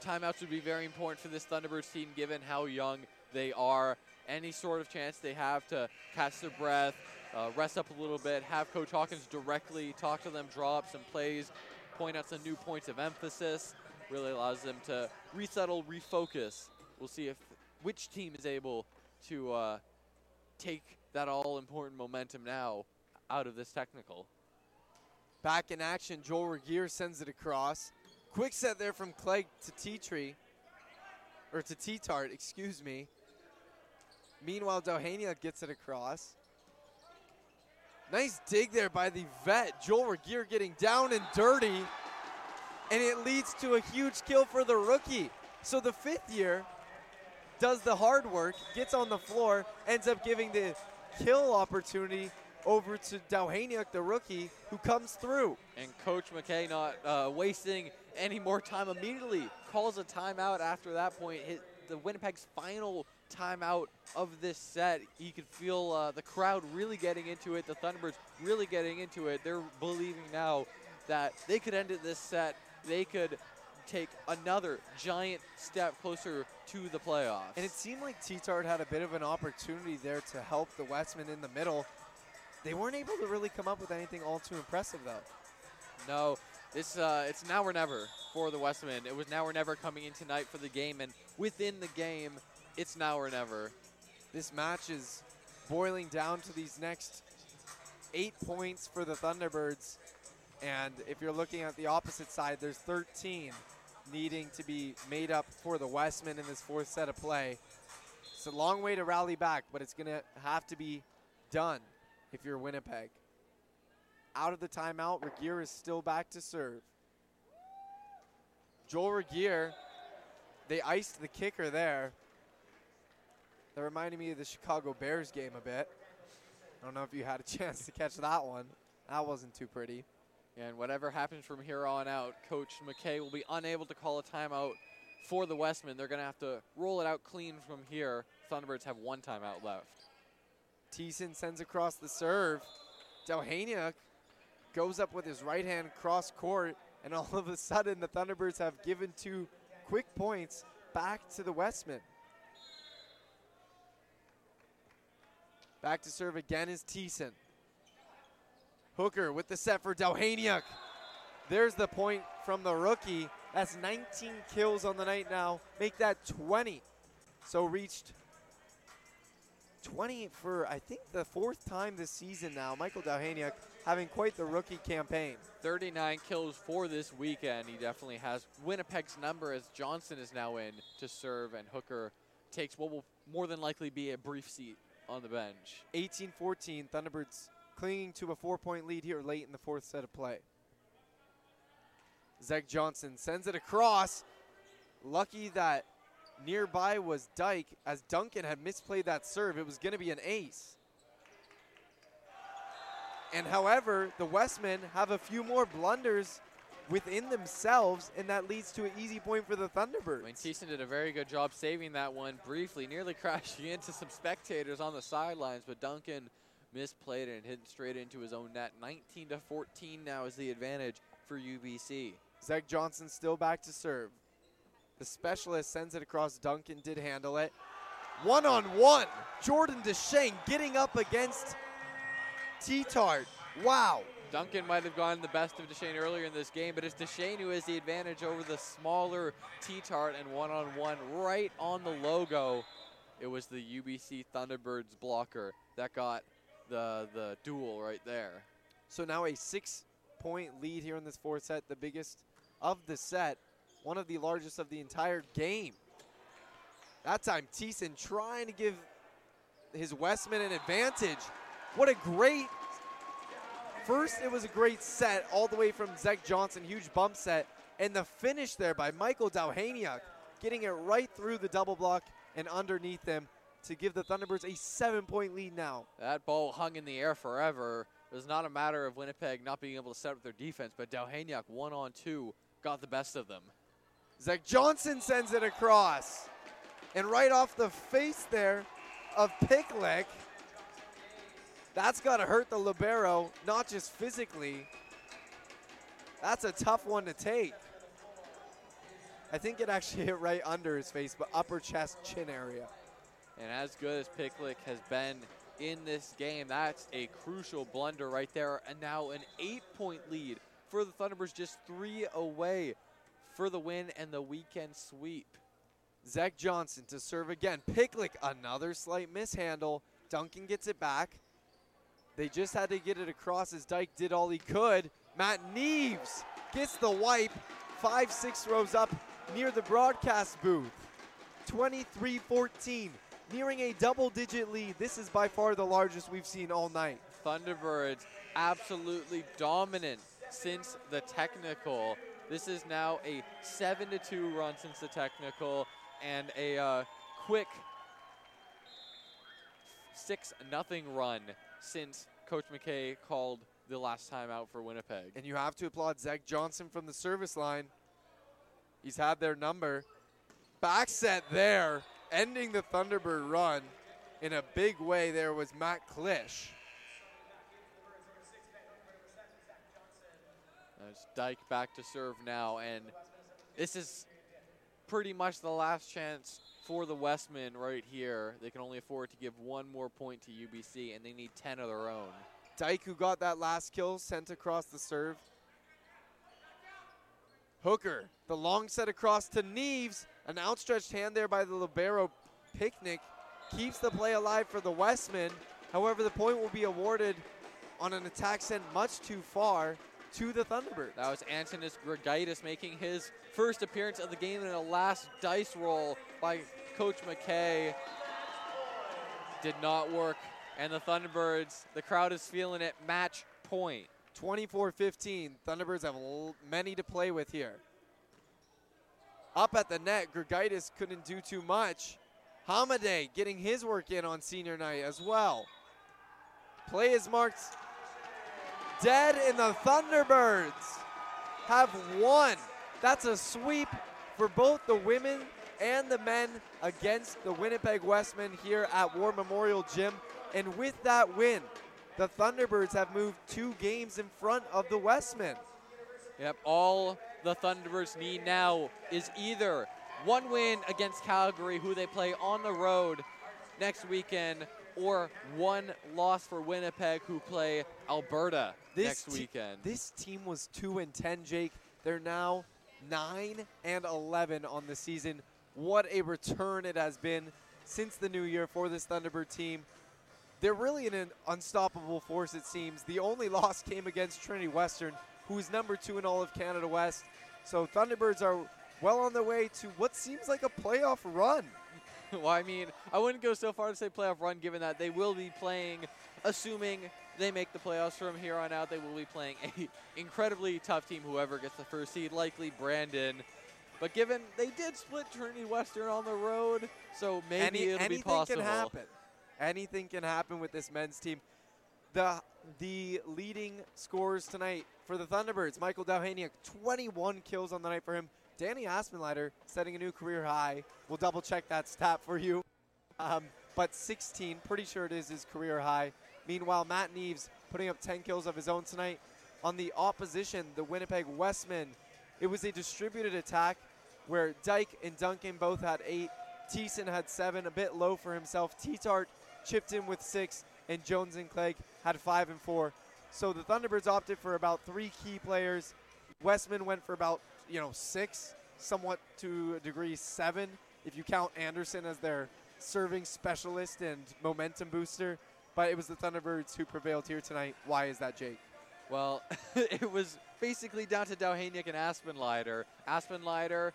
timeouts would be very important for this Thunderbirds team given how young they are. Any sort of chance they have to catch their breath, uh, rest up a little bit, have Coach Hawkins directly talk to them, draw up some plays, point out some new points of emphasis, really allows them to resettle, refocus. We'll see if which team is able to uh, take that all important momentum now out of this technical. Back in action, Joel Regier sends it across. Quick set there from Clegg to T-Tree, or to T-Tart, excuse me. Meanwhile, Dowhaniuk gets it across. Nice dig there by the vet. Joel Regier getting down and dirty. And it leads to a huge kill for the rookie. So the fifth year does the hard work, gets on the floor, ends up giving the kill opportunity over to Dowhaniuk, the rookie, who comes through. And Coach McKay not uh, wasting any more time immediately calls a timeout after that point. Hit the Winnipeg's final timeout of this set. You could feel uh, the crowd really getting into it, the Thunderbirds really getting into it. They're believing now that they could end it this set. They could take another giant step closer to the playoffs. And it seemed like T-Tart had a bit of an opportunity there to help the Wesmen in the middle. They weren't able to really come up with anything all too impressive, though. No, it's uh, it's now or never for the Wesmen. It was now or never coming in tonight for the game, and within the game, it's now or never. This match is boiling down to these next eight points for the Thunderbirds. And if you're looking at the opposite side, there's 13 needing to be made up for the Wesmen in this fourth set of play. It's a long way to rally back, but it's going to have to be done if you're Winnipeg. Out of the timeout, Regier is still back to serve. Joel Regier they iced the kicker there. That reminded me of the Chicago Bears game a bit. I don't know if you had a chance to catch that one. That wasn't too pretty. And whatever happens from here on out, Coach McKay will be unable to call a timeout for the Wesmen. They're going to have to roll it out clean from here. Thunderbirds have one timeout left. Thiessen sends across the serve. Dowhaniuk goes up with his right hand cross court, and all of a sudden the Thunderbirds have given two quick points back to the Wesmen. Back to serve again is Thiessen. Hooker with the set for Dowhaniuk. There's the point from the rookie. That's 19 kills on the night now. Make that 20. So reached 20 for, I think, the fourth time this season now. Michael Dowhaniuk having quite the rookie campaign. 39 kills for this weekend. He definitely has Winnipeg's number as Johnson is now in to serve, and Hooker takes what will more than likely be a brief seat on the bench. 18-14, Thunderbirds clinging to a four-point lead here late in the fourth set of play. Zach Johnson sends it across. Lucky that nearby was Dyke as Duncan had misplayed that serve. It was going to be an ace. And however, the Wesmen have a few more blunders within themselves, and that leads to an easy point for the Thunderbirds. I mean, Thiessen did a very good job saving that one briefly, nearly crashing into some spectators on the sidelines, but Duncan misplayed it and hit straight into his own net. 19 to 14 now is the advantage for UBC. Zach Johnson still back to serve. The specialist sends it across. Duncan did handle it. One on one. Jordan Deshane getting up against T-Tart. Wow. Duncan might have gone the best of Deshane earlier in this game, but it's Deshane who has the advantage over the smaller T-Tart and one-on-one right on the logo. It was the UBC Thunderbirds blocker that got the, the duel right there. So now a six-point lead here in this fourth set, the biggest of the set, one of the largest of the entire game. That time, Thiessen trying to give his Wesmen an advantage. What a great First, it was a great set all the way from Zach Johnson, huge bump set, and the finish there by Michael Dowhaniuk, getting it right through the double block and underneath them to give the Thunderbirds a seven-point lead now. That ball hung in the air forever. It was not a matter of Winnipeg not being able to set up their defense, but Dowhaniuk, one on two, got the best of them. Zach Johnson sends it across. And right off the face there of Picklick, that's got to hurt the Libero, not just physically. That's a tough one to take. I think it actually hit right under his face, but upper chest, chin area. And as good as Picklick has been in this game, that's a crucial blunder right there. And now an eight-point lead for the Thunderbirds, just three away for the win and the weekend sweep. Zach Johnson to serve again. Picklick, another slight mishandle. Duncan gets it back. They just had to get it across as Dyke did all he could. Matt Neves gets the wipe. Five, six rows up near the broadcast booth. 23-14, nearing a double-digit lead. This is by far the largest we've seen all night. Thunderbirds absolutely dominant since the technical. This is now a 7 to 2 run since the technical and a uh, quick 6 nothing run since Coach McKay called the last time out for Winnipeg. And you have to applaud Zach Johnson from the service line. He's had their number. Back set there, ending the Thunderbird run in a big way there was Matt Klish. There's Dyke back to serve now, and this is pretty much the last chance for the Wesmen right here. They can only afford to give one more point to UBC, and they need 10 of their own. Dyke, who got that last kill, sent across the serve. Hooker, the long set across to Neves. An outstretched hand there by the Libero Picnic keeps the play alive for the Westmen. However, the point will be awarded on an attack sent much too far to the Thunderbirds. That was Antonis Grigaitis making his first appearance of the game in a last dice roll by Coach McKay. Did not work. And the Thunderbirds, the crowd is feeling it. Match point. 24-15. Thunderbirds have many to play with here. up at the net. Grigaitis couldn't do too much. Hamadeh getting his work in on senior night as well. Play is marked dead, and the Thunderbirds have won. That's a sweep for both the women and the men against the Winnipeg Wesmen here at War Memorial Gym. And with that win, the Thunderbirds have moved two games in front of the Wesmen. Yep, all the Thunderbirds need now is either one win against Calgary, who they play on the road next weekend, or one loss for Winnipeg, who play Alberta next te- weekend. This team was 2 and 10, Jake. They're now 9 and 11 on the season. What a return it has been since the new year for this Thunderbird team. They're really in an unstoppable force, it seems. The only loss came against Trinity Western, who is number two in all of Canada West. So Thunderbirds are well on their way to what seems like a playoff run. well, I mean, I wouldn't go so far to say playoff run, given that they will be playing, assuming they make the playoffs from here on out, they will be playing a incredibly tough team, whoever gets the first seed, likely Brandon. But given they did split Trinity Western on the road, so maybe Any- it'll be possible. anything can happen. Anything can happen with this men's team. The the leading scorers tonight for the Thunderbirds, Michael Dowhaniuk, 21 kills on the night for him. Danny Aspenleiter setting a new career high. We'll double check that stat for you. Um, but 16, pretty sure it is his career high. Meanwhile, Matt Neves putting up 10 kills of his own tonight. On the opposition, the Winnipeg Wesmen, it was a distributed attack where Dyke and Duncan both had eight. Thiessen had seven, a bit low for himself. T-Tart chipped in with six, and Jones and Clegg had five and four. So the Thunderbirds opted for about three key players. Wesmen went for about, you know, six, somewhat to a degree seven, if you count Anderson as their serving specialist and momentum booster. But it was the Thunderbirds who prevailed here tonight. Why is that, Jake? Well, it was basically down to Dowhaniuk and Aspenleiter. Aspenleiter,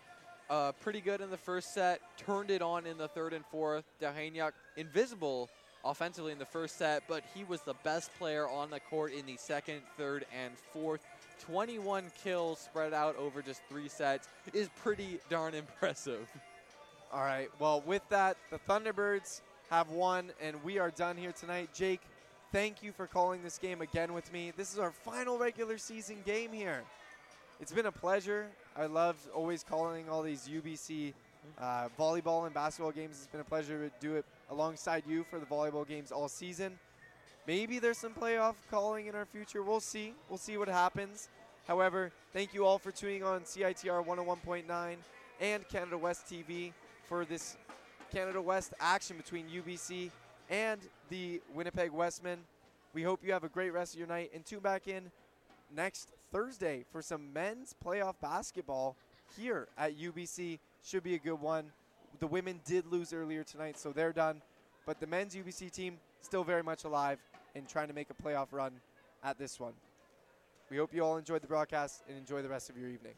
uh, pretty good in the first set, turned it on in the third and fourth. Dowhaniuk, invisible offensively in the first set, but he was the best player on the court in the second, third, and fourth. 21 kills spread out over just three sets is pretty darn impressive. All right. Well, with that, the Thunderbirds have won, and we are done here tonight. Jake, thank you for calling this game again with me. This is our final regular season game here. It's been a pleasure. I love always calling all these UBC uh, volleyball and basketball games. It's been a pleasure to do it alongside you for the volleyball games all season. Maybe there's some playoff calling in our future. We'll see. We'll see what happens. However, thank you all for tuning on CITR 101.9 and Canada West TV for this Canada West action between UBC and the Winnipeg Wesmen. We hope you have a great rest of your night and tune back in next Thursday for some men's playoff basketball here at UBC. Should be a good one. The women did lose earlier tonight, so they're done. But the men's UBC team still very much alive and trying to make a playoff run at this one. We hope you all enjoyed the broadcast and enjoy the rest of your evening.